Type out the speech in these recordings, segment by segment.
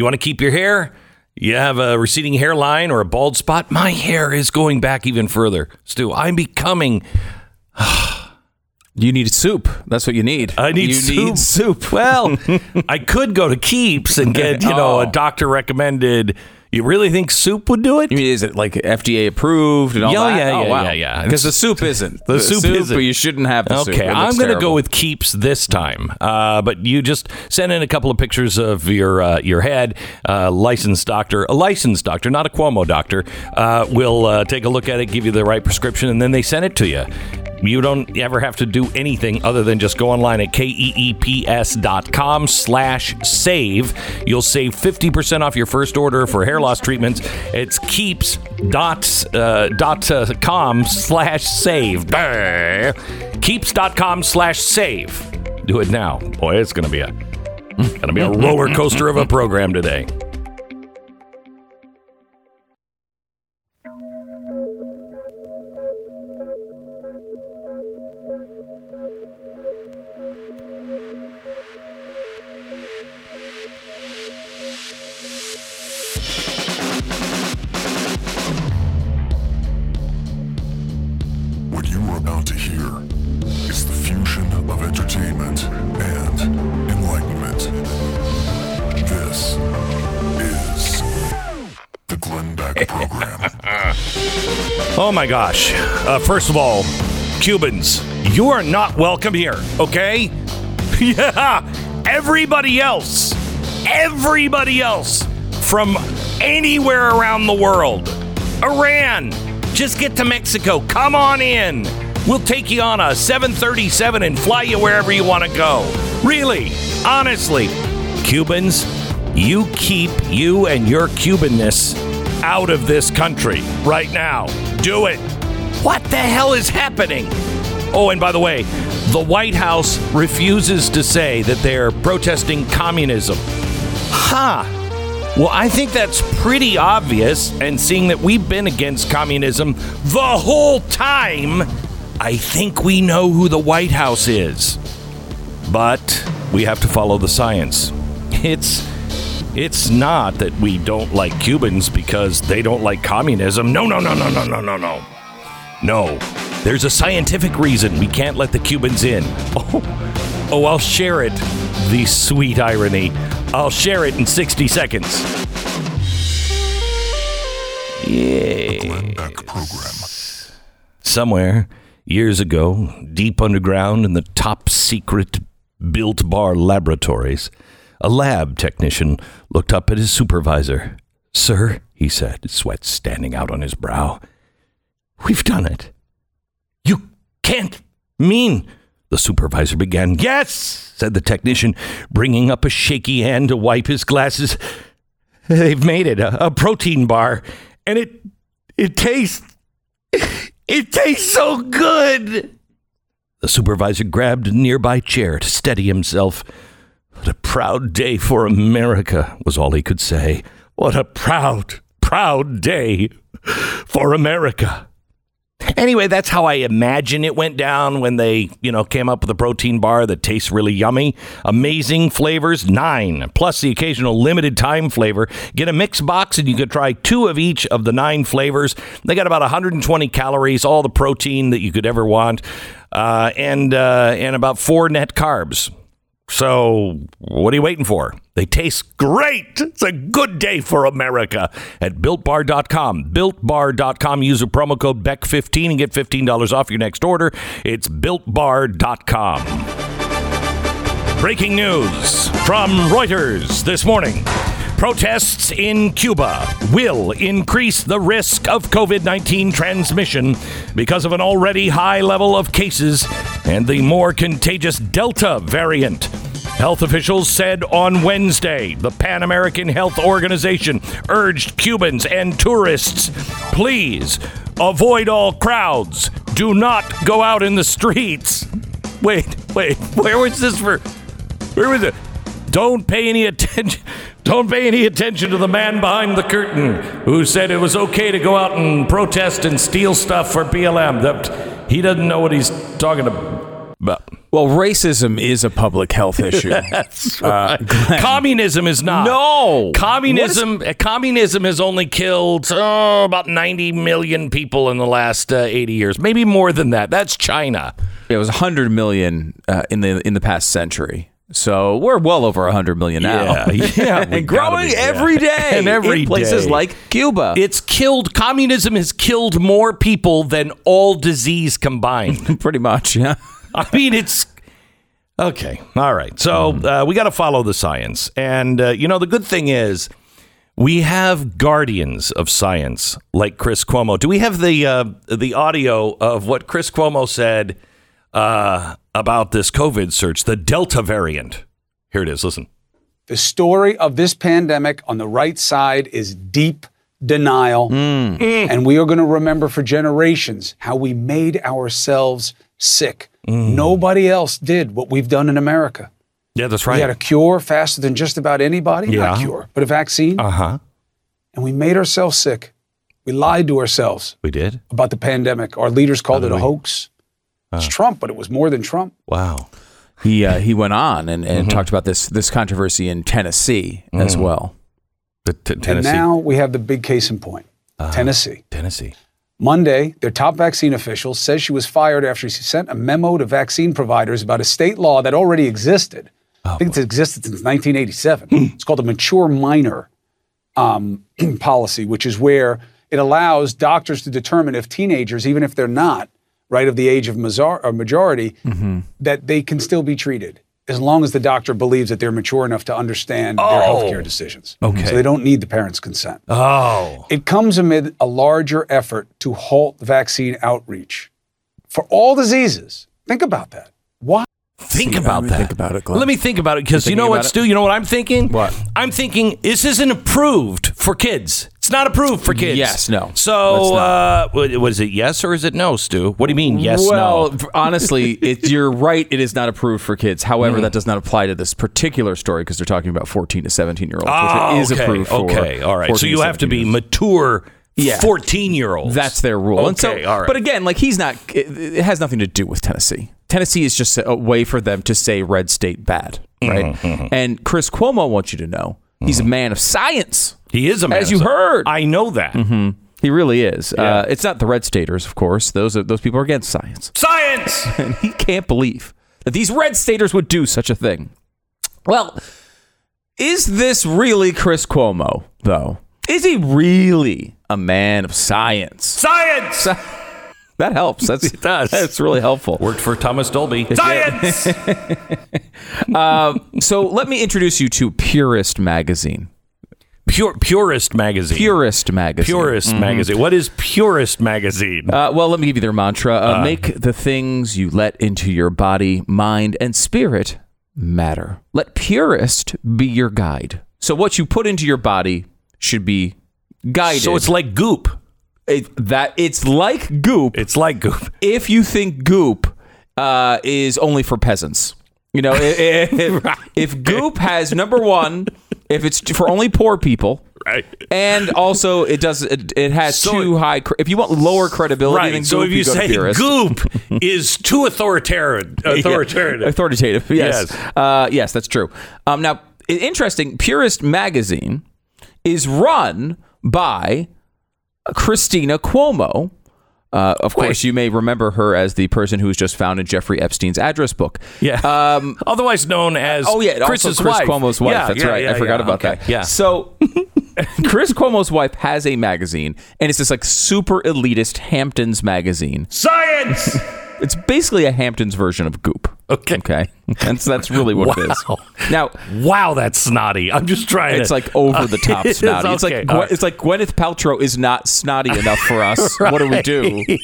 You want to keep your hair? You have a receding hairline or a bald spot? My hair is going back even further. Stu, I'm becoming. You need soup. That's what you need. I need you soup. Need soup. Well, I could go to Keeps and get, you know, a Oh. doctor recommended. You really think soup would do it? You mean, is it like FDA approved and all Yeah, that? yeah, oh, yeah, wow. yeah, yeah. Because the soup isn't. The soup isn't. But you shouldn't have the soup. Okay, I'm going to go with keeps this time. Uh, but you just send in a couple of pictures of your uh, your head. Uh, licensed doctor, a licensed doctor, not a Cuomo doctor, uh, will uh, take a look at it, give you the right prescription, and then they send it to you. You don't ever have to do anything other than just go online at keeps.com slash save. You'll save 50% off your first order for hair loss treatments. It's keeps dot, uh, dot uh, com slash save. Brr. Keeps.com slash save. Do it now. Boy, it's going to be a going to be a roller coaster of a program today. My gosh. Uh, first of all, Cubans, you are not welcome here, okay? yeah. Everybody else, everybody else from anywhere around the world, Iran, just get to Mexico. Come on in. We'll take you on a 737 and fly you wherever you want to go. Really, honestly, Cubans, you keep you and your Cubanness out of this country right now. Do it. What the hell is happening? Oh, and by the way, the White House refuses to say that they're protesting communism. Huh. Well, I think that's pretty obvious, and seeing that we've been against communism the whole time, I think we know who the White House is. But we have to follow the science. It's it's not that we don't like Cubans because they don't like communism. No, no, no, no, no, no, no, no. No. There's a scientific reason we can't let the Cubans in. Oh, oh, I'll share it. The sweet irony. I'll share it in 60 seconds. The Glenn Beck Program. Somewhere, years ago, deep underground in the top secret Built Bar laboratories, a lab technician looked up at his supervisor. Sir, he said, sweat standing out on his brow, we've done it. You can't mean. The supervisor began. Yes, said the technician, bringing up a shaky hand to wipe his glasses. They've made it a, a protein bar, and it it tastes it tastes so good. The supervisor grabbed a nearby chair to steady himself. What a proud day for America, was all he could say. What a proud, proud day for America. Anyway, that's how I imagine it went down when they, you know, came up with a protein bar that tastes really yummy. Amazing flavors, nine, plus the occasional limited time flavor. Get a mix box and you can try two of each of the nine flavors. They got about 120 calories, all the protein that you could ever want, uh, and uh, and about four net carbs. So, what are you waiting for? They taste great. It's a good day for America at builtbar.com. Builtbar.com. Use a promo code BECK15 and get $15 off your next order. It's builtbar.com. Breaking news from Reuters this morning. Protests in Cuba will increase the risk of COVID 19 transmission because of an already high level of cases and the more contagious Delta variant. Health officials said on Wednesday the Pan American Health Organization urged Cubans and tourists please avoid all crowds. Do not go out in the streets. Wait, wait, where was this for? Where was it? Don't pay any attention. Don't pay any attention to the man behind the curtain who said it was okay to go out and protest and steal stuff for BLM. That he doesn't know what he's talking about. Well, racism is a public health issue. That's right. Communism is not. No. Communism communism has only killed oh, about 90 million people in the last uh, 80 years. Maybe more than that. That's China. it was 100 million uh, in the in the past century. So we're well over 100 million now. Yeah, yeah, and growing be, yeah. every day And every in places day. like Cuba. It's killed communism has killed more people than all disease combined. pretty much, yeah. I mean, it's okay. All right. So uh, we got to follow the science. And, uh, you know, the good thing is we have guardians of science like Chris Cuomo. Do we have the, uh, the audio of what Chris Cuomo said uh, about this COVID search, the Delta variant? Here it is. Listen. The story of this pandemic on the right side is deep denial. And we are going to remember for generations how we made ourselves sick. Nobody else did what we've done in America. Yeah, that's right. We had a cure faster than just about anybody. Not Yeah. a cure, but a vaccine. Uh huh. and we made ourselves sick. We lied to ourselves We did. about the pandemic. Our leaders called it a hoax. It's Trump, but it was more than Trump. Wow. He uh, he went on and, and Mm-hmm. talked about this this controversy in Tennessee as well. The t- Tennessee. And now we have the big case in point Tennessee. Tennessee. Monday, their top vaccine official says she was fired after she sent a memo to vaccine providers about a state law that already existed. I think it's existed since 1987. it's called the mature minor um, policy, which is where it allows doctors to determine if teenagers, even if they're not right of the age of majority, that they can still be treated as long as the doctor believes that they're mature enough to understand their oh. healthcare decisions. Okay. So they don't need the parents' consent. Oh. It comes amid a larger effort to halt vaccine outreach for all diseases. Think about that. Why? Think See, about let me that. think about it, Glenn. Let me think about it because you know what, about? Stu? You know what I'm thinking? What? I'm thinking this isn't approved for kids. It's not approved for kids. Yes, no. So, uh, was it yes or is it no, Stu? What do you mean yes, well, no? honestly, it, you're right. It is not approved for kids. However, Mm. that does not apply to this particular story because they're talking about 14 to 17 year olds, Oh, which it is okay. approved for. Okay, all right. So you have to be years. mature Yeah. 14 year olds. That's their rule. and so, Okay, all right. But again, like he's not. It, it has nothing to do with Tennessee. Tennessee is just a way for them to say red state bad, right? Mm-hmm, And Chris Cuomo wants you to know he's a man of science. he is a man. As you heard. I know that. He really is. Uh, it's not the red staters, of course. Those are, those people are against science. Science! and he can't believe that these red staters would do such a thing. Well, is this really Chris Cuomo, though? Is he really a man of science? Science! That helps. That's, It does. That's really helpful. Worked for Thomas Dolby. Science! So let me introduce you to Purist Magazine. Pure, Purist Magazine. Purist Magazine. Purist Magazine. What is Purist Magazine? Uh, well, let me give you their mantra. Uh, make the things you let into your body, mind, and spirit matter. Let Purist be your guide. So, what you put into your body should be guided. so it's like goop. It- that it's like goop. It's like goop. if you think goop uh, is only for peasants, you know, if, if, if goop has number one, if it's for only poor people, Right. and also it does it, it has So- too high. If you want lower credibility, than Right. So goop, if you to say goop is too authoritarian, authoritarian. authoritative. Yes, Yes. Uh, yes, that's true. Um, now, interesting. Purist magazine is run by Cristina Cuomo. Uh, of course, you may remember her as the person who was just found in Jeffrey Epstein's address book. Yeah. Um, Otherwise known as Oh yeah, Chris's also Chris wife. Cuomo's wife. Yeah, That's yeah, right. yeah, I forgot yeah. about Okay, that. Yeah. So Chris Cuomo's wife has a magazine, and it's this like super elitist Hamptons magazine. Science. It's basically a Hamptons version of Goop. Okay. Okay. That's that's really what it Wow. is. Now wow, that's snotty. I'm just trying. it's to, like over the top It is, snotty. It's okay, like right. it's like Gwyneth Paltrow is not snotty enough for us. What do we do?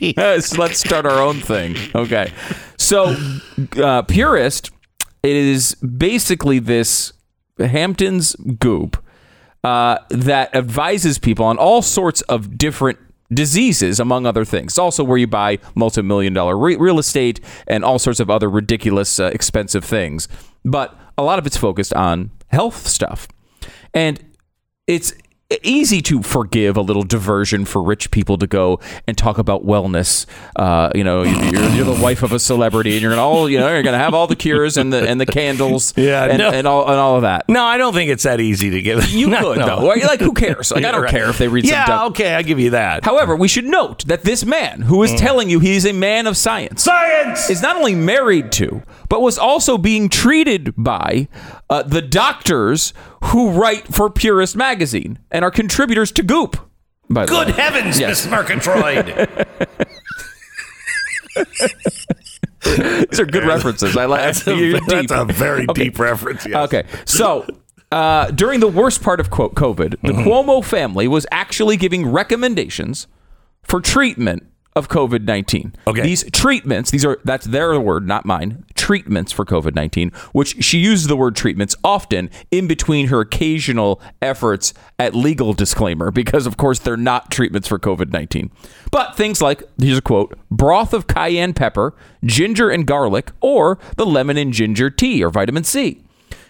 Yes, let's start our own thing. Okay. So uh, purist is basically this Hamptons goop uh, that advises people on all sorts of different diseases, among other things. It's also where you buy multi-million dollar re- real estate and all sorts of other ridiculous, uh, expensive things. But a lot of it's focused on health stuff, and it's easy to forgive a little diversion for rich people to go and talk about wellness. Uh, you know, you're, you're the wife of a celebrity, and you're gonna all you know you're gonna have all the cures and the and the candles, Yeah, and, no. and all and all of that. No, I don't think it's that easy to give. You could no. though. Like, who cares? Like, I don't Right. care if they read Yeah, some. dumb- okay, I give you that. However, we should note that this man who is telling you he's a man of science Science. is not only married to, but was also being treated by uh, the doctors who write for Purist magazine and are contributors to Goop. By Good heavens, Yes. Miss Murgatroyd. These are good references. I like. that's, a, that's a very Okay. deep reference. Yes. Okay, so uh, during the worst part of quote COVID, the Cuomo family was actually giving recommendations for treatment of COVID nineteen. Okay. these treatments, these are that's their word, not mine. Treatments for COVID nineteen, which she uses the word treatments often in between her occasional efforts at legal disclaimer, because of course they're not treatments for COVID nineteen. But things like here's a quote: broth of cayenne pepper, ginger and garlic, or the lemon and ginger tea or vitamin C.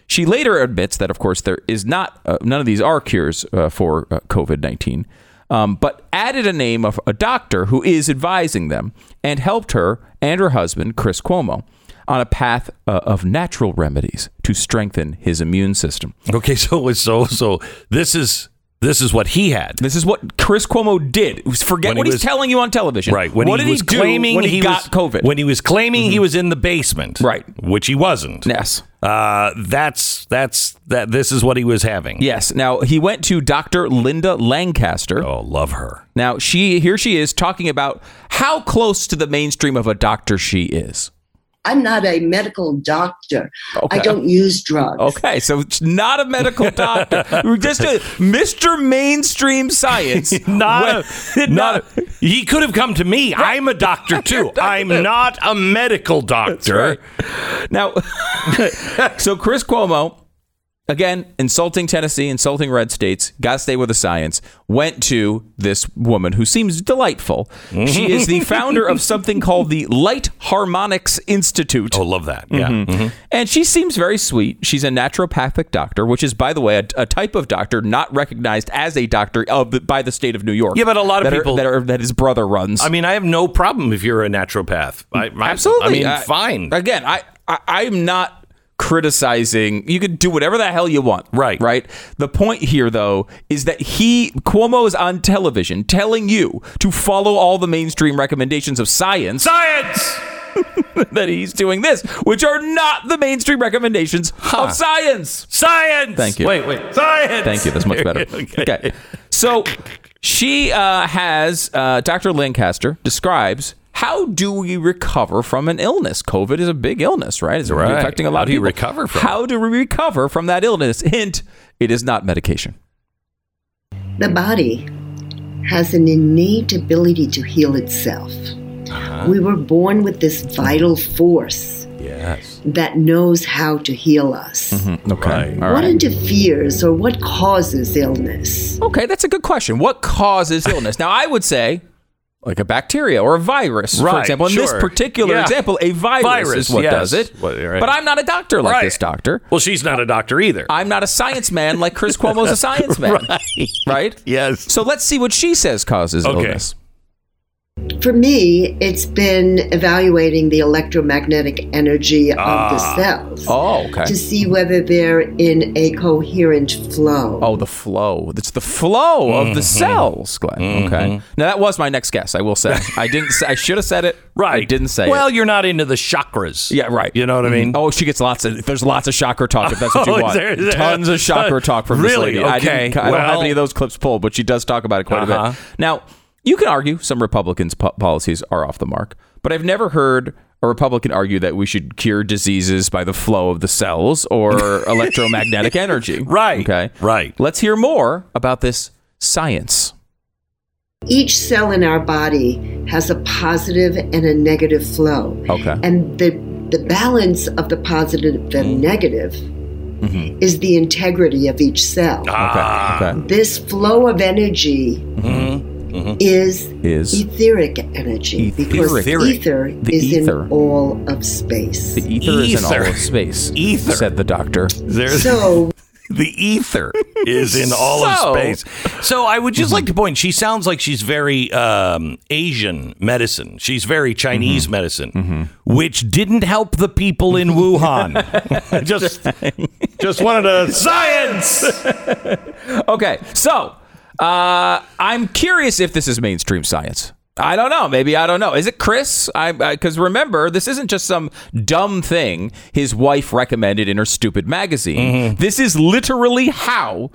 She later admits that, of course, there is not uh, none of these are cures uh, for uh, COVID nineteen, um, but added a name of a doctor who is advising them and helped her and her husband Chris Cuomo on a path uh, of natural remedies to strengthen his immune system. Okay, so so so this is this is what he had. This is what Chris Cuomo did. Forget When he what he's telling you on television. Right. When what he did was he do claiming when he, got was, COVID? When he was claiming he was in the basement. Right. Which he wasn't. yes. Uh, that's that's that. This is what he was having. Yes. Now he went to Dr. Linda Lancaster. Oh, love her. Now she here she is talking about how close to the mainstream of a doctor she is. I'm not a medical doctor. Okay. I don't use drugs. Okay, so it's not a medical doctor. We're just a Mr. Mainstream Science. Not, When- a, not. a- he could have come to me. I'm a doctor too. I'm not a medical doctor. Now, so Chris Cuomo, again, insulting Tennessee, insulting red states, got to stay with the science, went to this woman who seems delightful. She is the founder of something called the Light Harmonics Institute. Oh, love that. Yeah. Mm-hmm. Mhm. And she seems very sweet. She's a naturopathic doctor, which is, by the way, a, a type of doctor not recognized as a doctor of the, by the state of New York. Yeah, but a lot of that are- people- that, are, that his brother runs. I mean, I have no problem if you're a naturopath. I, I- Absolutely. I mean, I- fine. Again, I, I I'm not criticizing. You could do whatever the hell you want. Right. Right. The point here, though, is that he Cuomo is on television telling you to follow all the mainstream recommendations of science. Science. that he's doing this, which are not the mainstream recommendations of science. Science. Thank you. Wait, wait. Science. Thank you. That's much better. okay. So she uh, has uh, Dr. Lancaster describes how do we recover from an illness? COVID is a big illness, right? It's Right. affecting a lot How of do you people. recover from How do we recover from that illness? Hint: It is not medication. The body has an innate ability to heal itself. Uh-huh. We were born with this vital force Yes. that knows how to heal us. Mm-hmm. Okay. Right. What right. interferes or what causes illness? Okay, that's a good question. What causes illness? now, I would say. Like a bacteria or a virus, right, for example. In this particular Yeah. example, a virus, Virus, is what yes. does it. What- right. But I'm not a doctor like Right. this doctor. Well, she's not a doctor either. I'm not a science man like Chris Cuomo's a science man. right. Right? Yes. So let's see what she says causes Okay. illness. For me, it's been evaluating the electromagnetic energy of the ah. cells Oh, okay. to see whether they're in a coherent flow. Oh, the flow. It's the flow of the mm-hmm. cells, Glenn. Okay. Mm-hmm. Now that was my next guess. I will say. I didn't. Say, I should have said it. Right. I didn't say Well, it. you're not into the chakras. Yeah. Right. You know what I mm-hmm. mean? Oh, she gets lots of. There's lots of chakra talk if that's what you Oh, want. there- is there- Tons of chakra talk from this lady. I, Okay. didn't, I don't have any of those clips pulled, but she does talk about it quite a Uh-huh. bit. Now, you can argue some Republicans' po- policies are off the mark, but I've never heard a Republican argue that we should cure diseases by the flow of the cells or electromagnetic energy. Right. Okay. Right. Let's hear more about this science. Each cell in our body has a positive and a negative flow. Okay. And the, the balance of the positive Mm-hmm. and negative is the integrity of each cell. Ah. Okay. Okay. This flow of energy Mm-hmm. Mm-hmm. is Is etheric energy because Etheric. ether The is ether. in all of space. the ether is in all of space. Ether. said the doctor. There's So the ether is in all So- of space. So I would just mm-hmm. like to point, she sounds like she's very um, Asian medicine. She's very Chinese mm-hmm. medicine, which didn't help the people in Wuhan. just, just wanted to science. Okay, so uh, I'm curious if this is mainstream science. I don't know. Maybe I don't know. Is it Chris? I because remember, this isn't just some dumb thing his wife recommended in her stupid magazine. This is literally how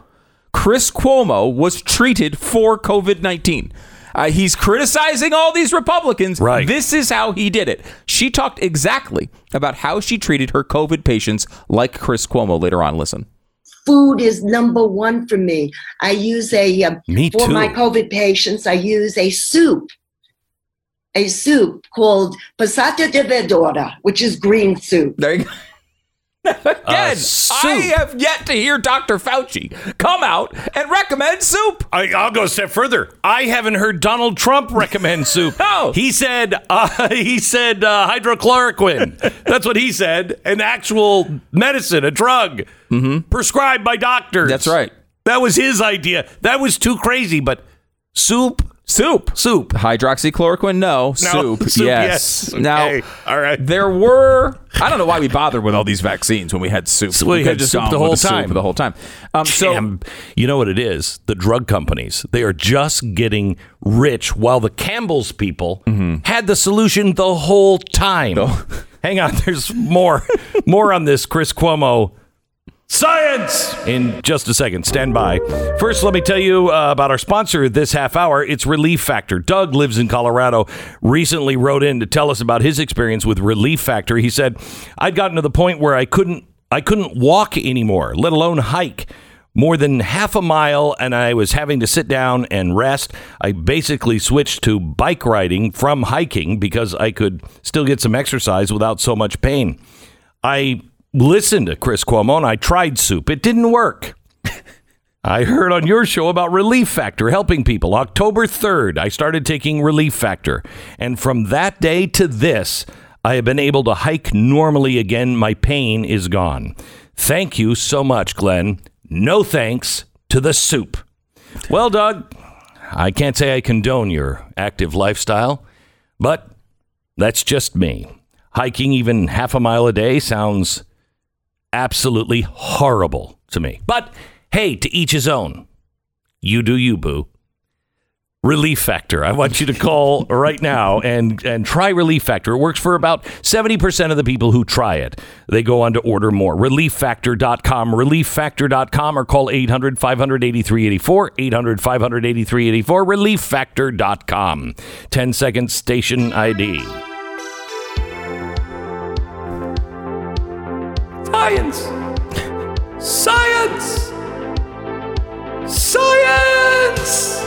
Chris Cuomo was treated for COVID nineteen. Uh, he's criticizing all these Republicans. Right. This is how he did it. She talked exactly about how she treated her COVID patients, like Chris Cuomo. Later on, listen. Food is number one for me. I use a um, for my COVID patients. I use a soup, a soup called passata de verdura, which is green soup. There you go. Again. I have yet to hear Dr. Fauci come out and recommend soup. I, I'll go a step further. I haven't heard Donald Trump recommend soup. No. he said uh, he said uh, hydrochloroquine. That's what he said. An actual medicine, a drug prescribed by doctors. Mm-hmm. That's right. That was his idea. That was too crazy. But soup, Soup. soup. Hydroxychloroquine, no. No, soup, soup, yes. yes. Now, All right. there were. I don't know why we bothered with all these vaccines when we had soup. So we could had just soup the whole soup time. The whole time. Um, so Damn. you know what it is? The drug companies. They are just getting rich while the Campbell's people Mm-hmm. had the solution the whole time. Hang on, there's more more on this Chris Cuomo science in just a second. Stand by. First, let me tell you uh, about our sponsor this half hour. It's Relief Factor. Doug lives in Colorado. Recently wrote in to tell us about his experience with Relief Factor. He said, "I'd gotten to the point where I couldn't I couldn't walk anymore, let alone hike." More than half a mile, and I was having to sit down and rest. I basically switched to bike riding from hiking because I could still get some exercise without so much pain. I listened to Chris Cuomo and I tried soup. It didn't work. I heard on your show about Relief Factor helping people. October 3rd, I started taking Relief Factor. And from that day to this, I have been able to hike normally again. My pain is gone. Thank you so much, Glenn. No thanks to the soup. Well, Doug, I can't say I condone your active lifestyle, but that's just me. Hiking even half a mile a day sounds absolutely horrible to me. But hey, to each his own. You do you, boo. Relief Factor. I want you to call right now and, and try Relief Factor. It works for about 70% of the people who try it. They go on to order more. ReliefFactor.com, ReliefFactor.com, or call 800 583 84, 800 583 84, ReliefFactor.com. 10 second station ID. Science! Science! Science!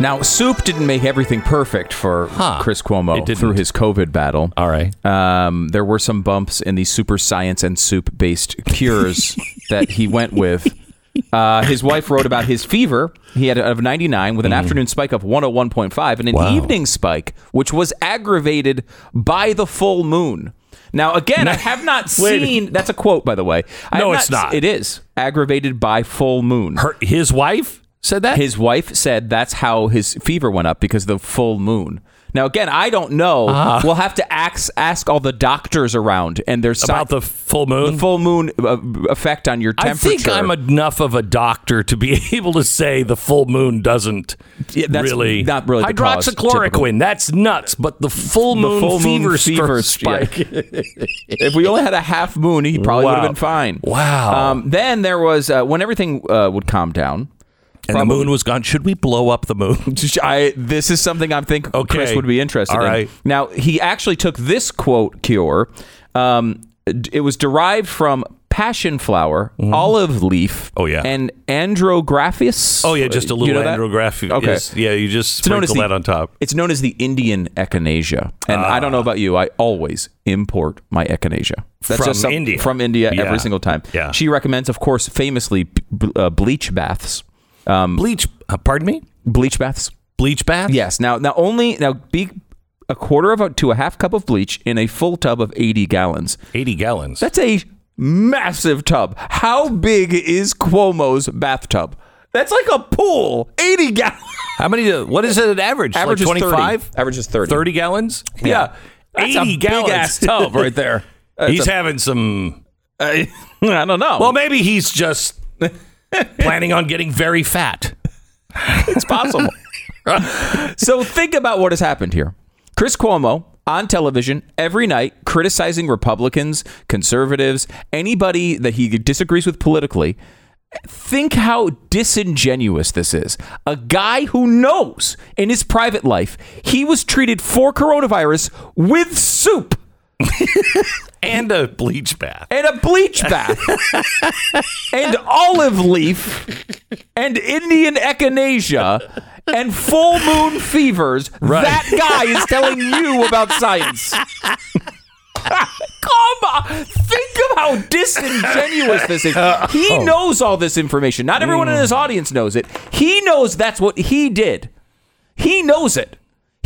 now, soup didn't make everything perfect for Huh. Chris Cuomo through his COVID battle. All right. Um, there were some bumps in the super science and soup based cures that he went with. Uh, his wife wrote about his fever. He had of 99 with an afternoon spike of 101.5 and an Wow. evening spike, which was aggravated by the full moon. Now, again, I have not seen. That's a quote, by the way. I No, it's not. It is aggravated by full moon. Her, his wife said that? His wife said that's how his fever went up because of the full moon. Now, again, I don't know. We'll have to ask ask all the doctors around, and there's About the full moon? the full moon uh, effect on your temperature. I think I'm enough of a doctor to be able to say the full moon doesn't Yeah, really. not really the cause, Hydroxychloroquine, that's nuts. But the full The moon full moon fever, fever spike. if we only had a half moon, he probably would have been fine. Wow. Um, then there was uh, when everything uh, would calm down. And the moon was gone. Should we blow up the moon? I, this is something I think Okay. Chris would be interested All in. right. Now, he actually took this quote cure. Um, it was derived from passion flower, olive leaf. Oh, yeah. and andrographis. Oh yeah, just a You little know that? andrograph. Okay. is- yeah, you just It's sprinkle the- that on top. It's known as the Indian echinacea. And I don't know about you, I always import my echinacea. That's From some- India. From India Yeah. every single time. Yeah. She recommends, of course, famously uh, bleach baths. Bleach. Uh, pardon me. Bleach baths? Bleach bath. Yes. Now, now only now be a quarter of a to a half cup of bleach in a full tub of 80 gallons. eighty gallons. That's a massive tub. How big is Cuomo's bathtub? That's like a pool. 80 gallons. How many? What is it at average? Average is like 30. 25? Average is 30. 30 gallons? Yeah. That's 80 a gallons. big ass tub right there. That's He's a- having some. I don't know. Well, maybe he's just planning on getting very fat. it's possible. so think about what has happened here. Chris Cuomo on television every night criticizing Republicans, conservatives, anybody that he disagrees with politically. Think how disingenuous this is. A guy who knows in his private life he was treated for coronavirus with soup And a bleach bath. and a bleach bath and olive leaf and Indian echinacea and full moon fevers. That guy is telling you about science. Come on. Think of how disingenuous this is. Uh, he oh. knows all this information. Not everyone in mm. his audience knows it. He knows that's what he did. He knows it.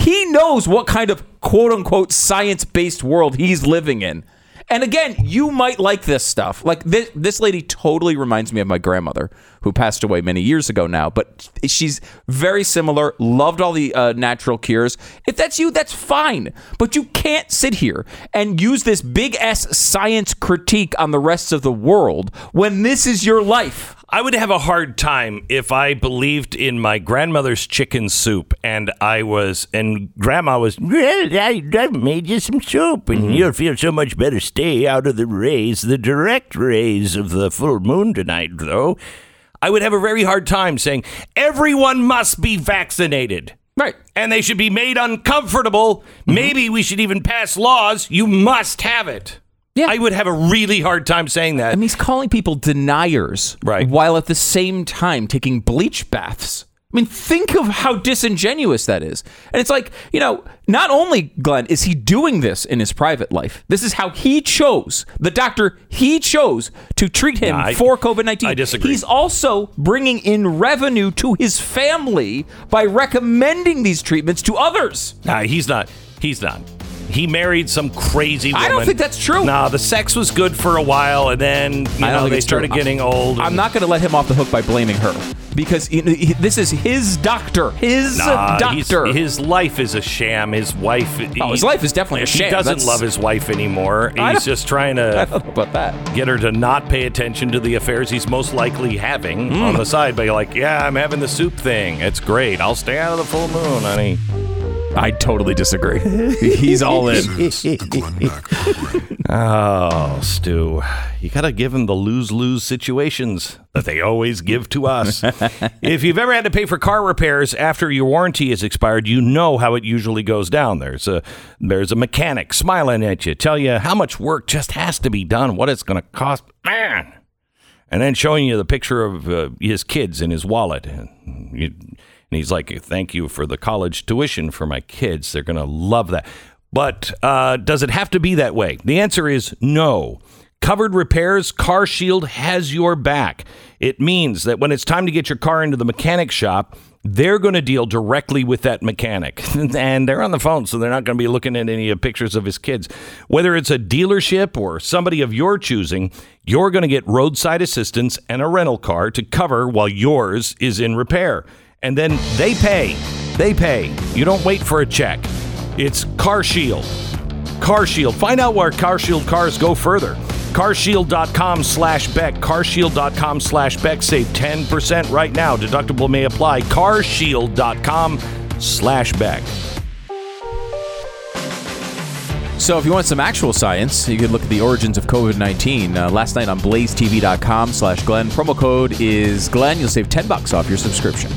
He knows what kind of quote unquote science based world he's living in. And again, you might like this stuff. Like this, this lady totally reminds me of my grandmother, who passed away many years ago now. But she's very similar. Loved all the uh, natural cures. If that's you, that's fine. But you can't sit here and use this big S science critique on the rest of the world when this is your life. I would have a hard time if I believed in my grandmother's chicken soup and I was, and grandma was, well, I, I made you some soup and mm-hmm. you'll feel so much better. Stay out of the rays, the direct rays of the full moon tonight, though. I would have a very hard time saying everyone must be vaccinated. Right. And they should be made uncomfortable. Mm-hmm. Maybe we should even pass laws. You must have it. Yeah. I would have a really hard time saying that. I mean, he's calling people deniers, Right. While at the same time taking bleach baths. I mean, think of how disingenuous that is. And it's like, you know, not only, Glenn, is he doing this in his private life, this is how he chose, the doctor he chose to treat him Yeah, I- for COVID 19. I disagree. He's also bringing in revenue to his family by recommending these treatments to others. Nah, he's not. He's not. He married some crazy woman. I don't think that's true. Nah, the sex was good for a while, and then you I don't know think they it's true. started getting old. I'm not going to let him off the hook by blaming her because you know, he- this is his doctor, his Nah, he's- doctor. his life is a sham. His wife. oh, his life is definitely a sham. He doesn't That's- love his wife anymore. I He's don't- just trying I to don't know about that. get her to not pay attention to the affairs he's most likely having Hmm. on the side. By like, yeah, I'm having the soup thing. It's great. I'll stay out of the full moon, honey. I totally disagree. He's all in. This is the Glenn Beck Program. Oh, Stu, you got to give them the lose lose situations that they always give to us. if you've ever had to pay for car repairs after your warranty has expired, you know how it usually goes down. There's a there's a mechanic smiling at you, tell you how much work just has to be done, what it's going to cost. Man. And then showing you the picture of uh, his kids in his wallet. And, you, and he's like, Thank you for the college tuition for my kids. They're going to love that. But uh, does it have to be that way? The answer is no. Covered repairs, Car Shield has your back. It means that when it's time to get your car into the mechanic shop, they're going to deal directly with that mechanic. and they're on the phone, so they're not going to be looking at any pictures of his kids. Whether it's a dealership or somebody of your choosing, you're going to get roadside assistance and a rental car to cover while yours is in repair. And then they pay. They pay. You don't wait for a check. It's Car Shield. Car Shield. Find out where Car Shield cars go further. Carshield.com slash Beck. Carshield.com slash Beck. Save 10% right now. Deductible may apply. Carshield.com slash Beck. So, if you want some actual science, you could look at the origins of COVID 19. Uh, last night on blazetv.com slash Glenn. Promo code is Glenn. You'll save 10 bucks off your subscription.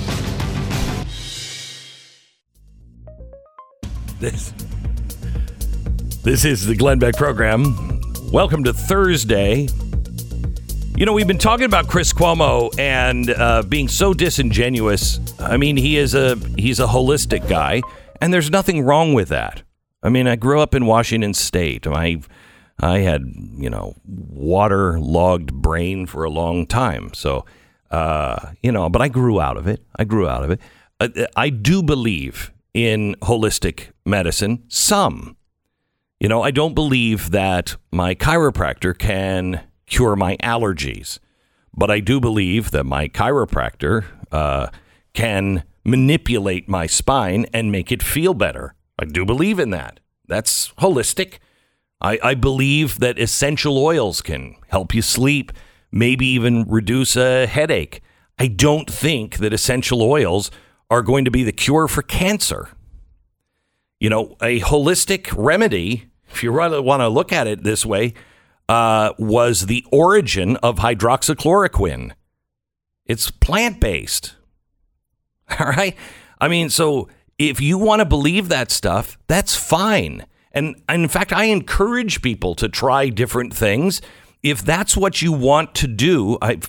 This, this is the Glenn Beck program. Welcome to Thursday. You know, we've been talking about Chris Cuomo and uh, being so disingenuous. I mean, he is a he's a holistic guy, and there's nothing wrong with that. I mean, I grew up in Washington State. I I had you know waterlogged brain for a long time, so uh, you know, but I grew out of it. I grew out of it. Uh, I do believe in holistic medicine. Some, you know, I don't believe that my chiropractor can cure my allergies. But I do believe that my chiropractor uh, can manipulate my spine and make it feel better. I do believe in that. That's holistic. I, I believe that essential oils can help you sleep, maybe even reduce a headache. I don't think that essential oils are going to be the cure for cancer. You know, a holistic remedy, if you really want to look at it this way, uh, was the origin of hydroxychloroquine. It's plant based. All right. I mean, so if you want to believe that stuff, that's fine. And, and in fact, I encourage people to try different things. If that's what you want to do, I,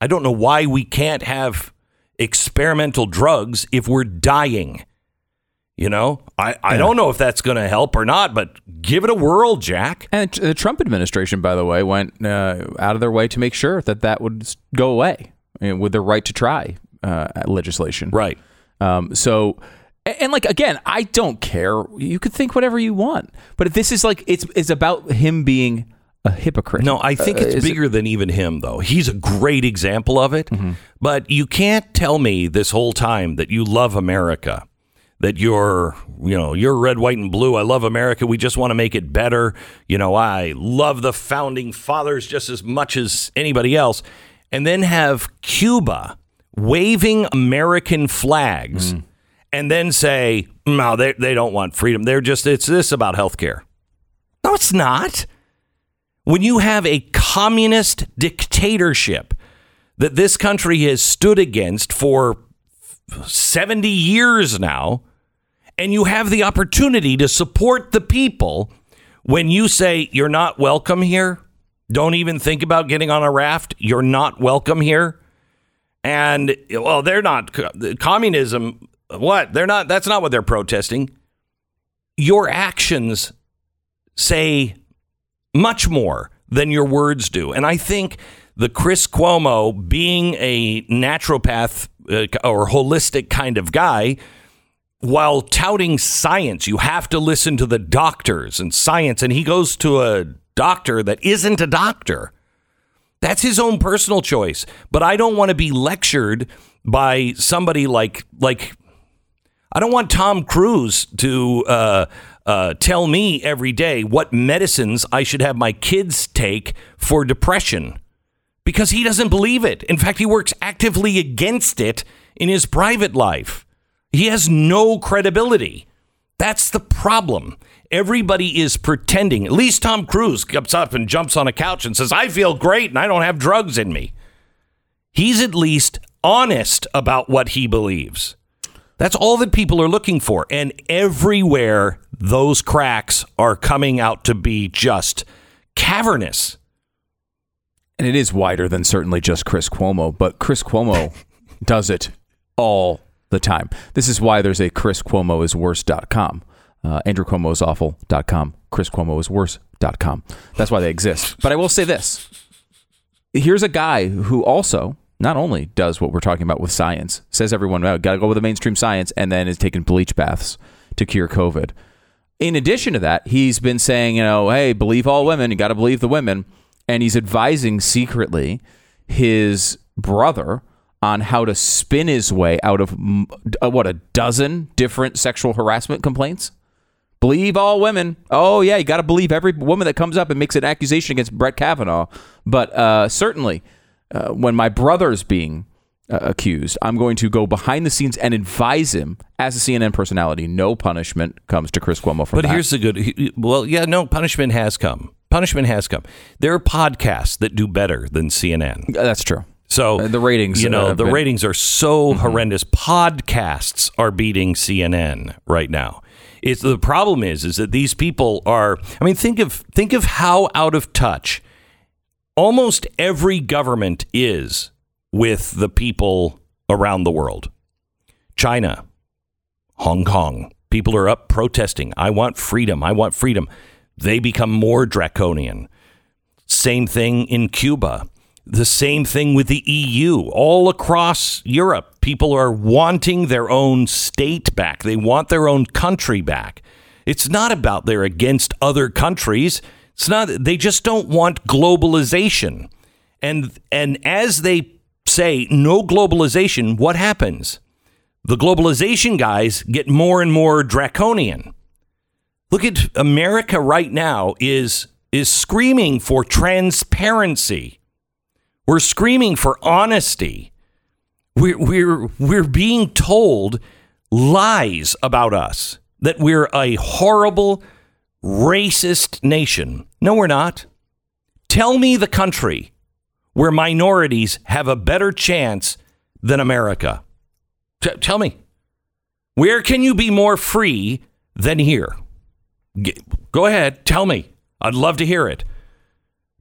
I don't know why we can't have experimental drugs if we're dying. You know, I, I don't know if that's going to help or not, but give it a whirl, Jack. And the Trump administration, by the way, went uh, out of their way to make sure that that would go away with their right to try uh, legislation. Right. Um, so, and like again, I don't care. You could think whatever you want, but if this is like it's it's about him being a hypocrite. No, I think Uh, it's is it- bigger than even him, though. He's a great example of it. But you can't tell me this whole time that you love America, that you're, you know, you're red, white, and blue. I love America. We just want to make it better. You know, I love the founding fathers just as much as anybody else. And then have Cuba waving American flags and then say, no, they, they don't want freedom. They're just, it's this about health care. No, it's not when you have a communist dictatorship that this country has stood against for 70 years now, and you have the opportunity to support the people when you say you're not welcome here, don't even think about getting on a raft, you're not welcome here. And well, they're not communism. What? They're not, that's not what they're protesting. Your actions say much more than your words do. And I think the Chris Cuomo being a naturopath uh, or holistic kind of guy, while touting science, you have to listen to the doctors and science. And he goes to a doctor that isn't a doctor. That's his own personal choice. But I don't want to be lectured by somebody like like I don't want Tom Cruise to uh, uh, tell me every day what medicines I should have my kids take for depression because he doesn't believe it. In fact, he works actively against it in his private life. He has no credibility. That's the problem. Everybody is pretending. At least Tom Cruise comes up and jumps on a couch and says, I feel great and I don't have drugs in me. He's at least honest about what he believes. That's all that people are looking for. And everywhere, those cracks are coming out to be just cavernous. and it is wider than certainly just Chris Cuomo, but Chris Cuomo does it all the time. This is why there's a Chris Cuomo is worse.com. Uh, Andrew Cuomo is awful.com. Chris Cuomo is worse.com. That's why they exist. But I will say this here's a guy who also not only does what we're talking about with science, says everyone, oh, got to go with the mainstream science, and then is taking bleach baths to cure COVID. In addition to that, he's been saying, you know, hey, believe all women. You got to believe the women. And he's advising secretly his brother on how to spin his way out of uh, what a dozen different sexual harassment complaints. Believe all women. Oh yeah, you got to believe every woman that comes up and makes an accusation against Brett Kavanaugh. But uh, certainly, uh, when my brother's being uh, accused, I'm going to go behind the scenes and advise him as a CNN personality. No punishment comes to Chris Cuomo for But that. here's the good. he- Well, yeah, no, punishment has come. Punishment has come. There are podcasts that do better than CNN. Uh, that's true. So Uh, the ratings, you know, the been- ratings are so horrendous. Podcasts are beating CNN right now. It's the problem is is that these people are. I mean, think of think of how out of touch almost every government is with the people around the world. China, Hong Kong, people are up protesting. I want freedom. I want freedom. They become more draconian. Same thing in Cuba. The same thing with the EU. All across Europe, people are wanting their own state back. They want their own country back. It's not about they're against other countries. It's not they just don't want globalization. And and as they say no globalization, what happens? The globalization guys get more and more draconian. Look at America right now is is screaming for transparency. We're screaming for honesty. We're, we're, we're being told lies about us that we're a horrible, racist nation. No, we're not. Tell me the country where minorities have a better chance than America. T- tell me. Where can you be more free than here? G- go ahead. Tell me. I'd love to hear it.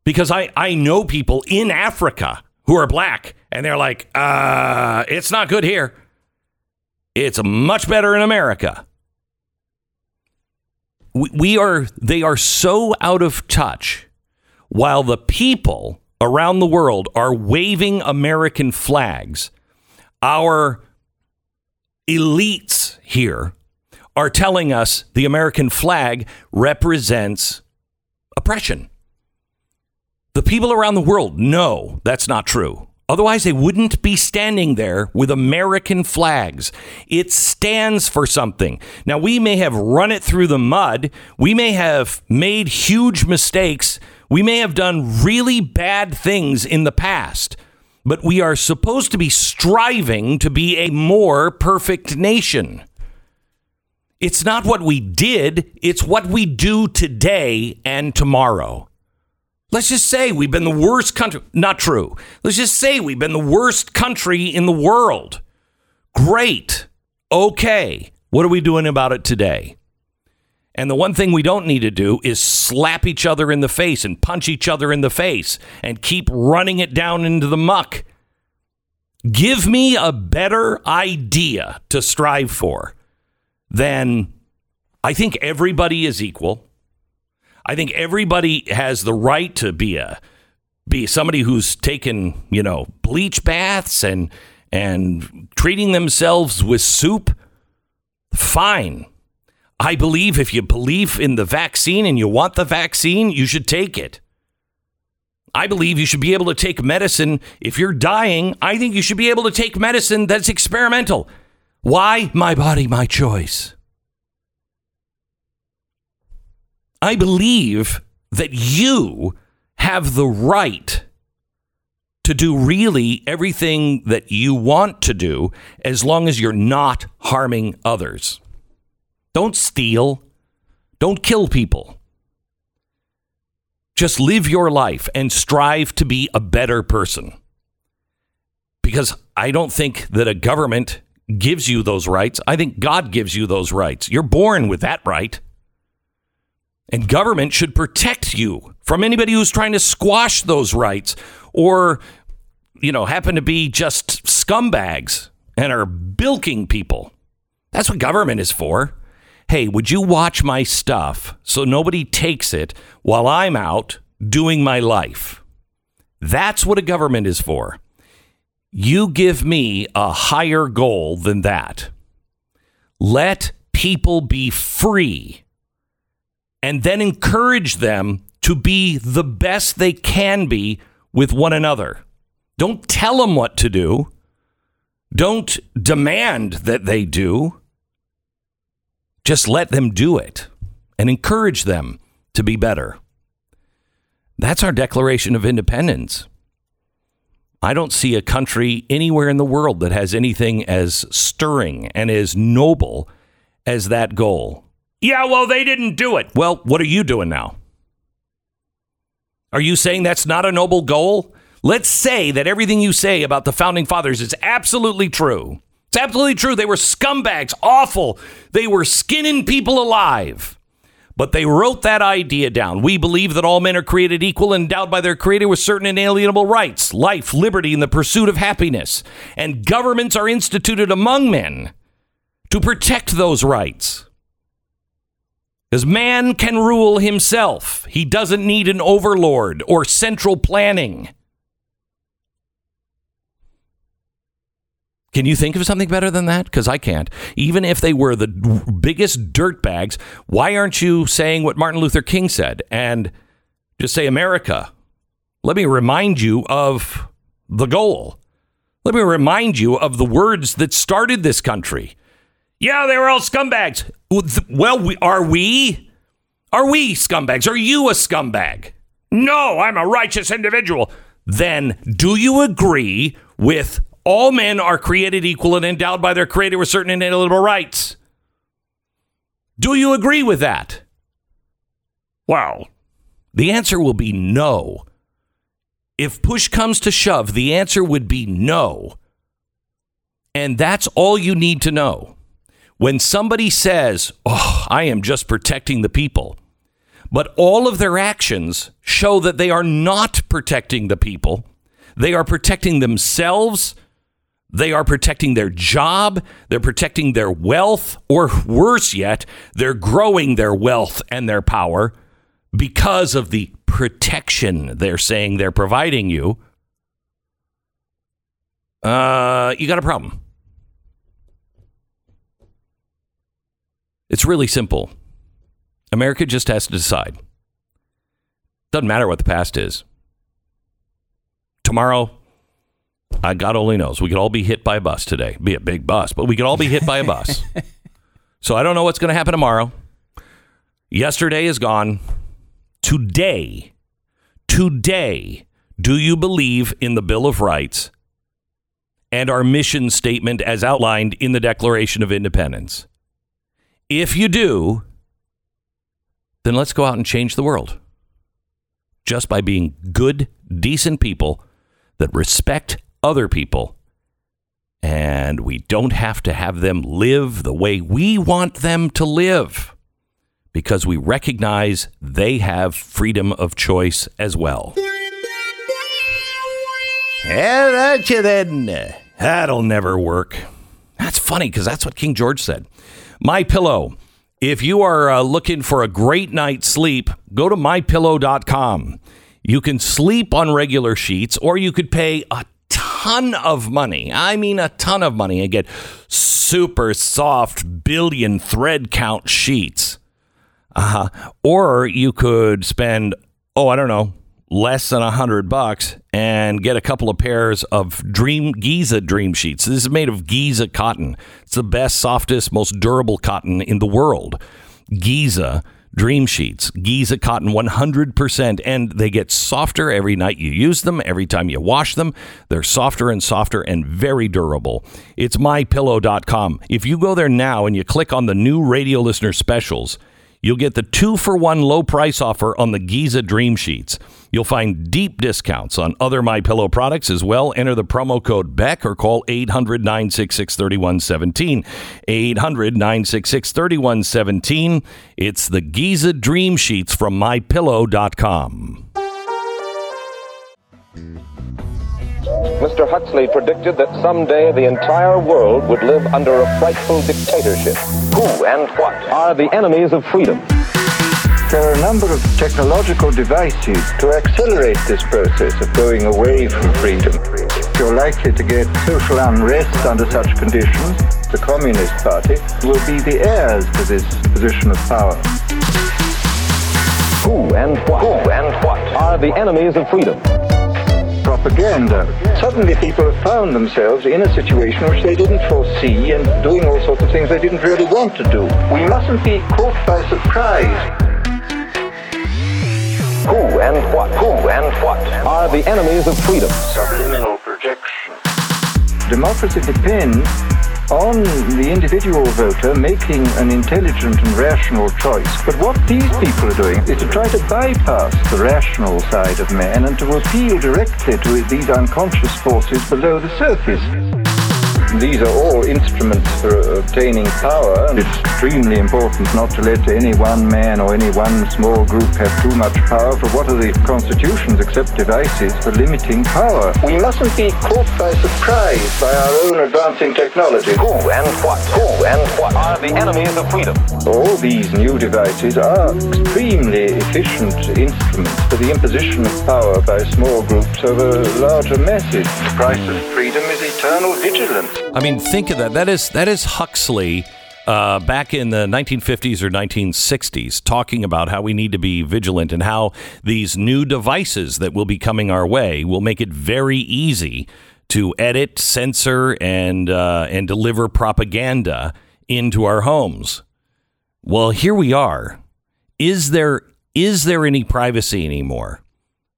Because I, I know people in Africa who are black and they're like, uh, it's not good here. It's much better in America. We, are, they are so out of touch while the people around the world are waving American flags. Our elites here are telling us the American flag represents oppression. The people around the world know that's not true. Otherwise, they wouldn't be standing there with American flags. It stands for something. Now, we may have run it through the mud. We may have made huge mistakes. We may have done really bad things in the past. But we are supposed to be striving to be a more perfect nation. It's not what we did, it's what we do today and tomorrow. Let's just say we've been the worst country. Not true. Let's just say we've been the worst country in the world. Great. Okay. What are we doing about it today? And the one thing we don't need to do is slap each other in the face and punch each other in the face and keep running it down into the muck. Give me a better idea to strive for than I think everybody is equal. I think everybody has the right to be a be somebody who's taken, you know, bleach baths and and treating themselves with soup. Fine. I believe if you believe in the vaccine and you want the vaccine, you should take it. I believe you should be able to take medicine if you're dying. I think you should be able to take medicine that's experimental. Why? My body, my choice. I believe that you have the right to do really everything that you want to do as long as you're not harming others. Don't steal. Don't kill people. Just live your life and strive to be a better person. Because I don't think that a government gives you those rights. I think God gives you those rights. You're born with that right. And government should protect you from anybody who's trying to squash those rights or, you know, happen to be just scumbags and are bilking people. That's what government is for. Hey, would you watch my stuff so nobody takes it while I'm out doing my life? That's what a government is for. You give me a higher goal than that. Let people be free and then encourage them to be the best they can be with one another. Don't tell them what to do. Don't demand that they do. Just let them do it and encourage them to be better. That's our Declaration of Independence. I don't see a country anywhere in the world that has anything as stirring and as noble as that goal. Yeah, well, they didn't do it. Well, what are you doing now? Are you saying that's not a noble goal? Let's say that everything you say about the founding fathers is absolutely true. It's absolutely true. They were scumbags, awful. They were skinning people alive. But they wrote that idea down. We believe that all men are created equal and endowed by their creator with certain inalienable rights life, liberty, and the pursuit of happiness. And governments are instituted among men to protect those rights. Because man can rule himself, he doesn't need an overlord or central planning. Can you think of something better than that? Because I can't. Even if they were the biggest dirtbags, why aren't you saying what Martin Luther King said and Just say America. Let me remind you of the goal. Let me remind you of the words that started this country. Yeah, they were all scumbags. Well, we, are we? Are we scumbags? Are you a scumbag? No, I'm a righteous individual. Then do you agree with all men are created equal and endowed by their creator with certain inalienable rights? Do you agree with that? Well, the answer will be no. If push comes to shove, the answer would be no. And that's all you need to know. When somebody says, Oh, I am just protecting the people, but all of their actions show that they are not protecting the people, they are protecting themselves, they are protecting their job, they're protecting their wealth, or worse yet, they're growing their wealth and their power because of the protection they're saying they're providing you, uh, you got a problem. It's really simple. America just has to decide. Doesn't matter what the past is. Tomorrow, uh, God only knows. We could all be hit by a bus today. Be a big bus, but we could all be hit by a bus. so I don't know what's going to happen tomorrow. Yesterday is gone. Today, today, do you believe in the Bill of Rights and our mission statement as outlined in the Declaration of Independence? If you do, then let's go out and change the world just by being good, decent people that respect other people. And we don't have to have them live the way we want them to live because we recognize they have freedom of choice as well. Yeah, that you then. That'll never work. That's funny because that's what King George said. My pillow. If you are uh, looking for a great night's sleep, go to mypillow.com. You can sleep on regular sheets or you could pay a ton of money. I mean, a ton of money and get super soft billion thread count sheets. Uh-huh. Or you could spend, oh, I don't know, less than a hundred bucks and get a couple of pairs of Dream Giza Dream Sheets. This is made of Giza cotton. It's the best, softest, most durable cotton in the world. Giza Dream Sheets, Giza cotton 100%, and they get softer every night you use them, every time you wash them. They're softer and softer and very durable. It's mypillow.com. If you go there now and you click on the new radio listener specials, You'll get the two for one low price offer on the Giza Dream Sheets. You'll find deep discounts on other My Pillow products as well. Enter the promo code BECK or call 800 966 3117. 800 966 3117. It's the Giza Dream Sheets from MyPillow.com. Mr. Huxley predicted that someday the entire world would live under a frightful dictatorship. Who and what are the enemies of freedom? There are a number of technological devices to accelerate this process of going away from freedom. You're likely to get social unrest under such conditions. The Communist Party will be the heirs to this position of power. Who and what? Who and what are the enemies of freedom? Propaganda. Suddenly people have found themselves in a situation which they didn't foresee and doing all sorts of things they didn't really want to do. We mustn't be caught by surprise. Who and what? Who and what are the enemies of freedom? Subliminal projection. Democracy depends on the individual voter making an intelligent and rational choice. But what these people are doing is to try to bypass the rational side of man and to appeal directly to these unconscious forces below the surface. These are all instruments for obtaining power, and it's extremely important not to let any one man or any one small group have too much power, for what are the constitutions except devices for limiting power? We mustn't be caught by surprise by our own advancing technology. Who and what? Who and what are the enemies of freedom? All these new devices are extremely efficient instruments for the imposition of power by small groups over larger masses. The price of freedom is eternal vigilance. I mean, think of that. That is that is Huxley uh, back in the 1950s or 1960s, talking about how we need to be vigilant and how these new devices that will be coming our way will make it very easy to edit, censor, and uh, and deliver propaganda into our homes. Well, here we are. Is there is there any privacy anymore?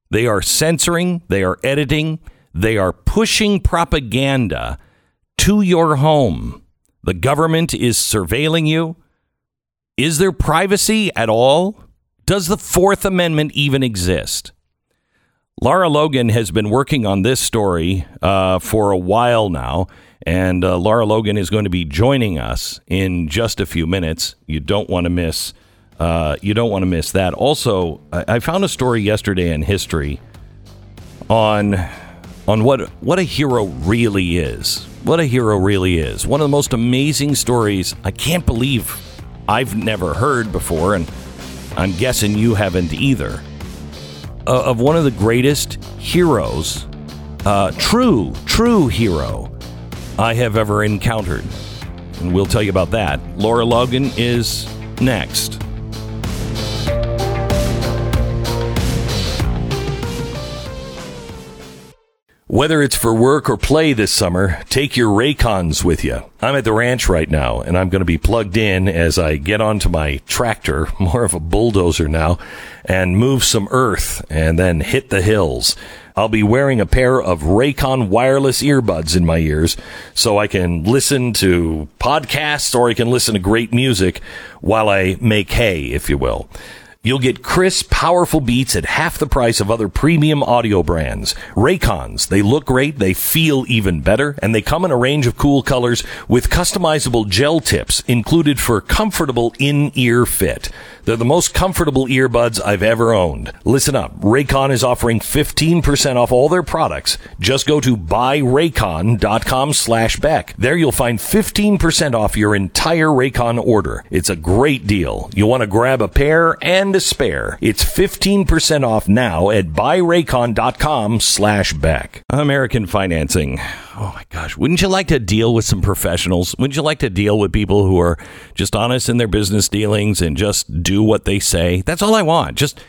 They are censoring, they are editing, they are pushing propaganda to your home. The government is surveilling you. Is there privacy at all? Does the Fourth Amendment even exist? Lara Logan has been working on this story uh, for a while now, and uh, Lara Logan is going to be joining us in just a few minutes. You don't want to miss. Uh, you don't want to miss that. Also, I, I found a story yesterday in history on on what what a hero really is. What a hero really is. One of the most amazing stories. I can't believe I've never heard before, and I'm guessing you haven't either. Uh, of one of the greatest heroes, uh, true true hero I have ever encountered. And we'll tell you about that. Lara Logan is next. Whether it's for work or play this summer, take your Raycons with you. I'm at the ranch right now, and I'm going to be plugged in as I get onto my tractor, more of a bulldozer now, and move some earth and then hit the hills. I'll be wearing a pair of Raycon wireless earbuds in my ears so I can listen to podcasts or I can listen to great music while I make hay, if you will. You'll get crisp, powerful beats at half the price of other premium audio brands. Raycons, they look great, they feel even better, and they come in a range of cool colors with customizable gel tips included for comfortable in-ear fit. They're the most comfortable earbuds I've ever owned. Listen up. Raycon is offering 15% off all their products. Just go to buyraycon.com slash Beck. There you'll find 15% off your entire Raycon order. It's a great deal. You'll want to grab a pair and a spare. It's 15% off now at buyraycon.com slash Beck. American financing. Oh my gosh. Wouldn't you like to deal with some professionals? Wouldn't you like to deal with people who are just honest in their business dealings and just do what they say? That's all I want. Just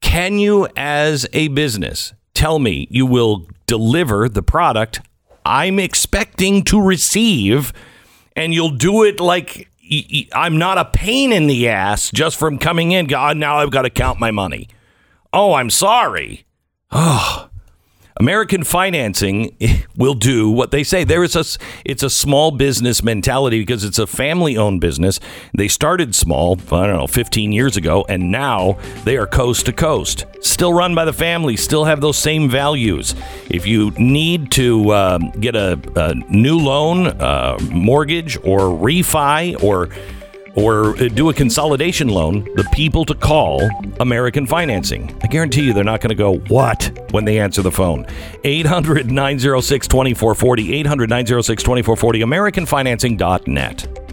can you, as a business, tell me you will deliver the product I'm expecting to receive and you'll do it like I'm not a pain in the ass just from coming in. God, oh, now I've got to count my money. Oh, I'm sorry. Oh, American financing will do what they say. There is a it's a small business mentality because it's a family-owned business. They started small, I don't know, 15 years ago, and now they are coast to coast. Still run by the family, still have those same values. If you need to um, get a, a new loan, uh, mortgage, or refi, or or do a consolidation loan, the people to call American Financing. I guarantee you they're not going to go, what, when they answer the phone. 800 906 2440, 800 906 2440, AmericanFinancing.net.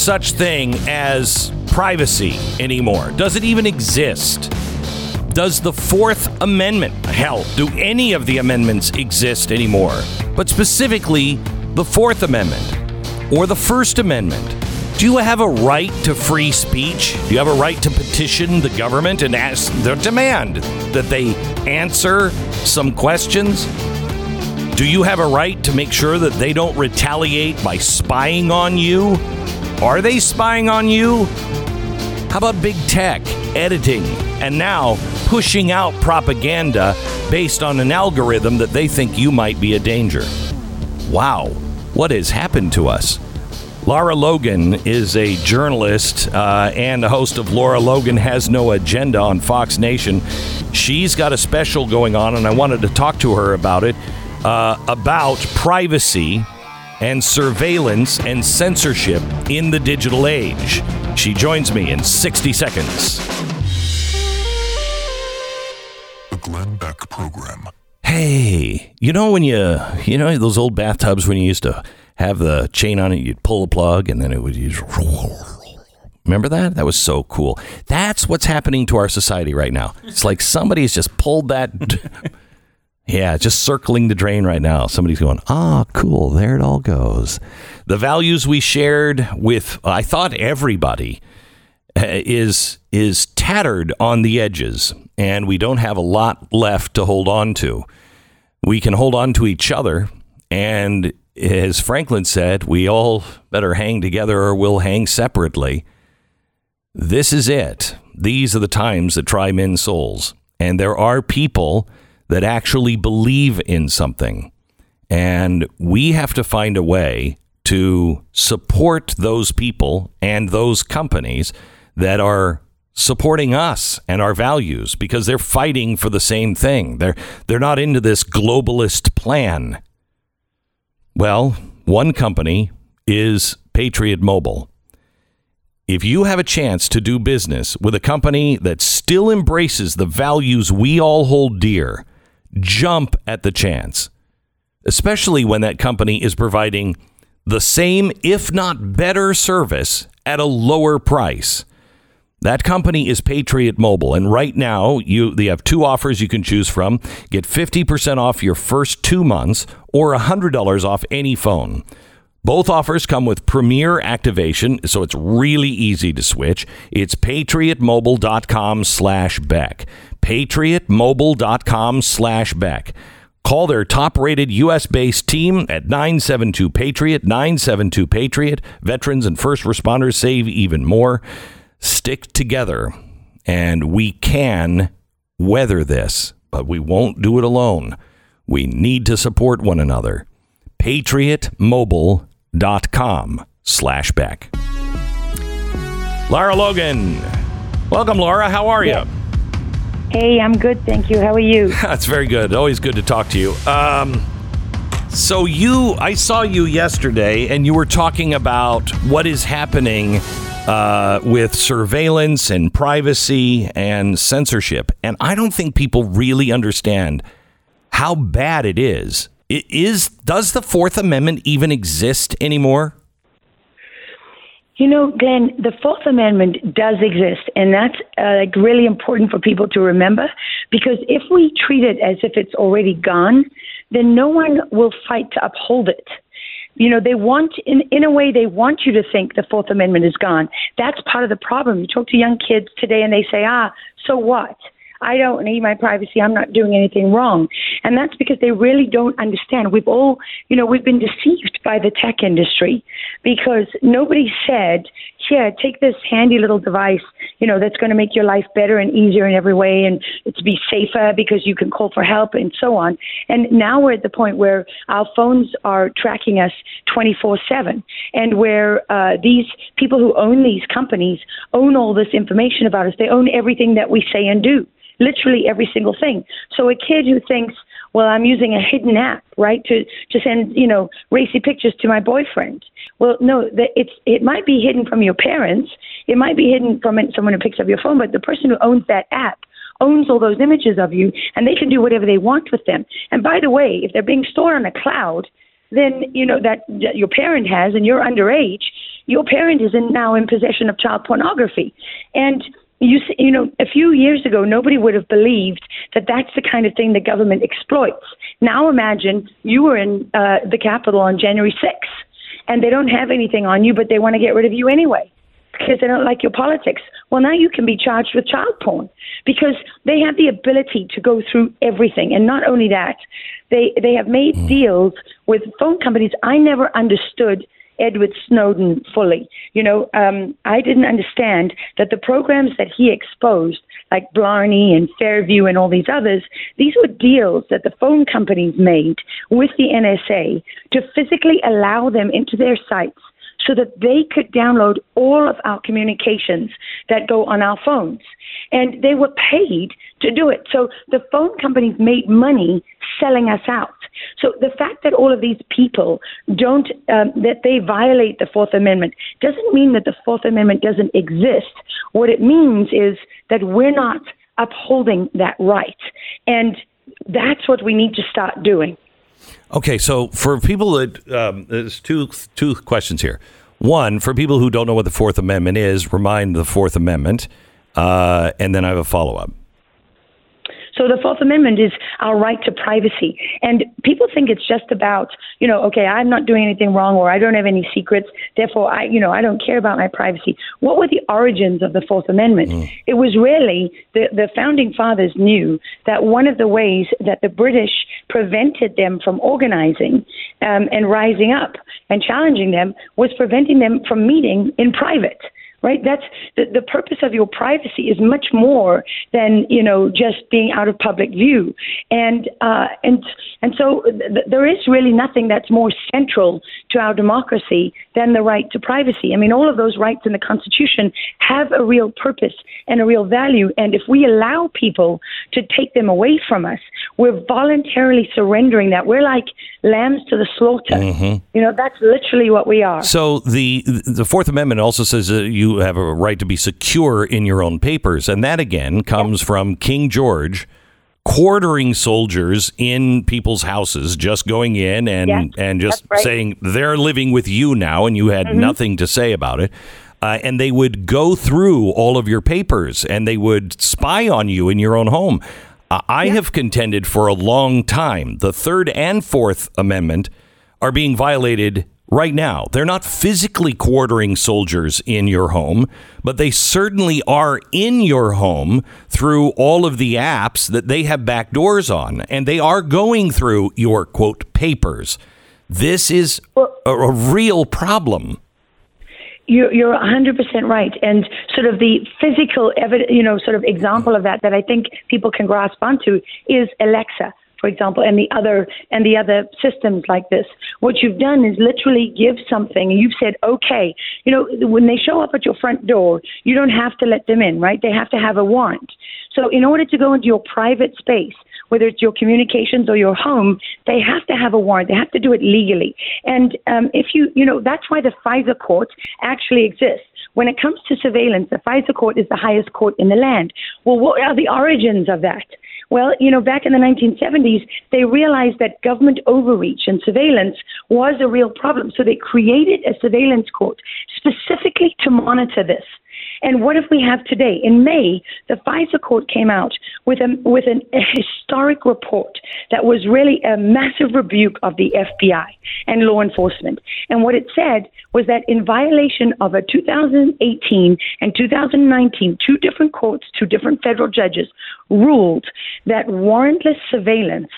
such thing as privacy anymore? Does it even exist? Does the Fourth Amendment, hell, do any of the amendments exist anymore? But specifically, the Fourth Amendment or the First Amendment. Do you have a right to free speech? Do you have a right to petition the government and ask their demand that they answer some questions? Do you have a right to make sure that they don't retaliate by spying on you? Are they spying on you? How about big tech, editing, and now pushing out propaganda based on an algorithm that they think you might be a danger? Wow, what has happened to us? Lara Logan is a journalist uh, and the host of Lara Logan Has No Agenda on Fox Nation. She's got a special going on, and I wanted to talk to her about it uh, about privacy and surveillance and censorship in the digital age. She joins me in 60 seconds. The Glenn Beck Program. Hey, you know when you you know those old bathtubs when you used to have the chain on it, you'd pull the plug and then it would just Remember that? That was so cool. That's what's happening to our society right now. It's like somebody's just pulled that Yeah, just circling the drain right now. Somebody's going, "Ah, cool. There it all goes." The values we shared with I thought everybody uh, is is tattered on the edges and we don't have a lot left to hold on to. We can hold on to each other and as Franklin said, we all better hang together or we'll hang separately. This is it. These are the times that try men's souls. And there are people that actually believe in something. And we have to find a way to support those people and those companies that are supporting us and our values because they're fighting for the same thing. They're they're not into this globalist plan. Well, one company is Patriot Mobile. If you have a chance to do business with a company that still embraces the values we all hold dear, jump at the chance, especially when that company is providing the same, if not better, service at a lower price. That company is Patriot Mobile, and right now you they have two offers you can choose from. Get 50% off your first 2 months or $100 off any phone. Both offers come with premier activation, so it's really easy to switch. It's patriotmobile.com slash Beck. Patriotmobile.com slash Beck. Call their top rated US based team at 972 Patriot, 972 Patriot. Veterans and first responders save even more. Stick together, and we can weather this, but we won't do it alone. We need to support one another. PatriotMobile.com slash Beck. Lara Logan. Welcome, Lara. How are you? Hey, I'm good, thank you. How are you? That's very good. Always good to talk to you. Um, so you, I saw you yesterday, and you were talking about what is happening uh, with surveillance and privacy and censorship, and I don't think people really understand how bad it is. It is does the Fourth Amendment even exist anymore? You know, Glenn, the Fourth Amendment does exist, and that's uh, like really important for people to remember. Because if we treat it as if it's already gone, then no one will fight to uphold it. You know, they want, in, in a way, they want you to think the Fourth Amendment is gone. That's part of the problem. You talk to young kids today and they say, ah, so what? I don't need my privacy. I'm not doing anything wrong. And that's because they really don't understand. We've all, you know, we've been deceived by the tech industry because nobody said, here, take this handy little device, you know, that's going to make your life better and easier in every way and it's be safer because you can call for help and so on. And now we're at the point where our phones are tracking us 24 7 and where uh, these people who own these companies own all this information about us. They own everything that we say and do literally every single thing. So a kid who thinks, well, I'm using a hidden app, right, to to send you know racy pictures to my boyfriend. Well, no, it's it might be hidden from your parents. It might be hidden from someone who picks up your phone, but the person who owns that app owns all those images of you, and they can do whatever they want with them. And by the way, if they're being stored on a cloud, then you know that, that your parent has, and you're underage. Your parent is in, now in possession of child pornography, and you see, you know a few years ago nobody would have believed that that's the kind of thing the government exploits. Now imagine you were in uh, the capitol on january 6th and they don't have anything on you but they want to get rid of you anyway because they don't like your politics. Well now you can be charged with child porn because they have the ability to go through everything. And not only that they they have made mm. deals with phone companies. I never understood Edward Snowden fully. You know, um, I didn't understand that the programs that he exposed, like Blarney and Fairview and all these others, these were deals that the phone companies made with the NSA to physically allow them into their sites so that they could download all of our communications that go on our phones. And they were paid to do it. So the phone companies made money selling us out. So the fact that all of these people don't, um, that they violate the Fourth Amendment doesn't mean that the Fourth Amendment doesn't exist. What it means is that we're not upholding that right. And that's what we need to start doing. Okay, so for people that um, there's two two questions here. One, for people who don't know what the Fourth Amendment is, remind the Fourth Amendment, uh, and then I have a follow up. So the Fourth Amendment is our right to privacy. And people think it's just about, you know, okay, I'm not doing anything wrong or I don't have any secrets, therefore I, you know, I don't care about my privacy. What were the origins of the Fourth Amendment? Mm. It was really the, the founding fathers knew that one of the ways that the British prevented them from organizing um, and rising up and challenging them was preventing them from meeting in private right? That's the, the purpose of your privacy is much more than you know just being out of public view, and uh, and and so th- there is really nothing that's more central to our democracy than the right to privacy. I mean, all of those rights in the Constitution have a real purpose and a real value, and if we allow people to take them away from us, we're voluntarily surrendering that. We're like lambs to the slaughter. You know, that's literally what we are. So the the Fourth Amendment also says that you have a right to be secure in your own papers, and that again comes from King George quartering soldiers in people's houses, just going in and Yeah, and just right. saying they're living with you now, and you had Mm-hmm. nothing to say about it. Uh, and they would go through all of your papers and they would spy on you in your own home. Uh, I have contended for a long time the Third and Fourth Amendment are being violated right now. They're not physically quartering soldiers in your home, but they certainly are in your home through all of the apps that they have back doors on, and they are going through your quote papers. This is a, a real problem. You're, you're 100% right. And sort of the physical evidence, you know, sort of example of that that I think people can grasp onto is Alexa, for example, and the other and the other systems like this. What you've done is literally give something. You've said, okay, you know, when they show up at your front door, you don't have to let them in, right? They have to have a warrant. So in order to go into your private space, whether it's your communications or your home, they have to have a warrant. They have to do it legally. And um, if you, you know, that's why the FISA court actually exists. When it comes to surveillance, the FISA court is the highest court in the land. Well, what are the origins of that? Well, you know, back in the 1970s, they realized that government overreach and surveillance was a real problem. So they created a surveillance court specifically to monitor this. And what if we have today? In May, the FISA court came out with a with an, a historic report that was really a massive rebuke of the FBI and law enforcement. And what it said was that in violation of a 2018 and 2019, two different courts, two different federal judges ruled that warrantless surveillance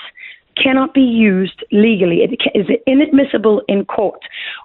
cannot be used legally. It is inadmissible in court.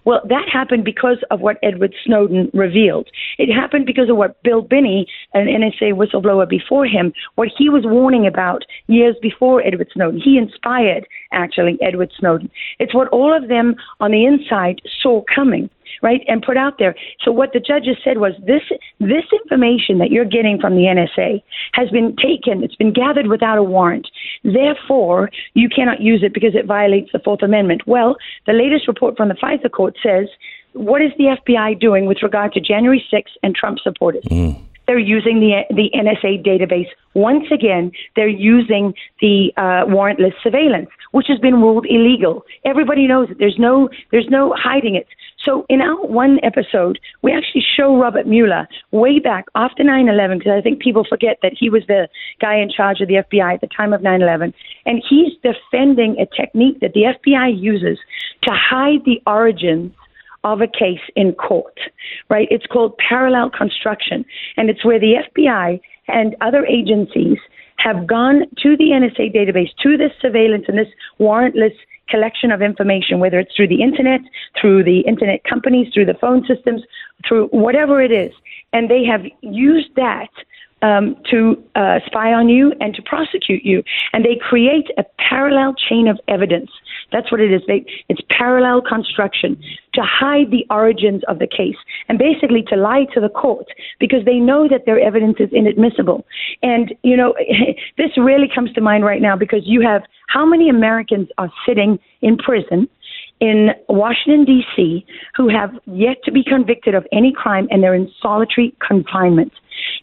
Well, that happened because of what Edward Snowden revealed. It happened because of what Bill Binney, an NSA whistleblower before him, what he was warning about years before Edward Snowden. He inspired, actually, Edward Snowden. It's what all of them on the inside saw coming right, and put out there. So what the judges said was this this information that you're getting from the NSA has been taken, it's been gathered without a warrant. Therefore, you cannot use it because it violates the Fourth Amendment. Well, the latest report from the FISA court says what is the FBI doing with regard to January 6th and Trump supporters? They're using the the NSA database once again. They're using the uh, warrantless surveillance, which has been ruled illegal. Everybody knows it. There's no there's no hiding it. So in our one episode, we actually show Robert Mueller way back after 9/11 because I think people forget that he was the guy in charge of the FBI at the time of 9/11, and he's defending a technique that the FBI uses to hide the origins of a case in court, right? It's called parallel construction, and it's where the FBI and other agencies have gone to the NSA database, to this surveillance and this warrantless collection of information, whether it's through the internet, through the internet companies, through the phone systems, through whatever it is, and they have used that um, to uh, spy on you and to prosecute you. And they create a parallel chain of evidence. That's what it is. They, it's parallel construction to hide the origins of the case and basically to lie to the court because they know that their evidence is inadmissible. And, you know, this really comes to mind right now because you have how many Americans are sitting in prison in Washington, D.C., who have yet to be convicted of any crime and they're in solitary confinement.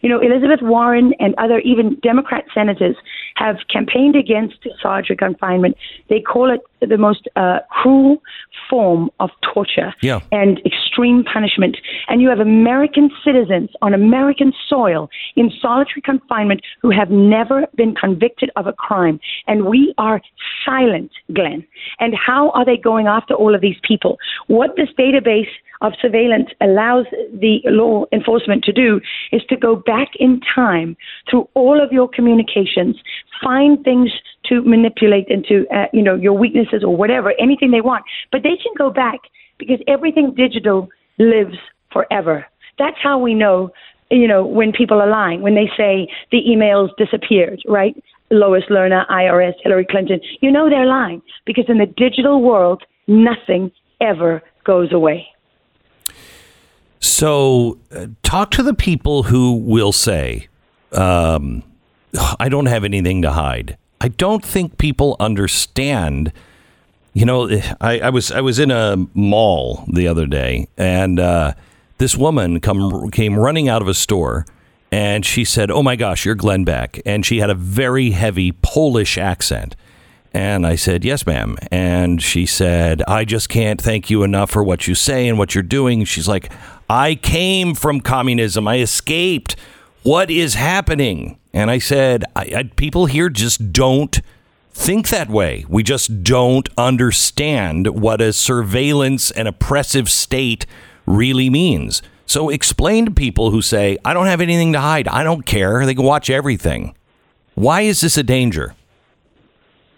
You know, Elizabeth Warren and other even Democrat senators have campaigned against solitary confinement. They call it the most uh, cruel form of torture Yeah. and extreme punishment. And you have American citizens on American soil in solitary confinement who have never been convicted of a crime. And we are silent, Glenn. And how are they going after all of these people? What this database of surveillance allows the law enforcement to do is to go back in time through all of your communications, find things to manipulate into, uh, you know, your weaknesses or whatever, anything they want. But they can go back because everything digital lives forever. That's how we know, you know, when people are lying, when they say the emails disappeared, right? Lois Lerner, IRS, Hillary Clinton, you know they're lying because in the digital world, nothing ever goes away. So, uh, talk to the people who will say, um, I don't have anything to hide. I don't think people understand. You know, I, I was I was in a mall the other day, and uh, this woman come came running out of a store, and she said, "Oh my gosh, you're Glenn Beck," and she had a very heavy Polish accent. And I said, Yes, ma'am. And she said, I just can't thank you enough for what you say and what you're doing. She's like, I came from communism. I escaped. What is happening? And I said, I, I, people here just don't think that way. We just don't understand what a surveillance and oppressive state really means. So explain to people who say, I don't have anything to hide. I don't care. They can watch everything. Why is this a danger?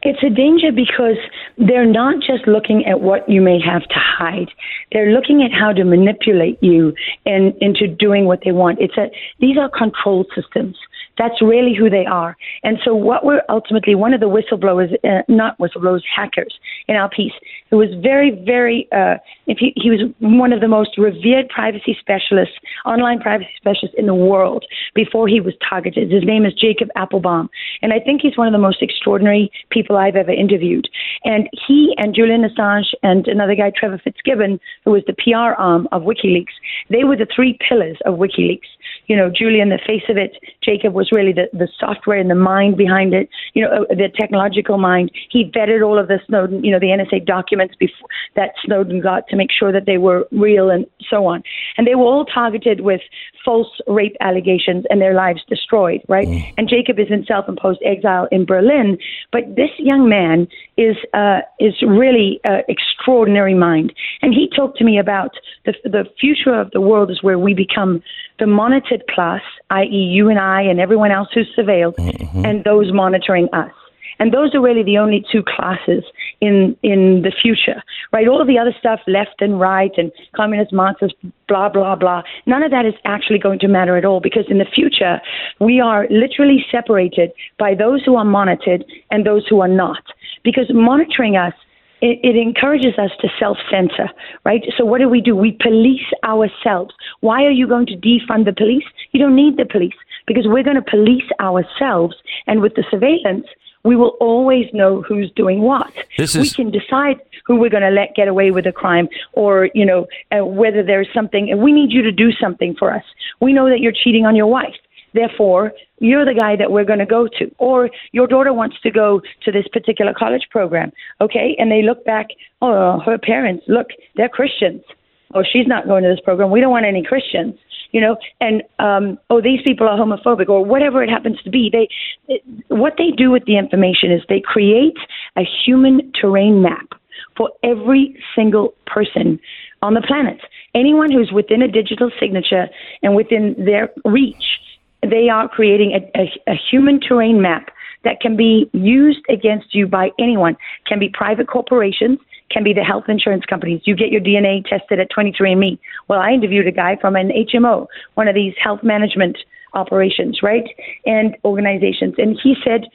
It's a danger because they're not just looking at what you may have to hide. They're looking at how to manipulate you and into doing what they want. It's a these are control systems. That's really who they are. And so, what we're ultimately one of the whistleblowers, uh, not whistleblowers, hackers in our piece, who was very, very, uh, if he, he was one of the most revered privacy specialists, online privacy specialists in the world before he was targeted. His name is Jacob Appelbaum, and I think he's one of the most extraordinary people I've ever interviewed. And he and Julian Assange and another guy, Trevor Fitzgibbon, who was the PR arm of WikiLeaks, they were the three pillars of WikiLeaks. You know, Julian, the face of it, Jacob was really the, the software and the mind behind it, you know, uh, the technological mind. He vetted all of the Snowden, you know, the NSA documents before that Snowden got to make sure that they were real and so on. And they were all targeted with false rape allegations and their lives destroyed, right? Mm. And Jacob is in self-imposed exile in Berlin, but this young man is uh, is really uh, extraordinary mind. And he talked to me about the the future of the world is where we become the monitored class, i.e., you and I and everyone else who's surveilled, and those monitoring us. And those are really the only two classes in in the future, right? All of the other stuff, left and right, and communist Marxist, blah blah blah. None of that is actually going to matter at all because in the future we are literally separated by those who are monitored and those who are not. Because monitoring us it, it encourages us to self censor, right? So, what do we do? We police ourselves. Why are you going to defund the police? You don't need the police because we're going to police ourselves. And with the surveillance, we will always know who's doing what. We can decide who we're going to let get away with a crime or, you know, uh, whether there's something, and we need you to do something for us. We know that you're cheating on your wife. Therefore, you're the guy that we're going to go to. Or your daughter wants to go to this particular college program, okay? And they look back, oh, her parents, look, they're Christians. Oh, she's not going to this program. We don't want any Christians, you know? And, um, oh, these people are homophobic or whatever it happens to be. They, it, what they do with the information is they create a human terrain map for every single person on the planet. Anyone who's within a digital signature and within their reach they are creating a, a, a, human terrain map that can be used against you by anyone. Can be private corporations, can be the health insurance companies. You get your DNA tested at 23andMe. Well, I interviewed a guy from an HMO, one of these health management operations, right, and organizations. And he said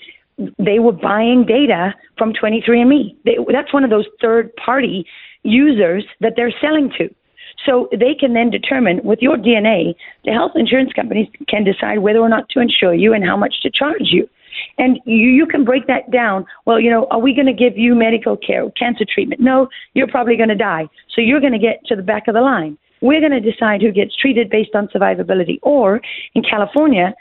they were buying data from 23andMe. They, that's one of those third party users that they're selling to. So they can then determine with your DNA, the health insurance companies can decide whether or not to insure you and how much to charge you. And you, you can break that down. Well, you know, are we going to give you medical care, cancer treatment? No, you're probably going to die. So you're going to get to the back of the line. We're going to decide who gets treated based on survivability. Or in California,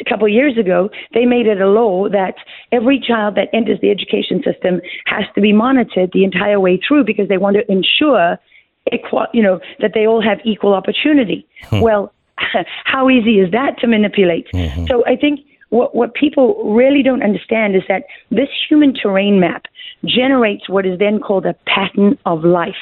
a couple of years ago, they made it a law that every child that enters the education system has to be monitored the entire way through because they want to ensure, equal, you know, that they all have equal opportunity. Hmm. Well, how easy is that to manipulate? Mm-hmm. So I think what, what people really don't understand is that this human terrain map generates what is then called a pattern of life.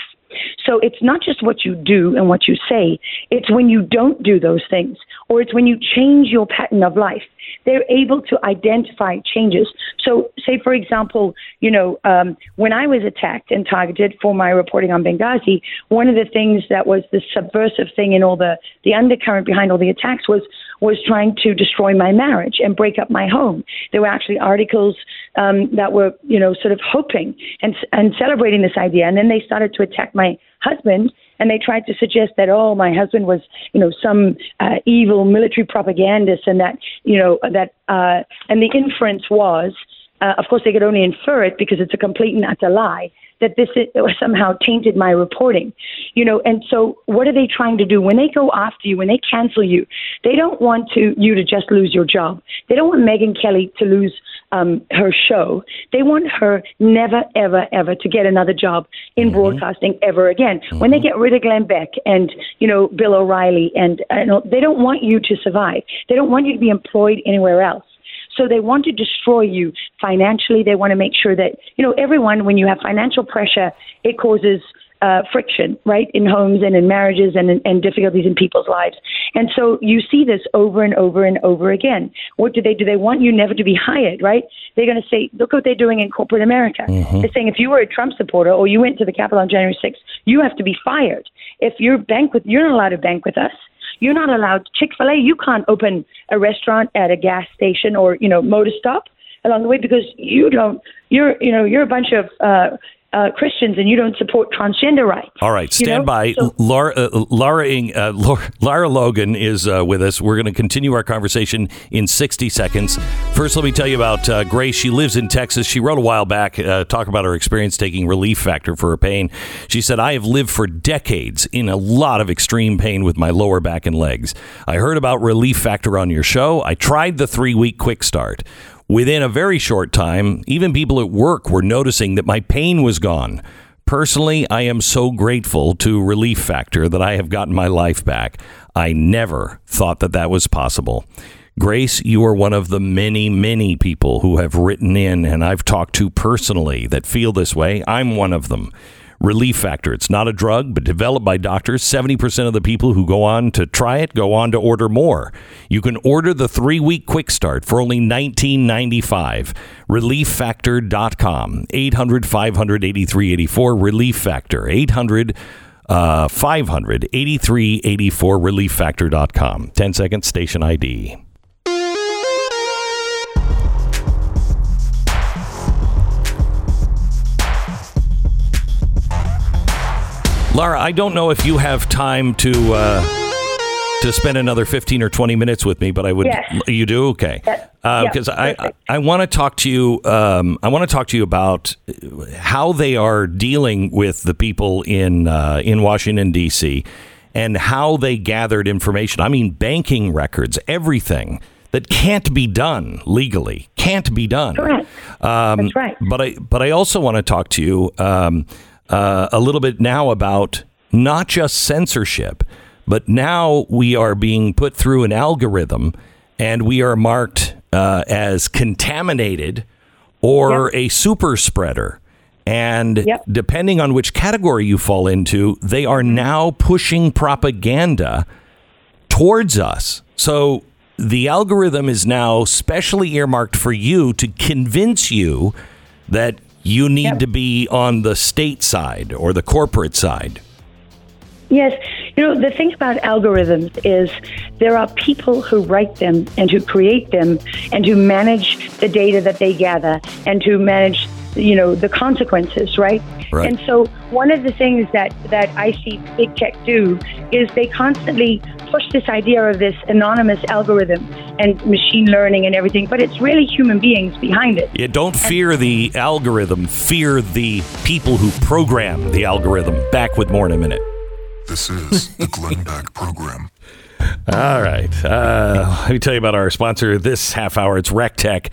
So it's not just what you do and what you say, it's when you don't do those things, or it's when you change your pattern of life. They're able to identify changes. So, say, for example, you know, um, when I was attacked and targeted for my reporting on Benghazi, one of the things that was the subversive thing in all the, the undercurrent behind all the attacks was was trying to destroy my marriage and break up my home. There were actually articles um, that were, you know, sort of hoping and and celebrating this idea, and then they started to attack my husband and they tried to suggest that oh my husband was you know some uh, evil military propagandist and that you know that uh, and the inference was uh, of course they could only infer it because it's a complete and utter lie that this is, somehow tainted my reporting you know and so what are they trying to do? When they go after you when they cancel you they don't want to you to just lose your job. They don't want Megyn Kelly to lose um, her show. They want her never ever ever to get another job in broadcasting ever again. When they get rid of Glenn Beck and you know Bill O'Reilly and uh, they don't want you to survive. They don't want you to be employed anywhere else so they want to destroy you financially. They want to make sure that, you know, everyone, when you have financial pressure, it causes uh, friction, right, in homes and in marriages and, and difficulties in people's lives. And so you see this over and over and over again. What do they do? They want you never to be hired, right? They're going to say, look what they're doing in corporate America. They're saying if you were a Trump supporter or you went to the Capitol on January 6th, you have to be fired. If you're bank with, you're not allowed to bank with us. You're not allowed Chick Fil A. You can't open a restaurant at a gas station or you know motor stop along the way because you don't. You're you know you're a bunch of uh, uh, Christians and you don't support transgender rights. All right, You stand know? by. So- Laura, uh, Laura, Ing- uh, Laura, Lara Logan is uh, with us. We're going to continue our conversation in 60 seconds. First, let me tell you about uh, Grace. She lives in Texas. She wrote a while back, uh, talk about her experience taking Relief Factor for her pain. She said, I have lived for decades in a lot of extreme pain with my lower back and legs. I heard about Relief Factor on your show. I tried the three week quick start. Within a very short time, even people at work were noticing that my pain was gone. Personally, I am so grateful to Relief Factor that I have gotten my life back. I never thought that that was possible. Grace, you are one of the many, many people who have written in and I've talked to personally that feel this way. I'm one of them. Relief Factor. It's not a drug, but developed by doctors. 70% of the people who go on to try it go on to order more. You can order the three week quick start for only $19.95. ReliefFactor.com. 800 500 8384. Relief Factor. 800 uh, 500 8384. ReliefFactor.com. 10 seconds, station ID. Laura, I don't know if you have time to uh, to spend another fifteen or twenty minutes with me, but I would. Yes. You do okay? Yeah, Because I I. I want to talk to you. Um, I want to talk to you about how they are dealing with the people in uh, in Washington D.C. and how they gathered information. I mean, banking records, everything that can't be done legally can't be done. Correct. Um, That's right. But I but I also want to talk to you um, uh, a little bit now about not just censorship, but now we are being put through an algorithm, and we are marked uh, as contaminated or a super spreader. And Yep. depending on which category you fall into, they are now pushing propaganda towards us. So the algorithm is now specially earmarked for you to convince you that you need Yep. to be on the state side or the corporate side. Yes, You know, the thing about algorithms is there are people who write them and who create them and who manage the data that they gather and who manage, you know, the consequences, right? Right. And so one of the things that, that I see big tech do is they constantly push this idea of this anonymous algorithm and machine learning and everything, but it's really human beings behind it. Yeah, don't fear the algorithm, fear the people who program the algorithm. Back with more in a minute. This is the Glenn Beck Program. All right. Uh, let me tell you about our sponsor this half hour. It's Recteq.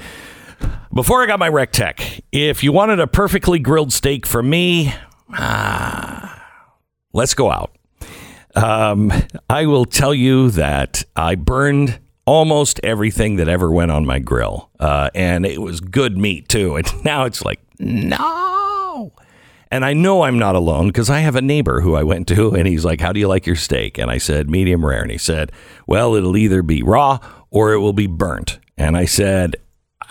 Before I got my Recteq, if you wanted a perfectly grilled steak from me, ah, let's go out. Um, I will tell you that I burned almost everything that ever went on my grill, uh, and it was good meat too. And now it's like, no. And I know I'm not alone because I have a neighbor who I went to, and he's like, "How do you like your steak?" And I said, "Medium rare." And he said, "Well, it'll either be raw or it will be burnt." And I said,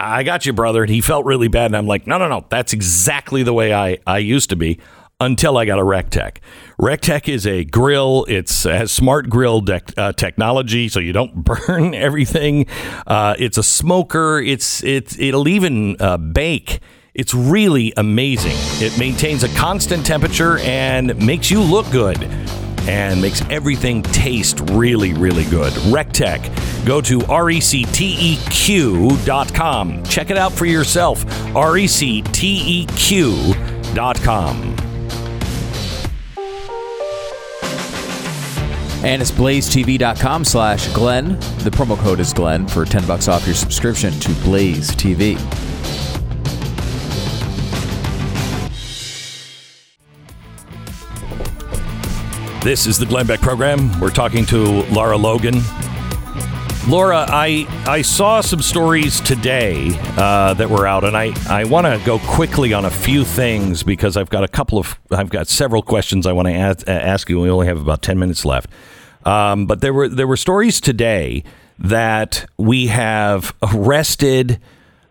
I got you, brother. And he felt really bad. And I'm like, no, no, no. That's exactly the way I, I used to be until I got a Recteq. Recteq is a grill. It's has smart grill dec- uh, technology, so you don't burn everything. Uh, it's a smoker. It's it's it'll even uh, bake. It's really amazing. It maintains a constant temperature and makes you look good and makes everything taste really, really good. Recteq. Go to E recteq.com. Check it out for yourself. E recteq.com. And it's blazetv.com slash Glenn. The promo code is Glenn for 10 bucks off your subscription to Blaze TV. This is the Glenn Beck program. We're talking to Lara Logan. Laura, I I saw some stories today uh, that were out, and I, I want to go quickly on a few things because I've got a couple of I've got several questions I want to ask, ask you. We only have about ten minutes left, um, but there were there were stories today that we have arrested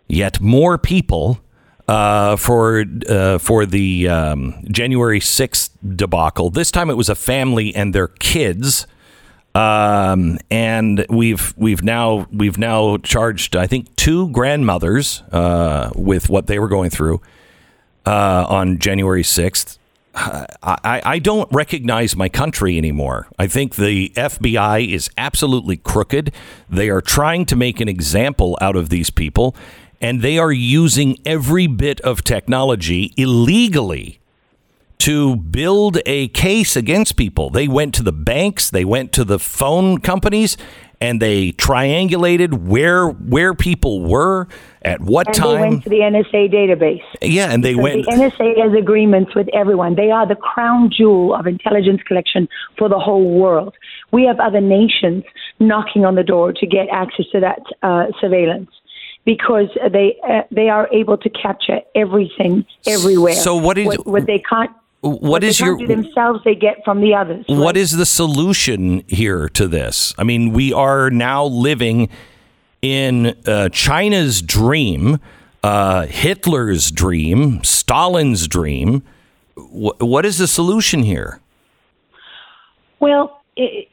yet more people uh, for uh, for the um, January sixth debacle. This time it was a family and their kids, um, and we've we've now we've now charged I think two grandmothers uh, with what they were going through uh, on January sixth. I, I don't recognize my country anymore. I think the FBI is absolutely crooked. They are trying to make an example out of these people, and they are using every bit of technology illegally to build a case against people. They went to the banks, they went to the phone companies, and they triangulated where where people were at what and time. they went to the NSA database. yeah, and they So went. The NSA has agreements with everyone. They are the crown jewel of intelligence collection for the whole world. We have other nations knocking on the door to get access to that uh, surveillance because they uh, they are able to capture everything everywhere. So what is- what, what they can't What they your do themselves? They get from the others. What right? is the solution here to this? I mean, we are now living in uh, China's dream, uh, Hitler's dream, Stalin's dream. Wh- what is the solution here? Well, i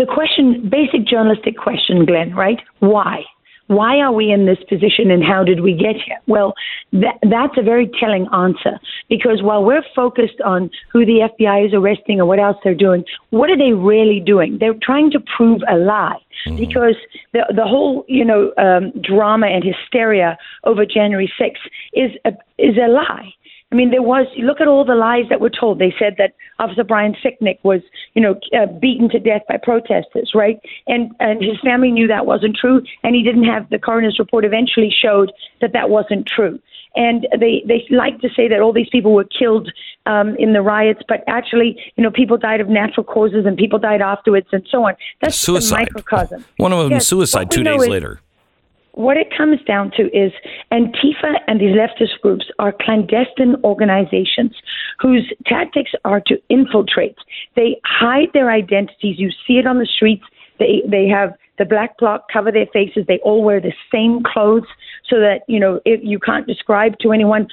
the question, basic journalistic question, Glenn, right? Why? Why are we in this position and how did we get here? Well, that, that's a very telling answer because while we're focused on who the FBI is arresting or what else they're doing, what are they really doing? They're trying to prove a lie because the, the whole, you know, um, drama and hysteria over January 6th is a, is a lie. I mean, there was. Look at all the lies that were told. They said that Officer Brian Sicknick was, you know, uh, beaten to death by protesters, right? And and his family knew that wasn't true, and he didn't have the coroner's report. Eventually showed that that wasn't true. And they they like to say that all these people were killed um, in the riots, but actually, you know, people died of natural causes and people died afterwards, and so on. That's Suicide. microcosm. One of them Yes, suicide two days later. What it comes down to is Antifa and these leftist groups are clandestine organizations whose tactics are to infiltrate. They hide their identities. You see it on the streets. They they have the black bloc cover their faces. They all wear the same clothes so that you know if you can't describe to anyone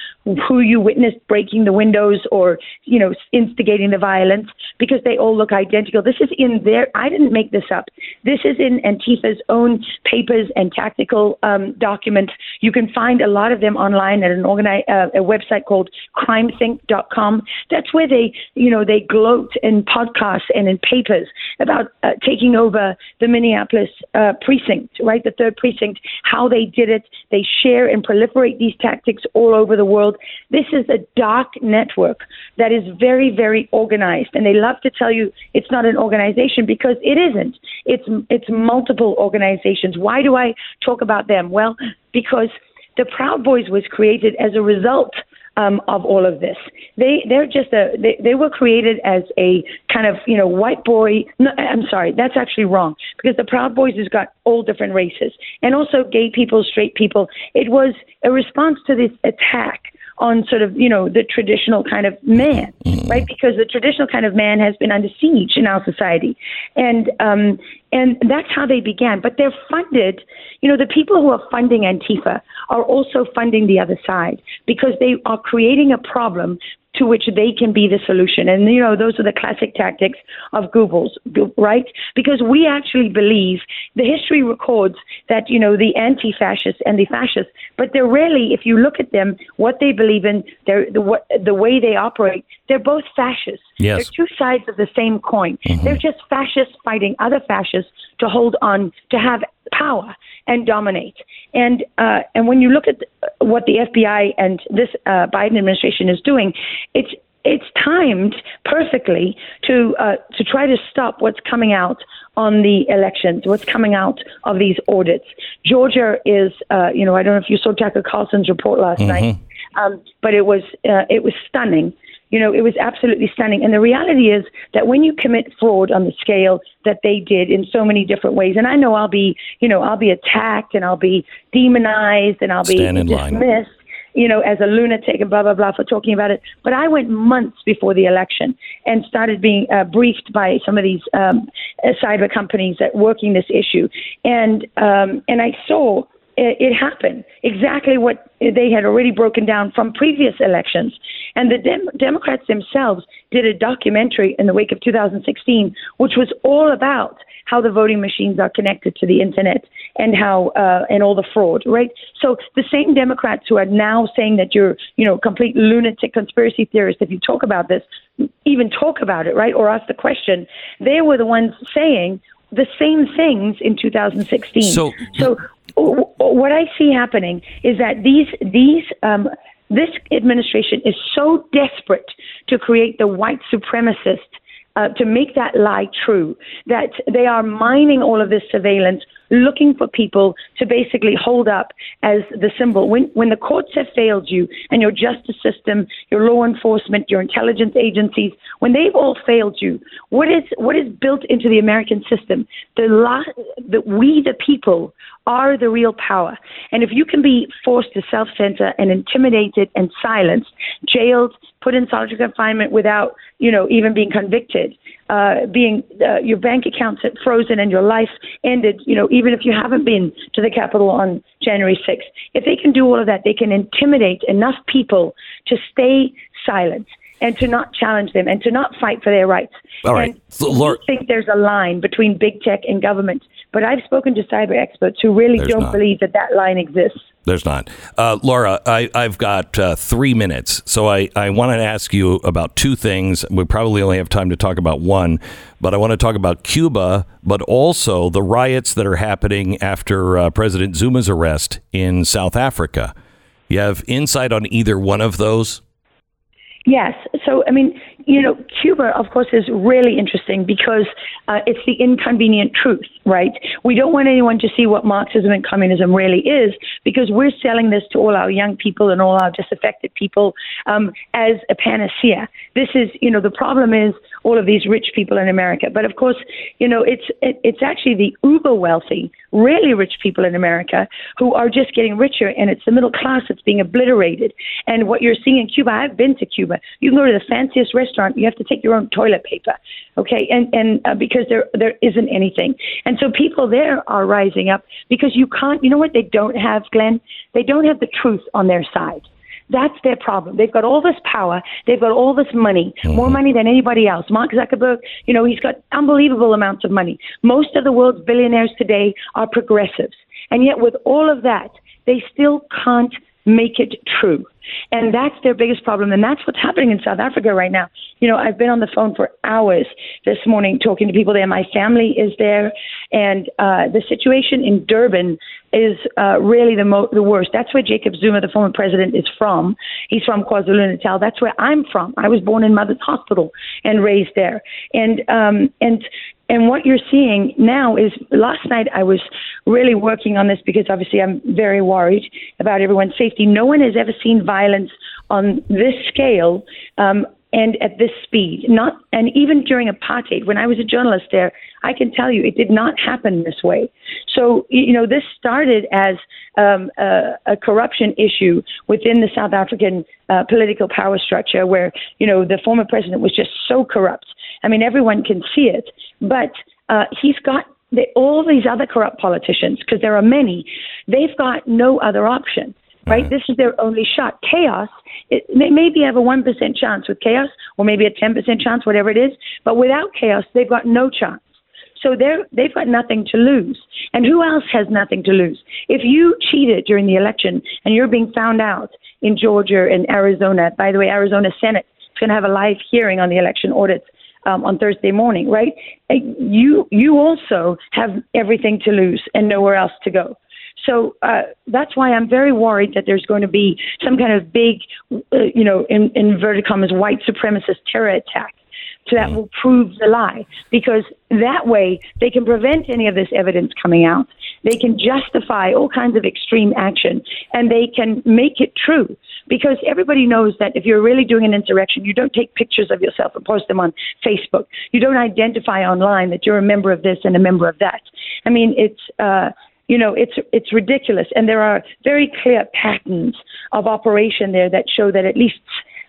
who you witnessed breaking the windows or you know instigating the violence because they all look identical. This is in their. I didn't make this up. This is in Antifa's own papers and tactical um, documents. You can find a lot of them online at an organi- uh, a website called CrimethInc.com. That's where they you know they gloat in podcasts and in papers about uh, taking over the Minneapolis uh, precinct, right, the third precinct, how they did it. They share and proliferate these tactics all over the world. This is a dark network that is very, very organized, and they love to tell you it's not an organization because it isn't. It's it's multiple organizations. Why do I talk about them? Well, because the Proud Boys was created as a result um, of all of this. They they're just a they, they were created as a kind of you know white boy. No, I'm sorry, that's actually wrong because the Proud Boys has got all different races and also gay people, straight people. It was a response to this attack on sort of you know the traditional kind of man, right? Because the traditional kind of man has been under siege in our society, and um, and that's how they began. But they're funded. You know, the people who are funding Antifa are also funding the other side because they are creating a problem to which they can be the solution. And, you know, those are the classic tactics of Goebbels, right? Because we actually believe the history records that, you know, the anti fascists and the fascists, but they're really, if you look at them, what they believe in, they're, the, what, the way they operate, they're both fascists. Yes. They're two sides of the same coin. Mm-hmm. They're just fascists fighting other fascists to hold on, to have power and dominate. And uh, and when you look at what the FBI and this uh, Biden administration is doing, it's it's timed perfectly to uh, to try to stop what's coming out on the elections, what's coming out of these audits. Georgia is, uh, you know, I don't know if you saw Tucker Carlson's report last night, um, but it was uh, it was stunning. You know, it was absolutely stunning. And the reality is that when you commit fraud on the scale that they did in so many different ways, and I know I'll be, you know, I'll be attacked and I'll be demonized and I'll Stand be in line. dismissed you know, as a lunatic and blah blah blah for talking about it. But I went months before the election and started being uh, briefed by some of these um, uh, cyber companies that working this issue, and um, and I saw it, it happen exactly what they had already broken down from previous elections. And the Dem- Democrats themselves did a documentary in the wake of 2016, which was all about how the voting machines are connected to the internet and how uh, and all the fraud, right? So the same Democrats who are now saying that you're, you know, complete lunatic conspiracy theorist if you talk about this, even talk about it, right, or ask the question, they were the ones saying the same things in 2016. So- so what I see happening is that these these um, this administration is so desperate to create the white supremacist uh, to make that lie true that they are mining all of this surveillance looking for people to basically hold up as the symbol. When when the courts have failed you and your justice system your law enforcement your intelligence agencies when they've all failed you what is what is built into the american system? The la- that we the people are the real power. And if you can be forced to self-censor and intimidated and silenced jailed put in solitary confinement without you know even being convicted uh, being uh, your bank accounts are frozen and your life ended, you know, even if you haven't been to the Capitol on January 6th. If they can do all of that, they can intimidate enough people to stay silent and to not challenge them and to not fight for their rights. All right. And So, Laura- I think there's a line between big tech and government, but I've spoken to cyber experts who really There's don't not. believe that that line exists. There's not. Uh, Laura, I, I've got uh, three minutes. So I, I want to ask you about two things. We probably only have time to talk about one, but I want to talk about Cuba, but also the riots that are happening after uh, President Zuma's arrest in South Africa. You have insight on either one of those? Yes. So, I mean, you know, Cuba, of course, is really interesting because uh, it's the inconvenient truth, right? We don't want anyone to see what Marxism and communism really is because we're selling this to all our young people and all our disaffected people um, as a panacea. This is, you know, the problem is all of these rich people in America. But of course, you know, it's it, it's actually the uber wealthy, really rich people in America who are just getting richer, and it's the middle class that's being obliterated. And what you're seeing in Cuba, I've been to Cuba. You can go to the fanciest restaurant, you have to take your own toilet paper, okay? And and uh, because there there isn't anything, and so people there are rising up because you can't. You know what they don't have, Glenn? They don't have the truth on their side that's their problem. They've got all this power, they've got all this money, more mm-hmm. money than anybody else. Mark Zuckerberg, you know, he's got unbelievable amounts of money. Most of the world's billionaires today are progressives. And yet with all of that, they still can't make it true. And that's their biggest problem. And that's what's happening in South Africa right now. You know, I've been on the phone for hours this morning talking to people there. My family is there. And uh, the situation in Durban is uh, really the, mo- the worst. That's where Jacob Zuma, the former president, is from. He's from KwaZulu Natal. That's where I'm from. I was born in Mother's Hospital and raised there. And um, and and what you're seeing now is last night I was really working on this because obviously I'm very worried about everyone's safety. No one has ever seen violence on this scale um, and at this speed. Not and even during apartheid, when I was a journalist there, I can tell you it did not happen this way. So you know this started as um, a, a corruption issue within the South African uh, political power structure, where you know the former president was just so corrupt. I mean, everyone can see it, but uh, he's got all these other corrupt politicians, because there are many, they've got no other option, right? This is their only shot. Chaos, it, they maybe have a 1% chance with chaos, or maybe a 10% chance, whatever it is, but without chaos, they've got no chance. So they're, they've got nothing to lose. And who else has nothing to lose? If you cheated during the election and you're being found out in Georgia and Arizona, by the way, Arizona Senate is going to have a live hearing on the election audits um, on Thursday morning, right? You you also have everything to lose and nowhere else to go. So uh, that's why I'm very worried that there's going to be some kind of big, uh, you know, in inverted commas, white supremacist terror attack. So that will prove the lie because that way they can prevent any of this evidence coming out. They can justify all kinds of extreme action and they can make it true because everybody knows that if you're really doing an insurrection, you don't take pictures of yourself and post them on Facebook. You don't identify online that you're a member of this and a member of that. I mean, it's, uh, you know, it's it's ridiculous, and there are very clear patterns of operation there that show that at least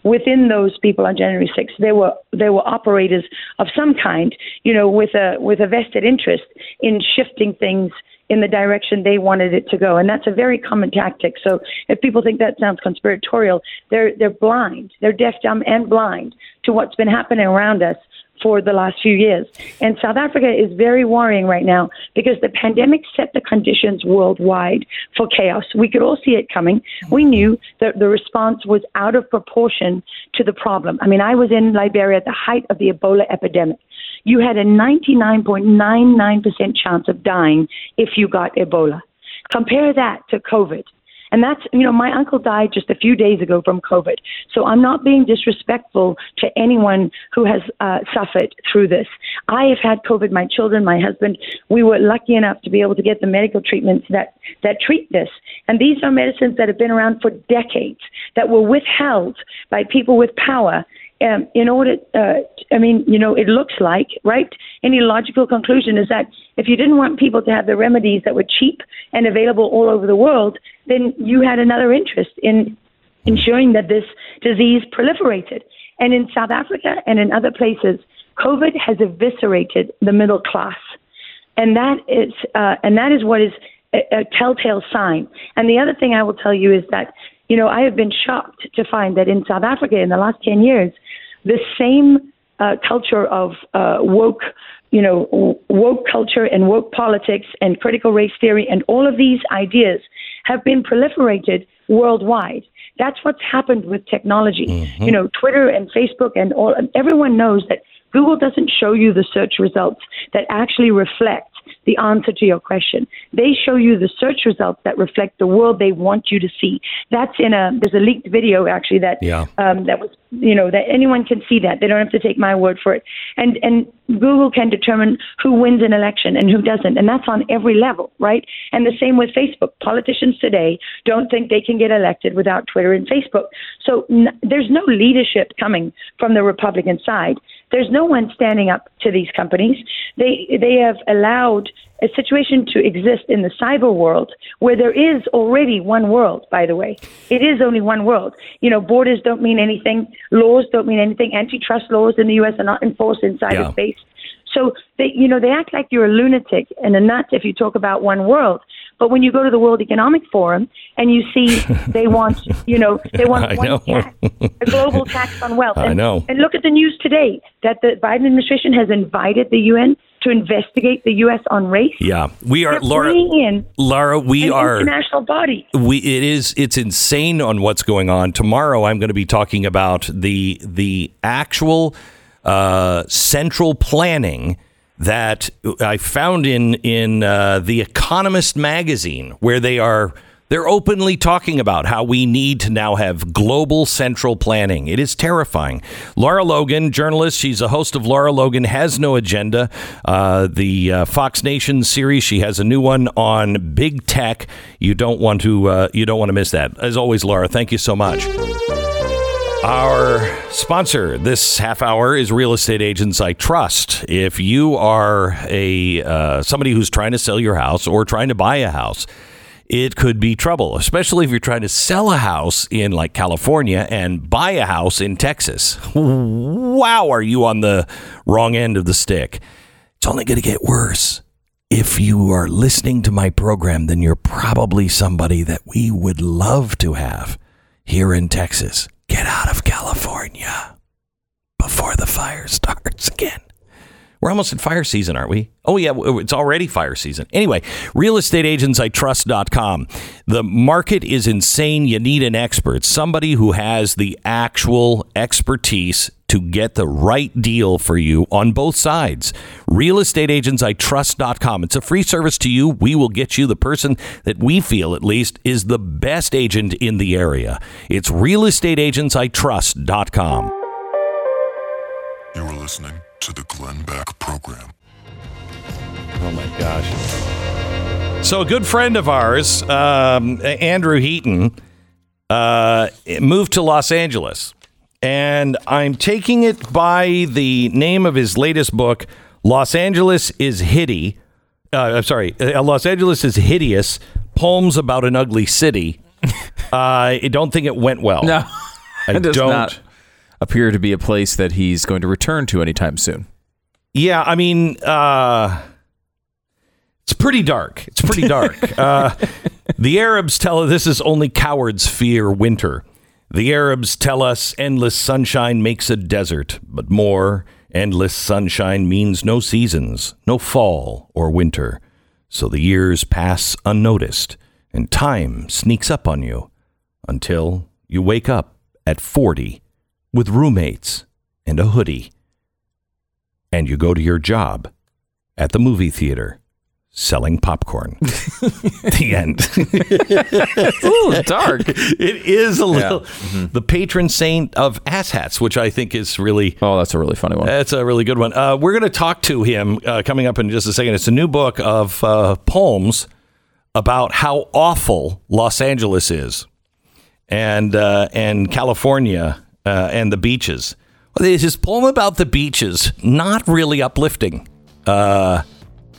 within those people on January 6th, there were there were operators of some kind, you know, with a with a vested interest in shifting things in the direction they wanted it to go, and that's a very common tactic. So if people think that sounds conspiratorial, they're they're blind, they're deaf, dumb, and blind to what's been happening around us for the last few years. And South Africa is very worrying right now because the pandemic set the conditions worldwide for chaos. We could all see it coming. We knew that the response was out of proportion to the problem. I mean, I was in Liberia at the height of the Ebola epidemic. You had a 99.99% chance of dying if you got Ebola. Compare that to COVID. And that's, you know, my uncle died just a few days ago from COVID. So I'm not being disrespectful to anyone who has uh, suffered through this. I have had COVID, my children, my husband. We were lucky enough to be able to get the medical treatments that, that treat this. And these are medicines that have been around for decades, that were withheld by people with power um, in order, uh, I mean, you know, it looks like, right? Any logical conclusion is that if you didn't want people to have the remedies that were cheap and available all over the world, then you had another interest in ensuring that this disease proliferated. And in South Africa and in other places, COVID has eviscerated the middle class, and that is uh, and that is what is a, a telltale sign. And the other thing I will tell you is that you know I have been shocked to find that in South Africa in the last ten years, the same uh, culture of uh, woke, you know, woke culture and woke politics and critical race theory and all of these ideas have been proliferated worldwide. That's what's happened with technology. You know, Twitter and Facebook and all. Everyone knows that Google doesn't show you the search results that actually reflect the answer to your question. They show you the search results that reflect the world they want you to see. That's in a there's a leaked video actually that Yeah. um, that was you know that anyone can see that they don't have to take my word for it. And and Google can determine who wins an election and who doesn't, and that's on every level, right? And the same with Facebook. Politicians today don't think they can get elected without Twitter and Facebook. So n- there's no leadership coming from the Republican side. There's no one standing up to these companies. They they have allowed a situation to exist in the cyber world where there is already one world. By the way, it is only one world. You know, borders don't mean anything. Laws don't mean anything. Antitrust laws in the U.S. are not enforced in Yeah. cyberspace. So they, you know, they act like you're a lunatic and a nut if you talk about one world. But when you go to the World Economic Forum and you see they want, you know, they want I one know. tax, a global tax on wealth. I and, know. And look at the news today that the Biden administration has invited the UN to investigate the U.S. on race. Yeah, we are They're Laura. Laura, we an are. international body. we it is it's insane on what's going on tomorrow i'm going to be talking about the the actual uh, central planning that i found in in uh, the economist magazine where they are they're openly talking about how we need to now have global central planning. It is terrifying. Lara Logan, journalist, she's a host of Lara Logan Has No Agenda, uh, the uh, Fox Nation series. She has a new one on big tech. You don't want to uh, you don't want to miss that. As always, Laura, thank you so much. Our sponsor this half hour is Real Estate Agents I Trust. If you are a uh, somebody who's trying to sell your house or trying to buy a house, it could be trouble, especially if you're trying to sell a house in like California and buy a house in Texas. Wow, are you on the wrong end of the stick? It's only going to get worse. If you are listening to my program, then you're probably somebody that we would love to have here in Texas. Get out of California before the fire starts again. We're almost in fire season, aren't we? Oh, yeah, it's already fire season. Anyway, realestateagentsitrust.com. The market is insane. You need an expert, somebody who has the actual expertise to get the right deal for you on both sides. Realestateagentsitrust.com. It's a free service to you. We will get you the person that we feel, at least, is the best agent in the area. It's realestateagentsitrust.com. You are listening to the Glenn Beck Program. Oh my gosh. So a good friend of ours, um, Andrew Heaton, uh, moved to Los Angeles, and I'm taking it by the name of his latest book, "Los Angeles is Hitty." Uh, I'm sorry, uh, Los Angeles is hideous. Poems about an ugly city. Uh, I don't think it went well. No, I it does don't. not appear to be a place that he's going to return to anytime soon. Yeah, I mean, uh, it's pretty dark. It's pretty dark. uh, the Arabs tell us this is only cowards fear winter. The Arabs tell us endless sunshine makes a desert, but more endless sunshine means no seasons, no fall or winter. So the years pass unnoticed, and time sneaks up on you until you wake up at 40 with roommates and a hoodie and you go to your job at the movie theater selling popcorn. the end. Ooh, dark. it is a little the patron saint of asshats, which I think is really Oh, that's a really funny one. that's a really good one. Uh, we're going to talk to him uh, coming up in just a second. It's a new book of uh, poems about how awful Los Angeles is, and uh, and California uh, and the beaches. Well, his poem about the beaches not really uplifting uh,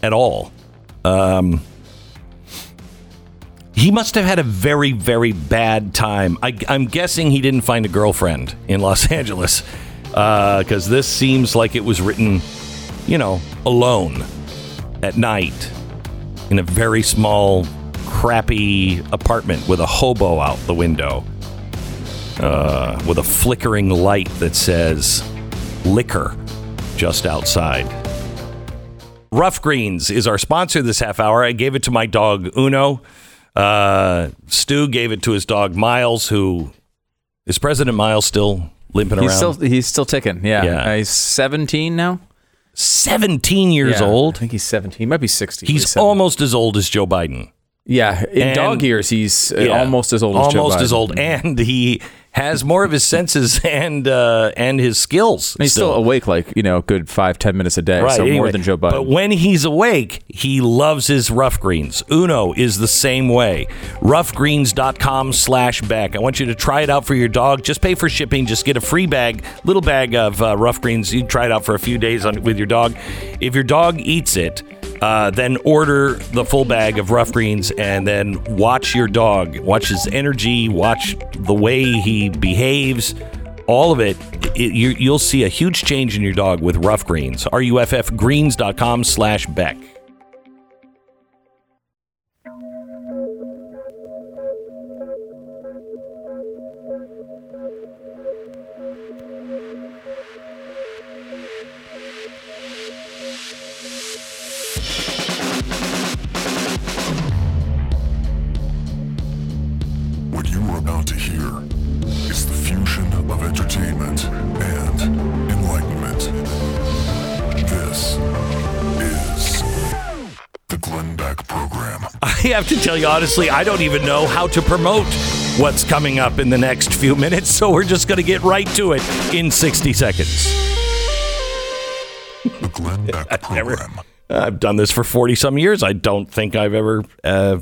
at all. Um, he must have had a very, very bad time. I, I'm guessing he didn't find a girlfriend in Los Angeles because this seems like it was written, you know, alone at night in a very small, crappy apartment with a hobo out the window uh, with a flickering light that says liquor just outside. Ruff Greens is our sponsor this half hour. I gave it to my dog Uno. Uh, Stu gave it to his dog Miles, who is President Miles still limping He's around. still he's still ticking. Yeah, Yeah. Uh, he's 17 now. 17 years Yeah, old. I think he's 17. He might be 60. He's 47. almost as old as Joe Biden. yeah. In and- dog years, he's uh, Yeah. almost as old as Joe Biden. almost as old, and he has more of his senses and uh, and his skills. And he's still awake like you know, a good five ten minutes a day. Right, so more than Joe Biden. But when he's awake, he loves his Ruff Greens. Uno is the same way. Ruffgreens.com slash Beck. I want you to try it out for your dog. Just pay for shipping. Just get a free bag, little bag of uh, Ruff Greens. You try it out for a few days on, with your dog. If your dog eats it, uh, then order the full bag of Ruff Greens and then watch your dog. Watch his energy, watch the way he behaves. All of it, it you, you'll see a huge change in your dog with Ruff Greens. Ruffgreens.com slash beck tell you honestly, I don't even know how to promote what's coming up in the next few minutes, so we're just going to get right to it in 60 seconds. The Glenn Beck Program. I've done this for 40 some years. I don't think I've ever uh,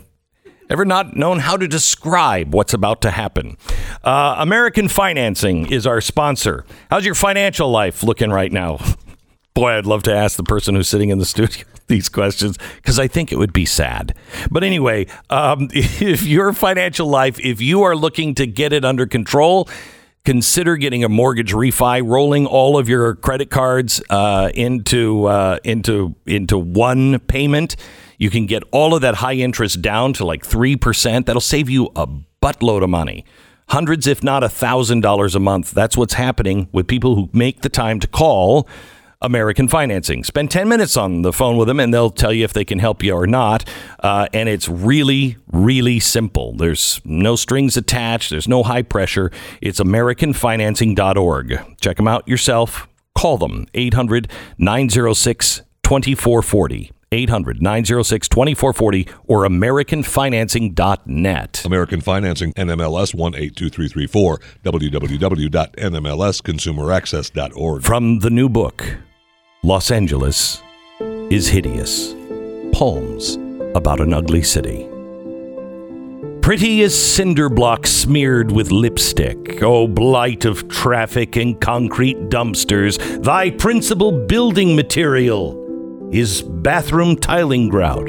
ever not known how to describe what's about to happen. Uh, American Financing is our sponsor. How's your financial life looking right now? Boy, I'd love to ask the person who's sitting in the studio these questions because I think it would be sad. But anyway, um, if your financial life, if you are looking to get it under control, consider getting a mortgage refi, rolling all of your credit cards uh, into uh, into into one payment. You can get all of that high interest down to like three percent. That'll save you a buttload of money. Hundreds, if not a thousand dollars a month. That's what's happening with people who make the time to call American Financing. Spend 10 minutes on the phone with them and they'll tell you if they can help you or not. Uh, and it's really, really simple. There's no strings attached, there's no high pressure. It's AmericanFinancing.org. Check them out yourself. Call them 800 906 2440. 800 906 2440 or AmericanFinancing.net. American Financing, NMLS 182334, www.nmlsconsumeraccess.org. From the new book, Los Angeles is Hideous Poems about an Ugly City. Pretty as cinder blocks smeared with lipstick, O blight of traffic and concrete dumpsters, thy principal building material is bathroom tiling grout,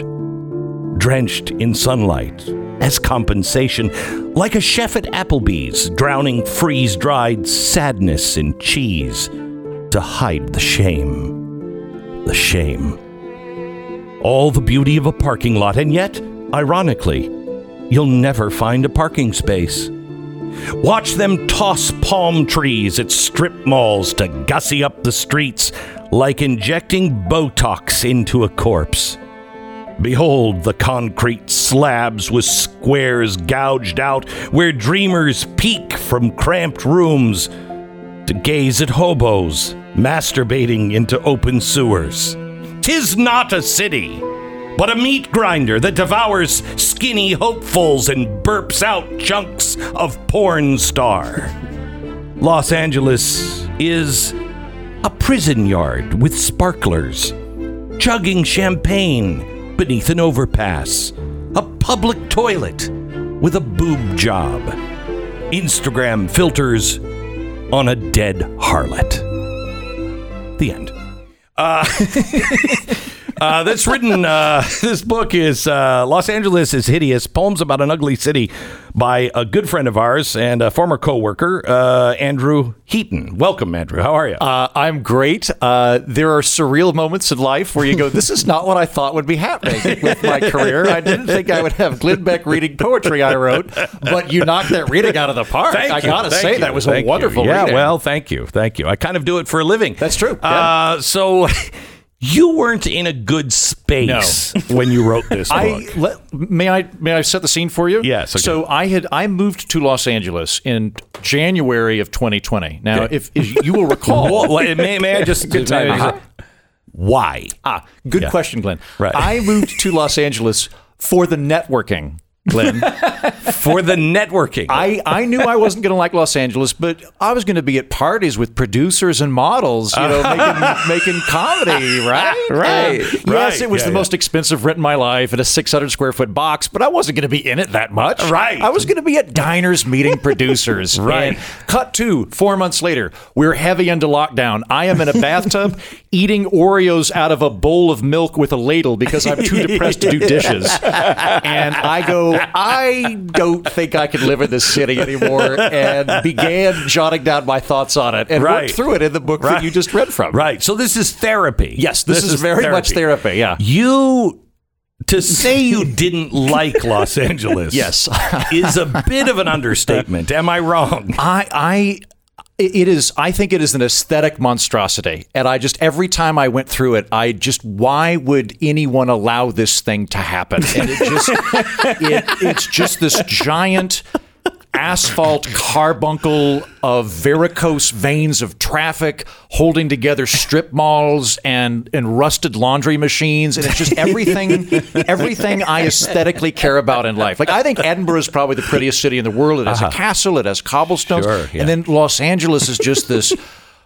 drenched in sunlight as compensation, like a chef at Applebee's drowning freeze dried sadness in cheese to hide the shame. The shame. All the beauty of a parking lot, and yet, ironically, you'll never find a parking space. Watch them toss palm trees at strip malls to gussy up the streets like injecting Botox into a corpse. Behold the concrete slabs with squares gouged out where dreamers peek from cramped rooms to gaze at hobos masturbating into open sewers. Tis not a city, but a meat grinder that devours skinny hopefuls and burps out chunks of porn star. Los Angeles is a prison yard with sparklers, chugging champagne beneath an overpass, a public toilet with a boob job, Instagram filters on a dead harlot. The end. Uh, uh, that's written. Uh, this book is uh, Los Angeles is Hideous Poems About an Ugly City by a good friend of ours and a former co worker, uh, Andrew Heaton. Welcome, Andrew. How are you? Uh, I'm great. Uh, there are surreal moments in life where you go, This is not what I thought would be happening with my career. I didn't think I would have Glenn Beck reading poetry I wrote, but you knocked that reading out of the park. Thank I you, got to thank say, that was thank a wonderful you. Yeah, reading. well, thank you. Thank you. I kind of do it for a living. That's true. Yeah. Uh, so you weren't in a good space when you wrote this book. I let, may I may I set the scene for you? Yes, okay. So I had I moved to Los Angeles in January of 2020. Now, Okay. if, if you will recall, Well, well, may, may I just Good may I timing. just- why? Ah, good Yeah. question, Glenn. Right. I moved to Los Angeles for the networking, Glenn. For the networking. I, I knew I wasn't going to like Los Angeles, but I was going to be at parties with producers and models, you know, making, making comedy, right? Right, um, And yes, right. it was Yeah, the yeah. most expensive rent in my life at a 600 square foot box, but I wasn't going to be in it that much. Right. I was going to be at diners meeting producers. Right. Cut to four months later, we're heavy into lockdown. I am in a bathtub eating Oreos out of a bowl of milk with a ladle because I'm too depressed to do dishes. And I go, I don't think I can live in this city anymore, and began jotting down my thoughts on it and Right. worked through it in the book Right. that you just read from. Right. So this is therapy. Yes, this, is, very much therapy. Yeah. You to say you didn't like Los Angeles Yes. is a bit of an understatement. Am I wrong? I, I, it is. I think it is an aesthetic monstrosity, and I just every time I went through it, I just why would anyone allow this thing to happen? And it just, it, it's just this giant asphalt carbuncle of varicose veins of traffic holding together strip malls and and rusted laundry machines and it's just everything everything I aesthetically care about in life. Like I think Edinburgh is probably the prettiest city in the world. It has a castle, it has cobblestones, Uh-huh. Sure, yeah. and then Los Angeles is just this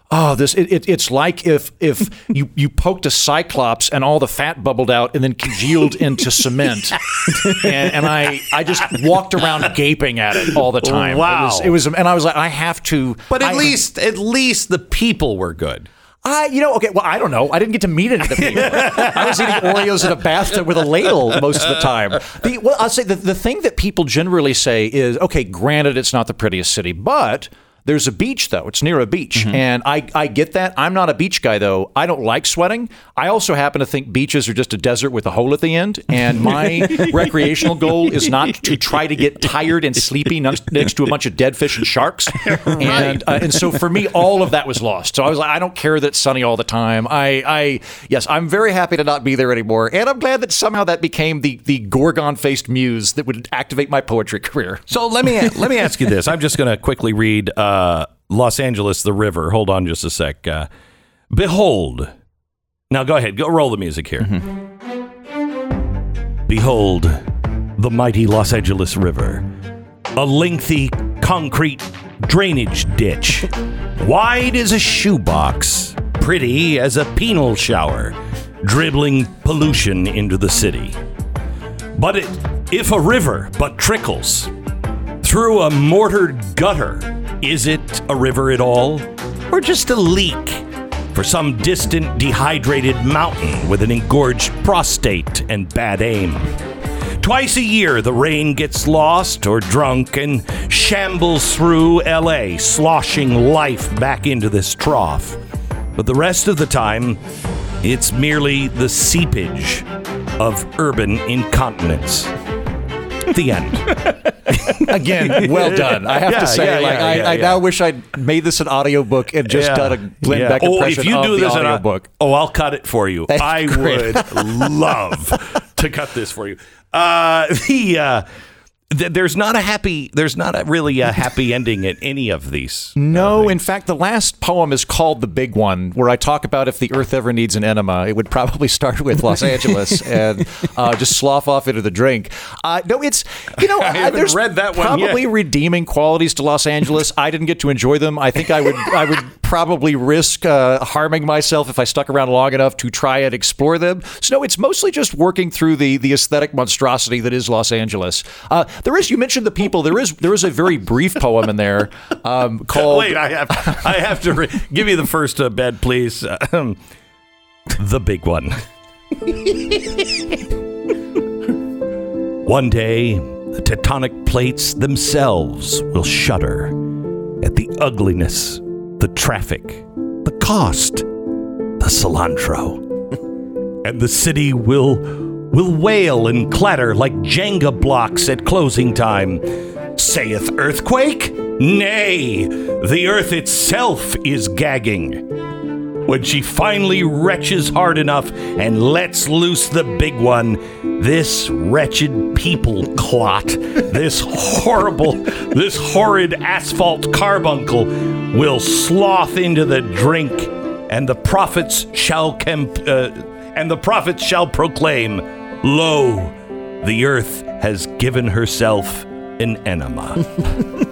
Oh, this it, it, it's like if if you, you poked a cyclops and all the fat bubbled out and then congealed into cement, and, and I I just walked around gaping at it all the time. Wow. it was, it was and I was like I have to. But at I- least, at least the people were good. I, you know, okay. Well, I don't know. I didn't get to meet any of the people. I was eating Oreos in a bathtub with a ladle most of the time. The, well, I'll say the, the thing that people generally say is, okay, granted, it's not the prettiest city, but there's a beach though. It's near a beach, and I, I get that. I'm not a beach guy though. I don't like sweating. I also happen to think beaches are just a desert with a hole at the end. And my recreational goal is not to try to get tired and sleepy next, next to a bunch of dead fish and sharks. And uh, and so for me, all of that was lost. So I was like, I don't care that it's sunny all the time. I, I yes, I'm very happy to not be there anymore, and I'm glad that somehow that became the the gorgon faced muse that would activate my poetry career. So let me let me ask you this. I'm just going to quickly read uh, Los Angeles, the river. Hold on just a sec. Uh, Behold. Now go ahead. Go roll the music here. Behold the mighty Los Angeles River, a lengthy concrete drainage ditch, wide as a shoebox, pretty as a penal shower, dribbling pollution into the city. But it, if a river but trickles through a mortared gutter, is it a river at all? Or just a leak for some distant dehydrated mountain with an engorged prostate and bad aim? Twice a year, the rain gets lost or drunk and shambles through LA, sloshing life back into this trough. But the rest of the time, it's merely the seepage of urban incontinence. The end. Again, well done. I have Yeah, to say, yeah, like, yeah, I, I now wish I'd made this an audiobook and just done a Glenn. Beck Oh, impression if you do this in a audiobook. oh, I'll cut it for you. That's I great. would love to cut this for you. Uh, the uh, th- there's not a happy. There's not a really a happy ending at any of these. No, in fact, the last poem is called The Big One, where I talk about if the earth ever needs an enema, it would probably start with Los Angeles and uh, just slough off into the drink. Uh, no, it's, you know, I uh, there's read that one probably yet. redeeming qualities to Los Angeles. I didn't get to enjoy them. I think I would, I would probably risk uh, harming myself if I stuck around long enough to try and explore them. So, no, it's mostly just working through the, the aesthetic monstrosity that is Los Angeles. There is, you mentioned the people, there is, there is a very brief poem in there um, called. Wait, I have I have to re- give me the first uh, bed, please. Um, the big one. One day, the tectonic plates themselves will shudder at the ugliness, the traffic, the cost, the cilantro. and the city will will wail and clatter like Jenga blocks at closing time. Saith earthquake? Nay, the earth itself is gagging. When she finally retches hard enough and lets loose the big one, this wretched people clot, this horrible, this horrid asphalt carbuncle will sloth into the drink, and the prophets shall camp, uh, and the prophets shall proclaim, "Lo, the earth has given herself an enema."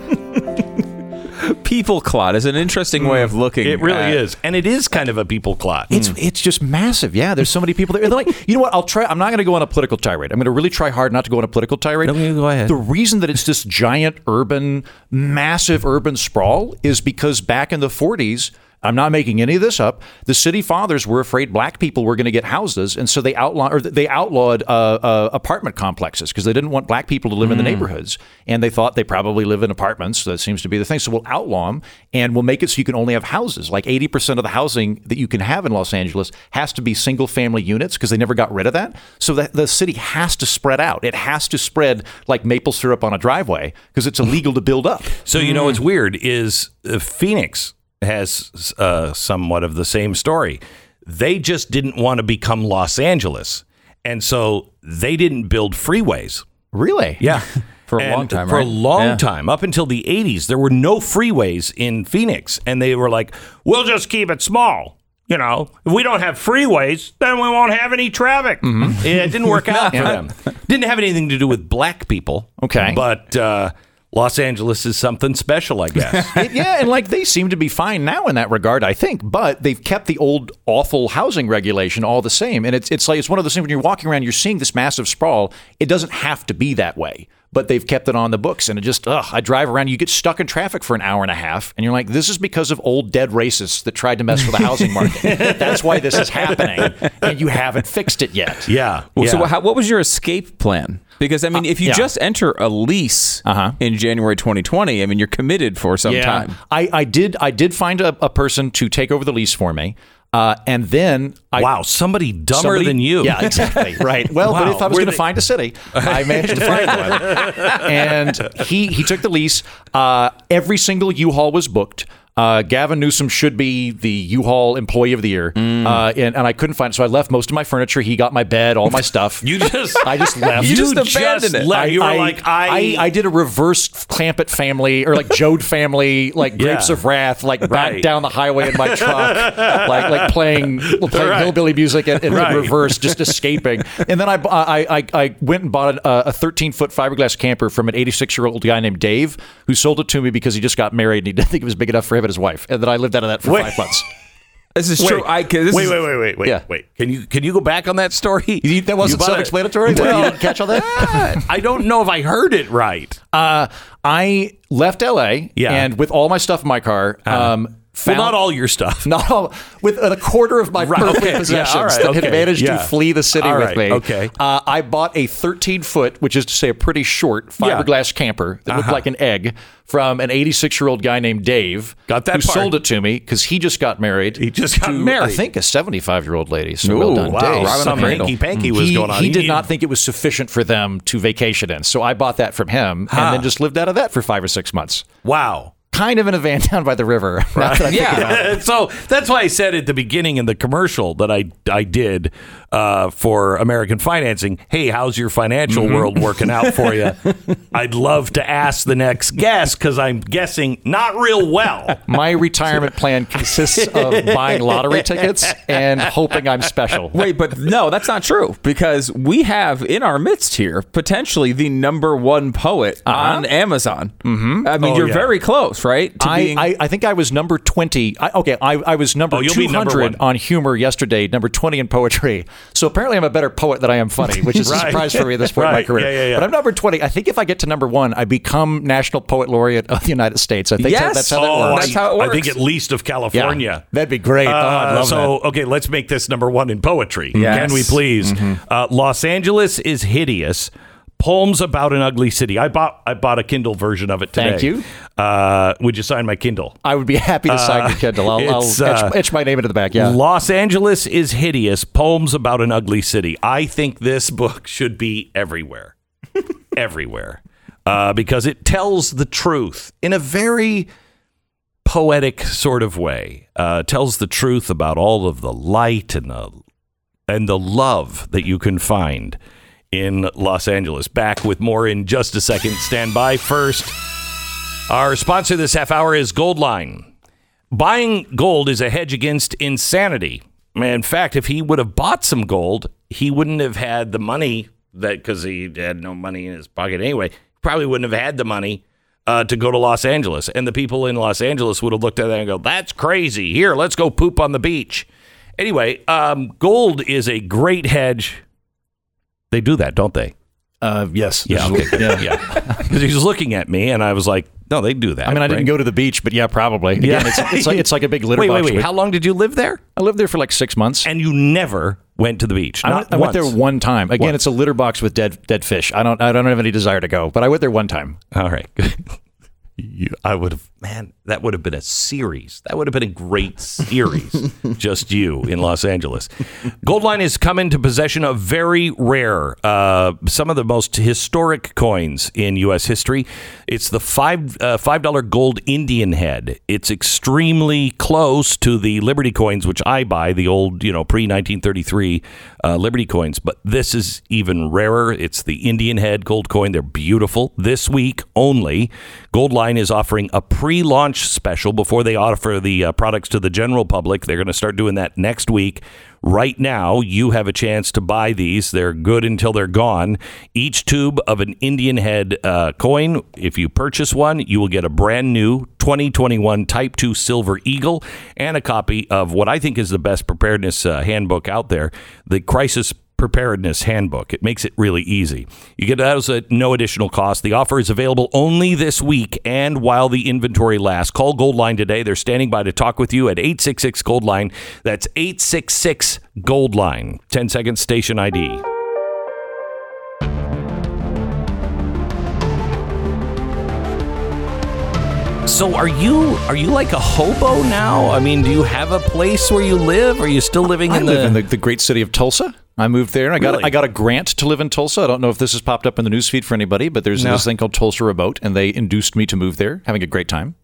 People clot is an interesting way of hmm. looking. At it It really at- is, and it is kind of a people clot. It's it's just massive. Yeah, there's so many people there. They're like, you know what? I'll try. I'm not going to go on a political tirade. I'm going to really try hard not to go on a political tirade. No, go ahead. The reason that it's this giant urban, massive urban sprawl is because back in the 40s. I'm not making any of this up. The city fathers were afraid black people were going to get houses, and so they outlawed or they outlawed uh, uh, apartment complexes because they didn't want black people to live in the neighborhoods, and they thought they probably live in apartments. That seems to be the thing. So we'll outlaw them, and we'll make it so you can only have houses. Like 80 percent of the housing that you can have in Los Angeles has to be single family units because they never got rid of that. So that the city has to spread out. It has to spread like maple syrup on a driveway because it's illegal to build up. So you know what's weird is uh, Phoenix has uh, somewhat of the same story. They just didn't want to become Los Angeles, and so they didn't build freeways. Really? Yeah. For a And long time, For a long Yeah. time, up until the 80s, there were no freeways in Phoenix. And they were like, we'll just keep it small. You know, if we don't have freeways, then we won't have any traffic. Mm-hmm. It didn't work out for them. Didn't have anything to do with black people. Okay. But uh, Los Angeles is something special, I guess. Yeah, and like they seem to be fine now in that regard, I think. But they've kept the old awful housing regulation all the same, and it's it's like it's one of those things when you're walking around, you're seeing this massive sprawl. It doesn't have to be that way, but they've kept it on the books, and it just ugh. I drive around, you get stuck in traffic for an hour and a half, and you're like, this is because of old dead racists that tried to mess with the housing market. That's why this is happening, and you haven't fixed it yet. yeah. Well, So, how, what was your escape plan? Because I mean, if you yeah. just enter a lease Uh-huh. in January 2020, I mean, you're committed for some time. I, I did I did find a, a person to take over the lease for me. Uh, and then I wow, somebody dumber somebody- than you. Yeah, exactly. Right. Well, but if I was going to find a city, I managed to find one. And he he took the lease. Uh, every single U-Haul was booked. Uh, Gavin Newsom should be the U-Haul Employee of the Year, Mm. uh, and, and I couldn't find it, so I left most of my furniture. He got my bed, all my stuff. You just I just left. You just just abandoned it. left. You were like, I, I, did a reverse Clampett family or like Joad family, like Grapes Yeah. of Wrath, like back Right. down the highway in my truck, like like playing playing Right. hillbilly music in, in Right. reverse, just escaping. And then I, I, I, I went and bought a, a 13 foot fiberglass camper from an 86 year old guy named Dave who sold it to me because he just got married and he didn't think it was big enough for him his wife. And then I lived out of that for Wait. five months. This is Wait, true. I, 'cause this wait, is- wait, wait, wait, wait, Yeah. wait. Can you can you go back on that story? You- that wasn't You self-explanatory? You Well, didn't catch all that? I don't know if I heard it right. Uh, I left LA Yeah. and with all my stuff in my car. Um, Well, not all your stuff. Not all, with a quarter of my Right, personal okay, yeah, possessions all right, that had managed yeah. to flee the city All with right, me. okay. Uh, I bought a 13 foot, which is to say a pretty short Yeah. Uh-huh. fiberglass camper that looked like an egg from an 86 year old guy named Dave. Got that Who part. sold it to me because he just got married. He just got to, married. I think a 75 year old lady. So well done, wow, Dave. Robin some hanky panky was he, going on. he did not think it was sufficient for them to vacation in. So I bought that from him and then just lived out of that for five or six months. Wow. Kind of in a van down by the river. That Yeah. so that's why I said at the beginning in the commercial that I I did uh, for American Financing. Hey, how's your financial Mm-hmm. world working out for you? I'd love to ask the next guest because I'm guessing not real well. My retirement plan consists of buying lottery tickets and hoping I'm special. Wait, but no, that's not true because we have in our midst here potentially the number one poet on Amazon. Mm-hmm. I mean, Oh, you're yeah. very close, right? To I, being I, I think I was number 20. I, okay, I, I was number Oh, 200 number on humor yesterday, number 20 in poetry. So apparently I'm a better poet than I am funny, which is Right. a surprise for me at this point Right. in my career. Yeah, yeah, yeah. But I'm number 20. I think if I get to number one, I become National Poet Laureate of the United States. I think Yes. that, that's how that Oh, works. That's how it I think at least of Yeah, California. that'd be great. oh, I'd Uh, love so okay, let's make this number one in poetry. Yes. Can we please? Mm-hmm. Uh, Los Angeles is hideous. Poems about an ugly city. I bought I bought a Kindle version of it today. Thank you. Uh, would you sign my Kindle? I would be happy to sign your Kindle. I'll, I'll uh, etch, etch my name into the back. Yeah. Los Angeles is hideous. Poems about an ugly city. I think this book should be everywhere, everywhere, uh, because it tells the truth in a very poetic sort of way. Uh, tells the truth about all of the light and the and the love that you can find in Los Angeles. Back with more in just a second. Stand by first. Our sponsor this half hour is Goldline. Buying gold is a hedge against insanity. In fact, if he would have bought some gold, he wouldn't have had the money that because he had no money in his pocket anyway. Probably wouldn't have had the money uh, to go to Los Angeles, and the people in Los Angeles would have looked at that and go, "That's crazy. Here, let's go poop on the beach." Anyway, um, gold is a great hedge. They do that, don't they? Uh, yes. Yeah, okay, good. yeah. Because he was looking at me, and I was like, "No, they do that." I mean, I didn't right? go to the beach, but yeah, probably. Again, Yeah. it's, it's like it's like a big litter Wait, box. wait, wait. with- How long did you live there? I lived there for like six months. And you never went to the beach. I Not went, I went there one time. Again, Once. it's a litter box with dead dead fish. I don't I don't have any desire to go, but I went there one time. All right. you, I would have. Man, that would have been a series. That would have been a great series. Just you in Los Angeles. Goldline has come into possession of very rare, uh, some of the most historic coins in U.S. history. It's the five uh, five dollar gold Indian head. It's extremely close to the Liberty coins, which I buy, the old you know pre 1933 uh, Liberty coins. But this is even rarer. It's the Indian head gold coin. They're beautiful. This week only, Goldline is offering a pre-launch special before they offer the uh, products to the general public. They're going to start doing that next week. Right now, you have a chance to buy these. They're good until they're gone. Each tube of an Indian head uh, coin, if you purchase one, you will get a brand new 2021 Type 2 Silver Eagle and a copy of what I think is the best preparedness uh, handbook out there, the Crisis Preparedness Handbook. It makes it really easy. You get those at no additional cost. The offer is available only this week and while the inventory lasts. Call Goldline today. They're standing by to talk with you at 866 Goldline. That's 866 Goldline. 10 seconds station ID. So are you are you like a hobo now? I mean, do you have a place where you live? Are you still living in live the in the, the great city of Tulsa. I moved there. And I got Really? I got a grant to live in Tulsa. I don't know if this has popped up in the newsfeed for anybody, but there's No. this thing called Tulsa Remote, and they induced me to move there, having a great time.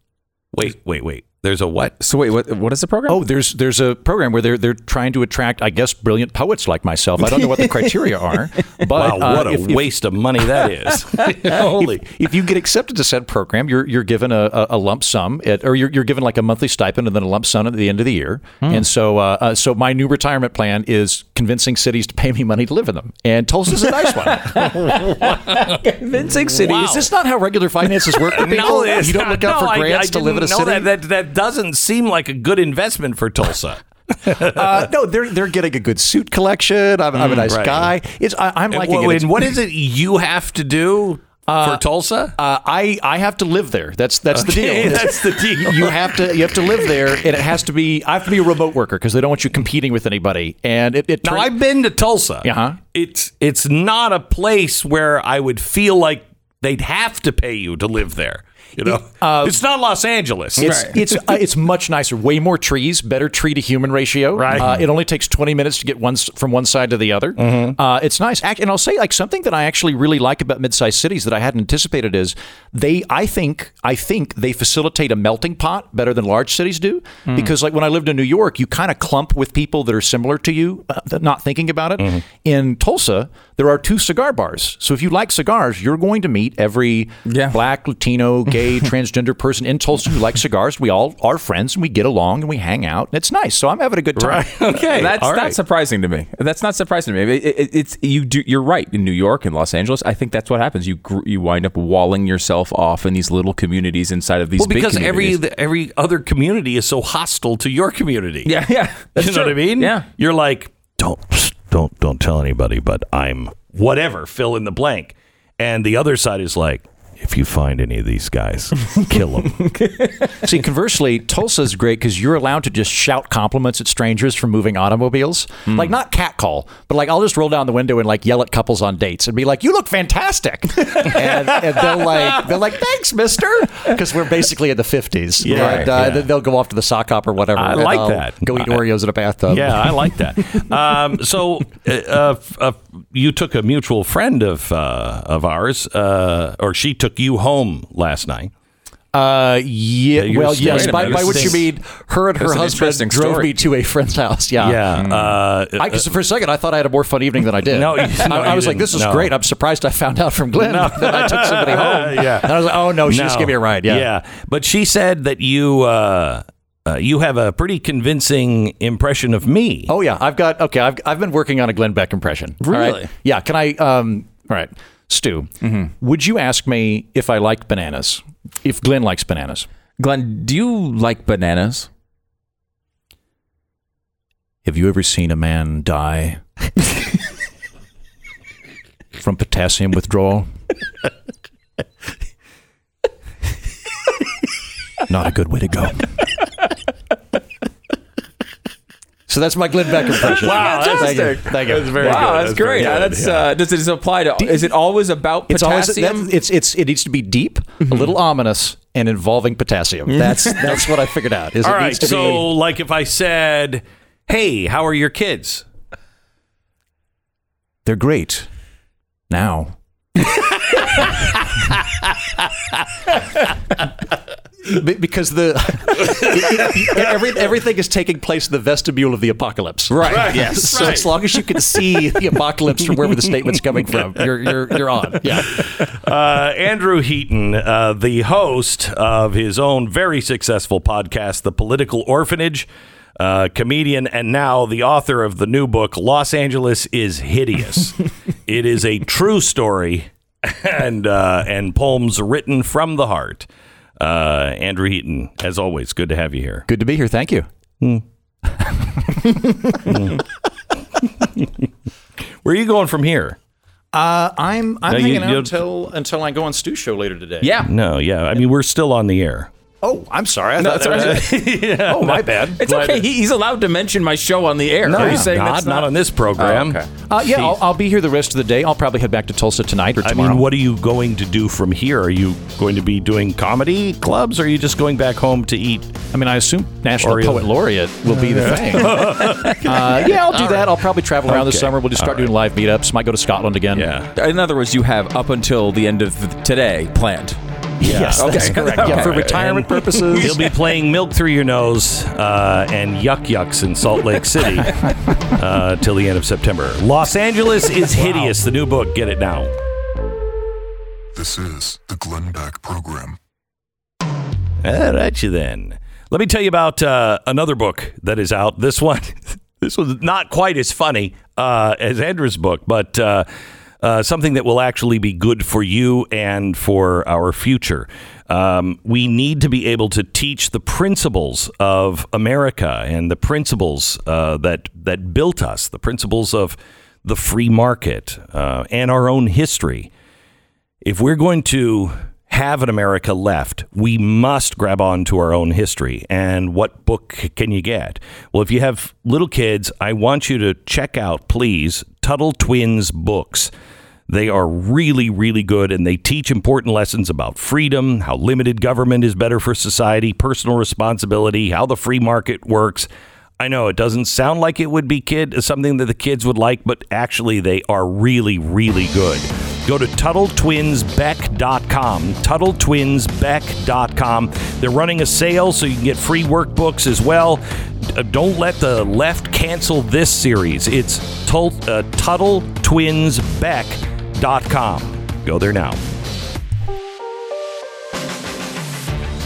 Wait, wait, wait. There's a what? So wait, what what is the program? Oh, there's there's a program where they're they're trying to attract, I guess, brilliant poets like myself. I don't know what the criteria are, but wow, what uh, a if- if- waste of money that is. Holy. if, if you get accepted to said program, you're you're given a, a, a lump sum, at, or you're, you're given like a monthly stipend and then a lump sum at the end of the year. And so, uh, uh, so my new retirement plan is convincing cities to pay me money to live in them. And Tulsa's a nice one. Convincing city. Is this not how regular finances work? for people? you don't look out No, for grants I to live in a city. That, that that doesn't seem like a good investment for Tulsa. uh, no, they're they're getting a good suit collection. I'm, I'm a nice right. guy. It's I, I'm And liking it. And what is it you have to do for Tulsa? Uh, I I have to live there. That's that's the deal. that's the deal. You have to you have to live there, and it has to be. I have to be a remote worker because they don't want you competing with anybody. And it, it Now turn- I've been to Tulsa. Uh-huh. It's it's not a place where I would feel like they'd have to pay you to live there. You know, it's not Los Angeles. It's it's uh, it's much nicer. Way more trees, better tree to human ratio. Right. Uh, it only takes twenty minutes to get one from one side to the other. Uh, it's nice. And I'll say like something that I actually really like about mid-sized cities that I hadn't anticipated is they. I think I think they facilitate a melting pot better than large cities do because like when I lived in New York, you kind of clump with people that are similar to you, uh, not thinking about it. In Tulsa, there are two cigar bars. So if you like cigars, you're going to meet every Yeah. black, Latino, gay, transgender person in Tulsa who likes cigars. We all are friends and we get along and we hang out. And it's nice. So I'm having a good time. okay. That's all not right. surprising to me. That's not surprising to me. It- it- it's you do. You're right. In New York and Los Angeles, I think that's what happens. You gr- you wind up walling yourself off in these little communities inside of these Well, big because every communities. every other community is so hostile to your community. yeah yeah that's you know true. what I mean? Yeah. You're like, don't don't don't tell anybody, but I'm whatever, fill in the blank. And the other side is like, if you find any of these guys, kill them. See, conversely, Tulsa is great because you're allowed to just shout compliments at strangers from moving automobiles. Like, not catcall, but like, I'll just roll down the window and like yell at couples on dates and be like, you look fantastic. and, and they'll like, they're like, thanks, mister. Because we're basically in the 50s. Yeah. and uh, Yeah. then they'll go off to the sock hop or whatever. I and like I'll that. Go eat I- Oreos in a bathtub. yeah, I like that. Um, so, uh, uh, uh, you took a mutual friend of uh, of ours, uh, or she took you home last night. Uh, yeah. you're well, yes. By, minute, by which you mean her and her That's an husband drove story. me to a friend's house. Yeah. Yeah. Uh, I, 'cause for a second, I thought I had a more fun evening than I did. No, you- I, no, I you was like, didn't. "This is No. great." I'm surprised I found out from Glenn that I took somebody home. Yeah. and I was like, "Oh no, she just No. gave me a ride." Yeah, yeah. But she said that you uh, uh, you have a pretty convincing impression of me. Oh yeah, I've got okay. I've I've been working on a Glenn Beck impression. All right? Really? Yeah. Can I? Um. All right, Stu. Mm-hmm. Would you ask me if I like bananas? If Glenn likes bananas? Glenn, do you like bananas? Have you ever seen a man die from potassium withdrawal? Not a good way to go. So that's my Glenn Beck impression. Wow, that's- Thank you. Thank you. That's very wow, good. that's, That's great. good. That's Yeah. uh, does it apply to? Is it always about It's always potassium? that, it's it's it needs to be deep, a little ominous, and involving potassium. That's that's what I figured out. Is All it right. needs to So, be like, if I said, "Hey, how are your kids?" they're great now. Be- because the every, everything is taking place in the vestibule of the apocalypse. Right. Right. Yes. So Right. as long as you can see the apocalypse from wherever the statement's coming from, you're you're you're on. Yeah. Uh, Andrew Heaton, uh, the host of his own very successful podcast, The Political Orphanage, uh, comedian, and now the author of the new book, Los Angeles is Hideous. it is a true story and uh, and poems written from the heart. Uh, Andrew Heaton, as always, good to have you here. Good to be here. Thank you. Where are you going from here? Uh, I'm I'm No, you- hanging out until until I go on Stu show later today. Yeah. No, yeah, I mean we're still on the air. Oh, I'm sorry. I No, thought it's that was- Oh, my bad. It's okay. He, he's allowed to mention my show on the air. No, Are he's saying not, that's not on this program. Oh, okay. Uh, yeah, I'll, I'll be here the rest of the day. I'll probably head back to Tulsa tonight or tomorrow. I tomorrow. mean, what are you going to do from here? Are you going to be doing comedy clubs, or are you just going back home to eat? I mean, I assume National Oreo. Poet Laureate will be the thing. uh, yeah, I'll do that. I'll probably travel around this summer. We'll just start All doing live meetups. Might go to Scotland again. Yeah. In other words, you have up until the end of today planned. Yes, that's correct. Yeah, for retirement purposes. He'll be playing Milk Through Your Nose uh, and Yuk Yuk's in Salt Lake City uh, till the end of September. Los Angeles is hideous. The new book. Get it now. This is the Glenn Beck Program. All right, you then. Let me tell you about uh, another book that is out. This one, this was not quite as funny uh, as Andrew's book, but uh, uh, something that will actually be good for you and for our future. Um, we need to be able to teach the principles of America and the principles uh, that that built us, the principles of the free market uh, and our own history if we're going to have an America left, we must grab on to our own history. And what book can you get? Well, if you have little kids, I want you to check out, please, Tuttle Twins books. They are really, really good, and they teach important lessons about freedom, how limited government is better for society, personal responsibility, how the free market works. I know it doesn't sound like it would be kid something that the kids would like, but actually they are really, really good. Go to TuttleTwinsBeck.com. TuttleTwinsBeck.com. They're running a sale so you can get free workbooks as well. Uh, Don't let the left cancel this series. It's uh, TuttleTwinsBeck.com. Go there now.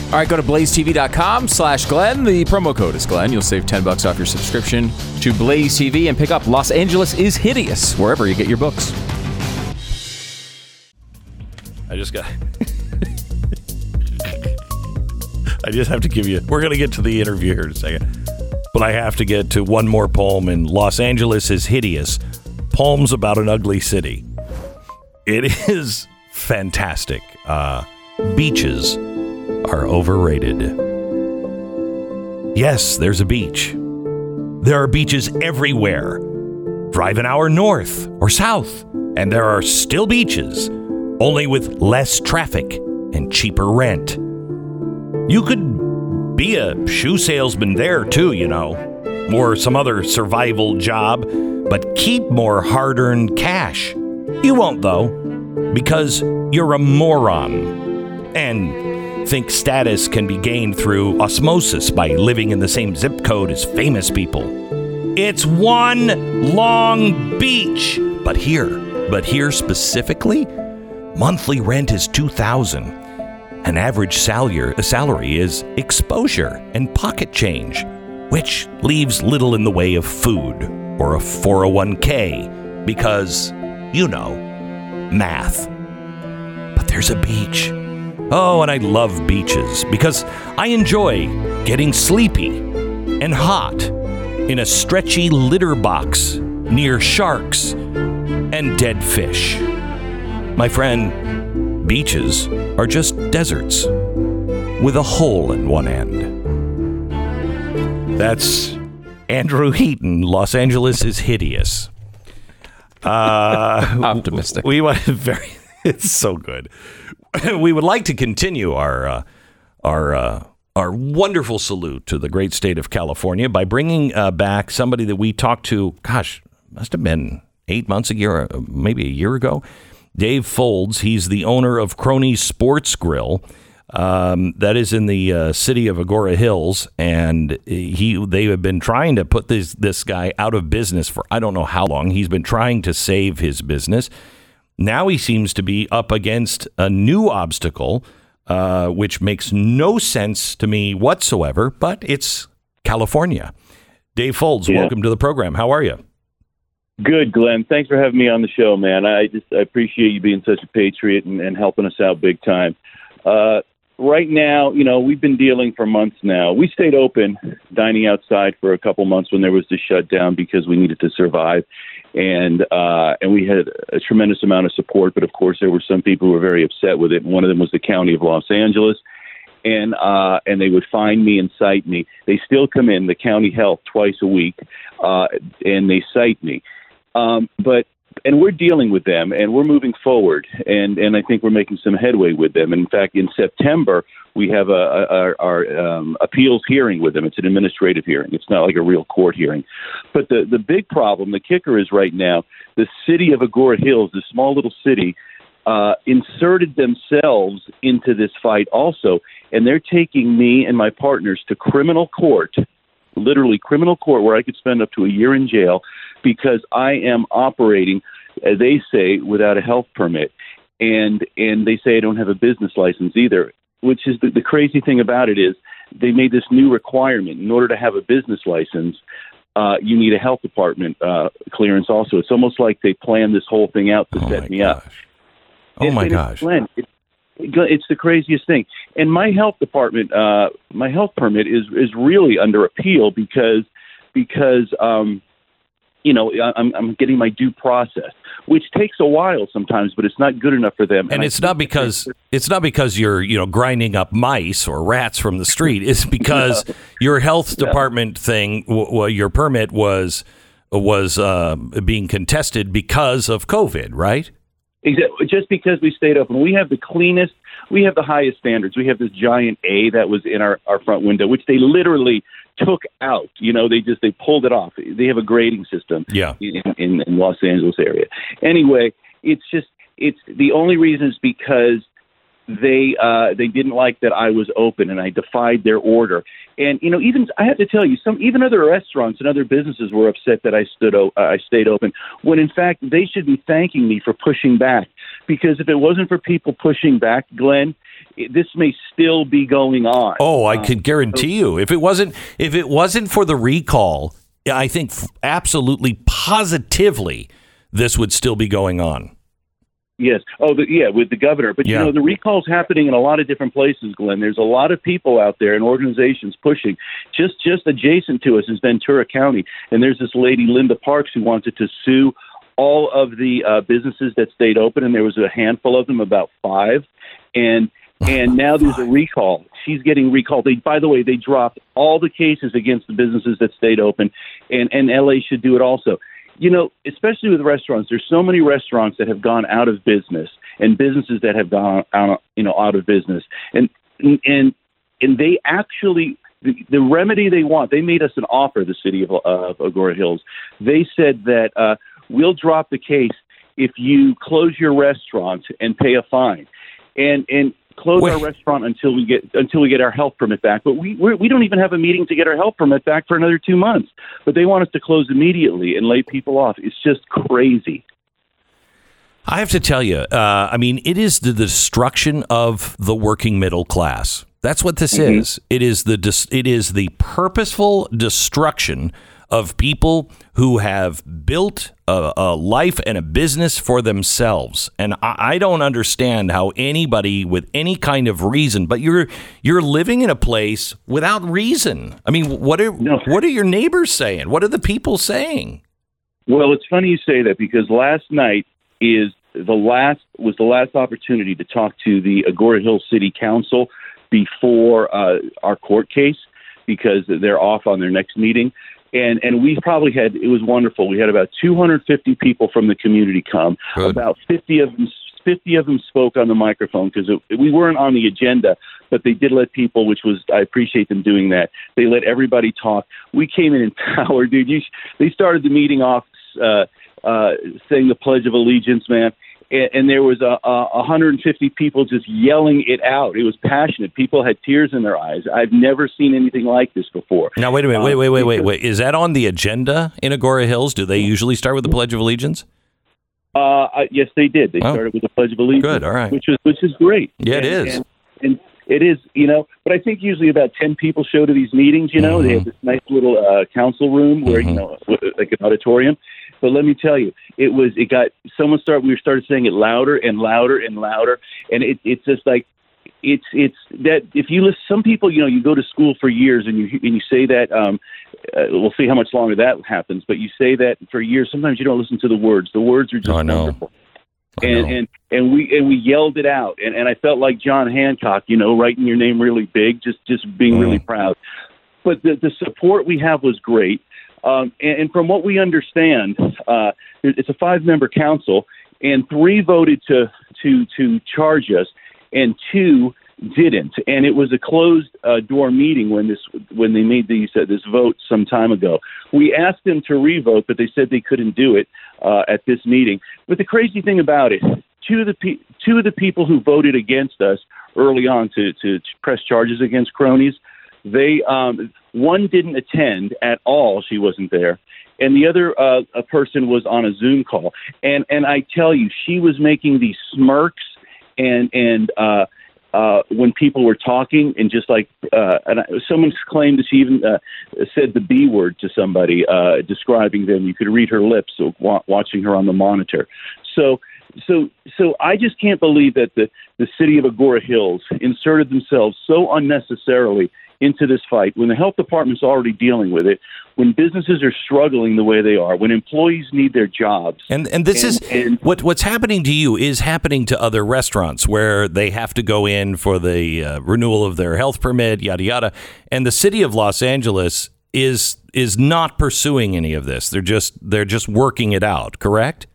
All right, go to blazetv.com slash Glenn. The promo code is Glenn. You'll save 10 bucks off your subscription to Blaze TV and pick up Los Angeles is Hideous wherever you get your books. I just got. I just have to give you. We're going to get to the interview here in a second, but I have to get to one more poem. In Los Angeles is hideous. Poems about an ugly city. It is fantastic. Uh, beaches are overrated. Yes, there's a beach. There are beaches everywhere. Drive an hour north or south, and there are still beaches, only with less traffic and cheaper rent. You could be a shoe salesman there too, you know, or some other survival job, but keep more hard earned cash. You won't, though, because you're a moron and think status can be gained through osmosis by living in the same zip code as famous people. It's one long beach. But here, but here specifically, monthly rent is 2000 An average salary, uh, salary is exposure and pocket change, which leaves little in the way of food or a 401k because, you know, math. But there's a beach. Oh, and I love beaches because I enjoy getting sleepy and hot in a stretchy litter box near sharks and dead fish. My friend, beaches are just deserts with a hole in one end. That's Andrew Heaton. Los Angeles is hideous. Uh, Optimistic. We want very. It's so good. We would like to continue our uh, our uh, our wonderful salute to the great state of California by bringing uh, back somebody that we talked to. Gosh, must have been eight months ago, or maybe a year ago. Dave Foldes. He's the owner of Crony Sports Grill. Um, that is in the uh, city of Agoura Hills, and he they have been trying to put this this guy out of business for I don't know how long. He's been trying to save his business. Now he seems to be up against a new obstacle, uh, which makes no sense to me whatsoever. But it's California. Dave Foldes, Yeah. welcome to the program. How are you? Good, Glenn. Thanks for having me on the show, man. I just I appreciate you being such a patriot and, and helping us out big time. Uh, right now, you know, we've been dealing for months now. We stayed open, dining outside for a couple months when there was the shutdown because we needed to survive, and uh, and we had a tremendous amount of support. But of course, there were some people who were very upset with it. One of them was the county of Los Angeles and uh, and they would find me and cite me. They still come in the county health twice a week, uh, and they cite me. Um, but and we're dealing with them, and we're moving forward, and and I think we're making some headway with them. In fact, in September we have a, a our, um, appeals hearing with them. It's an administrative hearing. It's not like a real court hearing. But the the big problem, the kicker is right now, the city of Agoura Hills, this small little city, uh, inserted themselves into this fight also, and they're taking me and my partners to criminal court, literally criminal court, where I could spend up to a year in jail because I am operating, as they say, without a health permit, and and they say I don't have a business license either. Which is the, the crazy thing about it is they made this new requirement in order to have a business license. Uh, you need a health department uh, clearance also. It's almost like they planned this whole thing out to set me up. Oh my And it's- gosh. Glenn, it, it's the craziest thing. And my health department, uh, my health permit is is really under appeal because because um, you know I'm I'm getting my due process, which takes a while sometimes, but it's not good enough for them. And I it's not because it's not because you're you know grinding up mice or rats from the street. It's because your health department thing, w- w- your permit was was uh, being contested because of COVID, right? Exactly. Just because we stayed open, we have the cleanest, we have the highest standards. We have this giant A that was in our, our front window, which they literally took out. You know, they just they pulled it off. They have a grading system. Yeah. In, in, in Los Angeles area. Anyway, it's just it's the only reason is because they uh, they didn't like that I was open and I defied their order. And you know, even I have to tell you, some even other restaurants and other businesses were upset that I stood o- uh, I stayed open. When in fact they should be thanking me for pushing back, because if it wasn't for people pushing back, Glenn, this may still be going on. Oh, I could guarantee you, if it wasn't if it wasn't for the recall, I think absolutely positively this would still be going on. Yes. Oh, the, yeah, with the governor. But Yeah. you know, the recall's happening in a lot of different places, Glenn. There's a lot of people out there and organizations pushing. Just just adjacent to us is Ventura County, and there's this lady Linda Parks who wanted to sue all of the uh, businesses that stayed open, and there was a handful of them, about five, and and now there's a recall. She's getting recalled. They, by the way, they dropped all the cases against the businesses that stayed open, and and LA should do it also you know, especially with restaurants, there's so many restaurants that have gone out of business and businesses that have gone out, you know, out of business. And and and they actually the, the remedy they want. They made us an offer. The city of, of Agoura Hills. They said that uh, we'll drop the case if you close your restaurant and pay a fine. And and close our restaurant until we get until we get our health permit back. But we we're, we don't even have a meeting to get our health permit back for another two months. But they want us to close immediately and lay people off. It's just crazy. I have to tell you, uh, I mean, it is the destruction of the working middle class. That's what this Mhm. is. It is the dis- it is the purposeful destruction of people who have built a, a life and a business for themselves. And I, I don't understand how anybody with any kind of reason, but you're you're living in a place without reason. I mean, what are what are your neighbors saying? What are the people saying? Well, it's funny you say that because last night is the last was the last opportunity to talk to the Agoura Hill City Council before uh, our court case because they're off on their next meeting. And and we probably had it was wonderful. We had about 250 people from the community come. About 50 of them 50 of them spoke on the microphone because we weren't on the agenda, but they did let people, which was I appreciate them doing that. They let everybody talk. We came in in power, dude. You, they started the meeting off uh, uh, saying the Pledge of Allegiance, man and, and there was a, a 150 people just yelling it out. It was passionate. People had tears in their eyes. I've never seen anything like this before. Now wait a minute, wait, wait, wait, wait, wait. Is that on the agenda in Agoura Hills? Do they usually start with the Pledge of Allegiance? Uh, uh, yes, they did. They Oh. started with the Pledge of Allegiance. Good, all right. Which is which is great. Yeah, it and, is. And, and it is, you know. But I think usually about ten people show to these meetings. You know, they Mm-hmm. have this nice little uh, council room where you know, like an auditorium. But let me tell you, it was. It got someone started. We started saying it louder and louder and louder, and it, it's just like it's it's that if you listen, some people, you know, you go to school for years and you and you say that. Um, uh, we'll see how much longer that happens. But you say that for years. Sometimes you don't listen to the words. The words are just I know. And, and and we and we yelled it out, and, and I felt like John Hancock, you know, writing your name really big, just just being really proud. But the the support we have was great, um, and, and from what we understand, uh, it's a five member council, and three voted to to to charge us, and two didn't, and it was a closed uh, door meeting when this when they made these uh, this vote some time ago. We asked them to revote, but they said they couldn't do it uh, at this meeting. But the crazy thing about it, two of the pe- two of the people who voted against us early on to to press charges against cronies, they um, one didn't attend at all. She wasn't there. And the other uh, a person was on a Zoom call, and and I tell you, she was making these smirks, and and uh, uh, when people were talking, and just like uh, and I, someone claimed that she even uh, said the B word to somebody uh, describing them. You could read her lips wa- watching her on the monitor. So so so I just can't believe that the the city of Agoura Hills inserted themselves so unnecessarily into this fight when the health department's already dealing with it, when businesses are struggling the way they are, when employees need their jobs. And and this is and- what what's happening to you is happening to other restaurants where they have to go in for the uh, renewal of their health permit, yada yada. And the city of Los Angeles is is not pursuing any of this. They're just they're just working it out. Correct?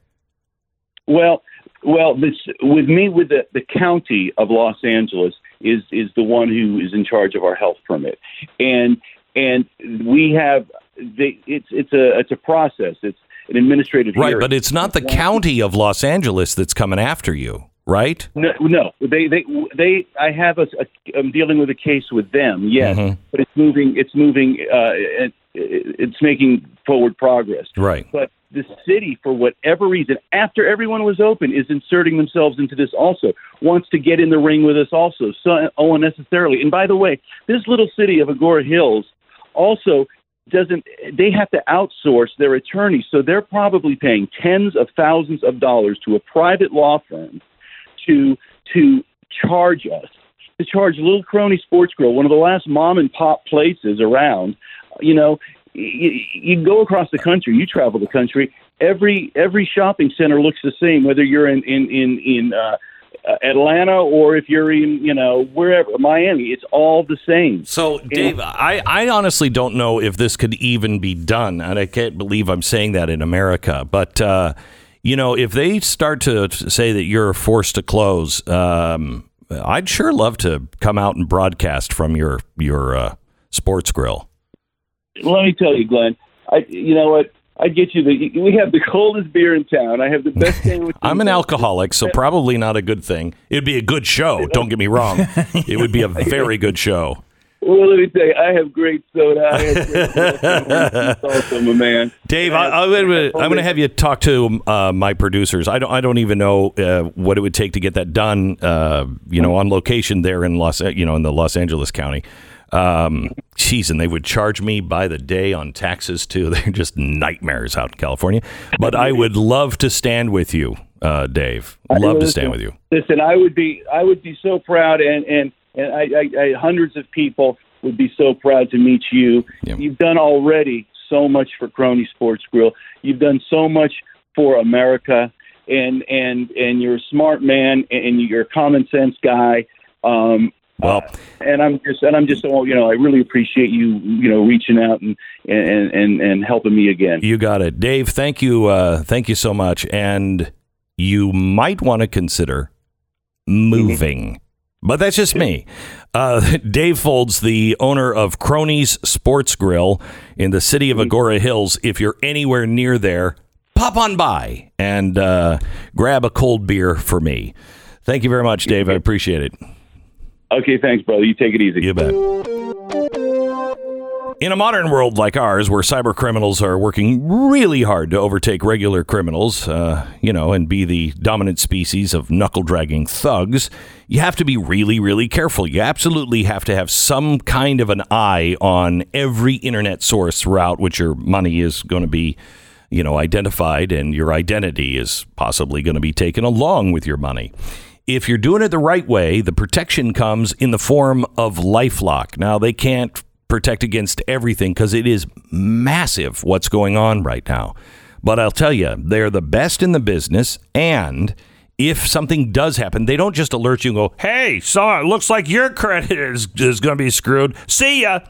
Well, well, this with me with the, the county of Los Angeles is is the one who is in charge of our health permit, and and we have they, it's it's a it's a process. It's an administrative Right, hearing. but it's not the county of Los Angeles that's coming after you, right? No, no, they, they, they. I have a, a. I'm dealing with a case with them. Yes, Mhm. but it's moving. It's moving. Uh, it, it's making forward progress. Right. But the city, for whatever reason, after everyone was open, is inserting themselves into this also. Wants to get in the ring with us also, so oh, unnecessarily. And by the way, this little city of Agoura Hills also doesn't they have to outsource their attorneys so they're probably paying tens of thousands of dollars to a private law firm to to charge us to charge little crony sports grill one of the last mom and pop places around you know you, you go across the country you travel the country every every shopping center looks the same whether you're in in in in uh uh, Atlanta or if you're in, you know, wherever, Miami, it's all the same. So, Dave, I, I honestly don't know if this could even be done, and I can't believe I'm saying that in America. But uh, you know, if they start to say that you're forced to close, um, I'd sure love to come out and broadcast from your your uh, sports grill. Let me tell you, Glenn, I, you know what? I get you the. We have the coldest beer in town. I have the best sandwich. I'm an alcoholic, so probably not a good thing. It'd be a good show. Don't get me wrong. It would be a very good show. Well, let me tell you, I have great soda. I have great awesome, my man. Dave, I, I'm going to have you talk to uh, my producers. I don't. I don't even know uh, what it would take to get that done. Uh, you know, on location there in Los, you know, in the Los Angeles County. Um, geez, and they would charge me by the day on taxes too. They're just nightmares out in California. But I would love to stand with you, uh, Dave. Love to stand with you. Listen, I would be, I would be so proud, and and and I, I, I hundreds of people would be so proud to meet you. You've done already so much for Crony Sports Grill. You've done so much for America, and and and you're a smart man, and you're a common sense guy. Um, well, and I'm just and I'm just so you know I really appreciate you you know reaching out and and and, and helping me again. You got it, Dave. Thank you. Uh, thank you so much. And you might want to consider moving. But that's just me. Uh, Dave Foldes, the owner of Cronies Sports Grill in the city of Agoura Hills. If you're anywhere near there, pop on by and uh, grab a cold beer for me. Thank you very much, Dave. I appreciate it. Okay, thanks, brother. You take it easy. You bet. In a modern world like ours, where cyber criminals are working really hard to overtake regular criminals, uh, you know, and be the dominant species of knuckle dragging thugs, you have to be really, really careful. You absolutely have to have some kind of an eye on every internet source route which your money is going to be, you know, identified and your identity is possibly going to be taken along with your money if you're doing it the right way, the protection comes in the form of Lifelock. Now, they can't protect against everything because it is massive what's going on right now. But I'll tell you, they're the best in the business. And if something does happen, they don't just alert you and go, hey, so it looks like your credit is, is going to be screwed. See ya.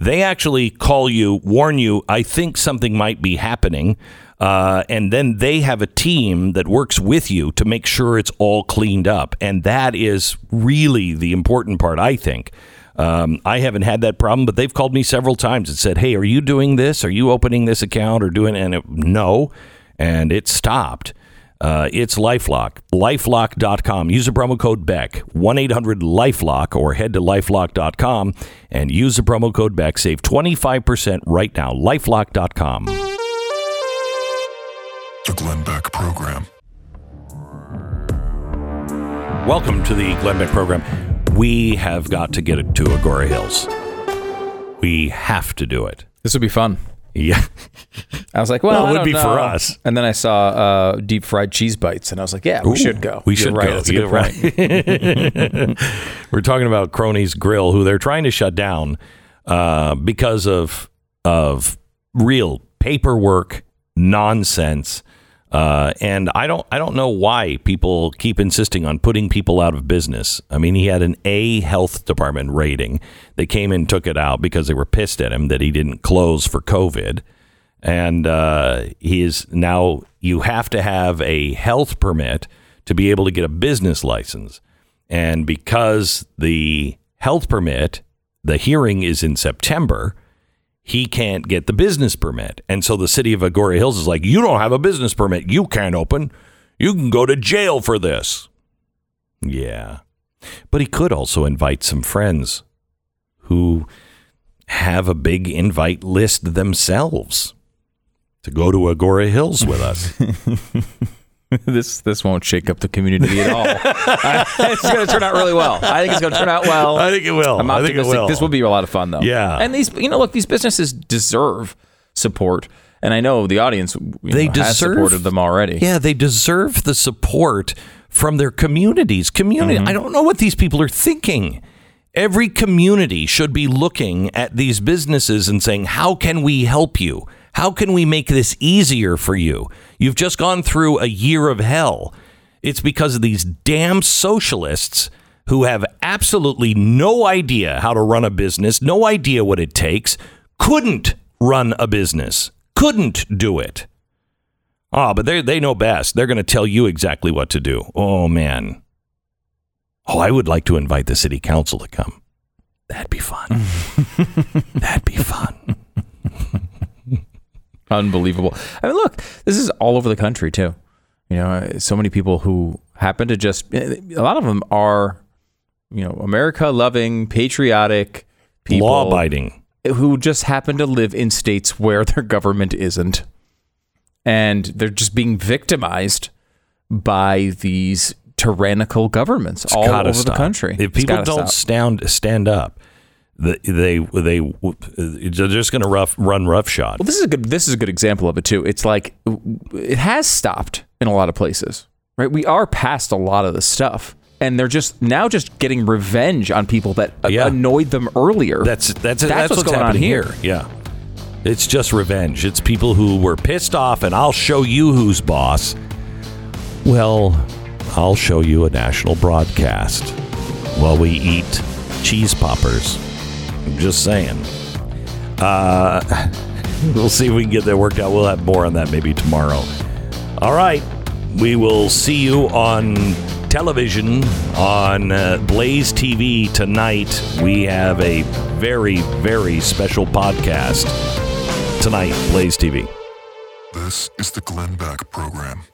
They actually call you, warn you, I think something might be happening. Uh, and then they have a team that works with you to make sure it's all cleaned up. And that is really the important part, I think. Um, I haven't had that problem, but they've called me several times and said, "Hey, are you doing this? Are you opening this account or doing?" And it, no, and it stopped. Uh, it's Lifelock. Lifelock.com. Use the promo code Beck, 1 800 Lifelock, or head to lifelock.com and use the promo code Beck. Save 25% right now. Lifelock.com. The Glenn Beck Program. Welcome to the Glenn Beck program. We have got to get it to Agoura Hills. We have to do it. This would be fun. Yeah. I was like, well, Well, it would be for know. us. And then I saw uh, deep fried cheese bites, and I was like, yeah, we Ooh, should go. We You're should right. go. That's a You're good point. right. We're talking about Cronies Grill, who they're trying to shut down uh, because of of real paperwork nonsense. Uh, and I don't, I don't know why people keep insisting on putting people out of business. I mean, he had an A health department rating. They came and took it out because they were pissed at him that he didn't close for COVID. And uh, he is now, you have to have a health permit to be able to get a business license. And because the health permit, the hearing is in September, he can't get the business permit. And so the city of Agoura Hills is like, you don't have a business permit. You can't open. You can go to jail for this. Yeah. But he could also invite some friends who have a big invite list themselves to go to Agoura Hills with us. this this won't shake up the community at all. I- it's going to turn out really well. I think it's going to turn out well. I think it will. I'm I think it will. This will be a lot of fun, though. Yeah. And these, you know, look, these businesses deserve support, and I know the audience you They know, has deserve- supported them already. Yeah, they deserve the support from their communities. Community. Mm-hmm. I don't know what these people are thinking. Every community should be looking at these businesses and saying, "How can we help you? How can we make this easier for you? You've just gone through a year of hell. It's because of these damn socialists who have absolutely no idea how to run a business, no idea what it takes, couldn't run a business, couldn't do it." Oh, but they they know best. They're going to tell you exactly what to do. Oh man. Oh, I would like to invite the city council to come. That'd be fun. That'd be fun. Unbelievable. I mean, look, this is all over the country too. You know, so many people who happen to just eh, a lot of them are, you know, America loving, patriotic people, Law abiding. who just happen to live in states where their government isn't, and they're just being victimized by these tyrannical governments all gotta over the country. If people don't stop. stand stand up, the- they they they're just going to rough run roughshod. Well, this is a good. This is a good example of it too. It's like it has stopped in a lot of places, right? We are past a lot of the stuff, and they're just now just getting revenge on people that Yeah. annoyed them earlier. That's that's that's, what's, going on happening here. Yeah. It's just revenge. It's people who were pissed off and I'll show you who's boss. Well, I'll show you a national broadcast while we eat cheese poppers. Just saying. Uh, we'll see if we can get that worked out. We'll have more on that maybe tomorrow. All right. We will see you on television on uh, Blaze TV tonight. We have a very, very special podcast tonight, Blaze TV. This is the Glenn Beck Program.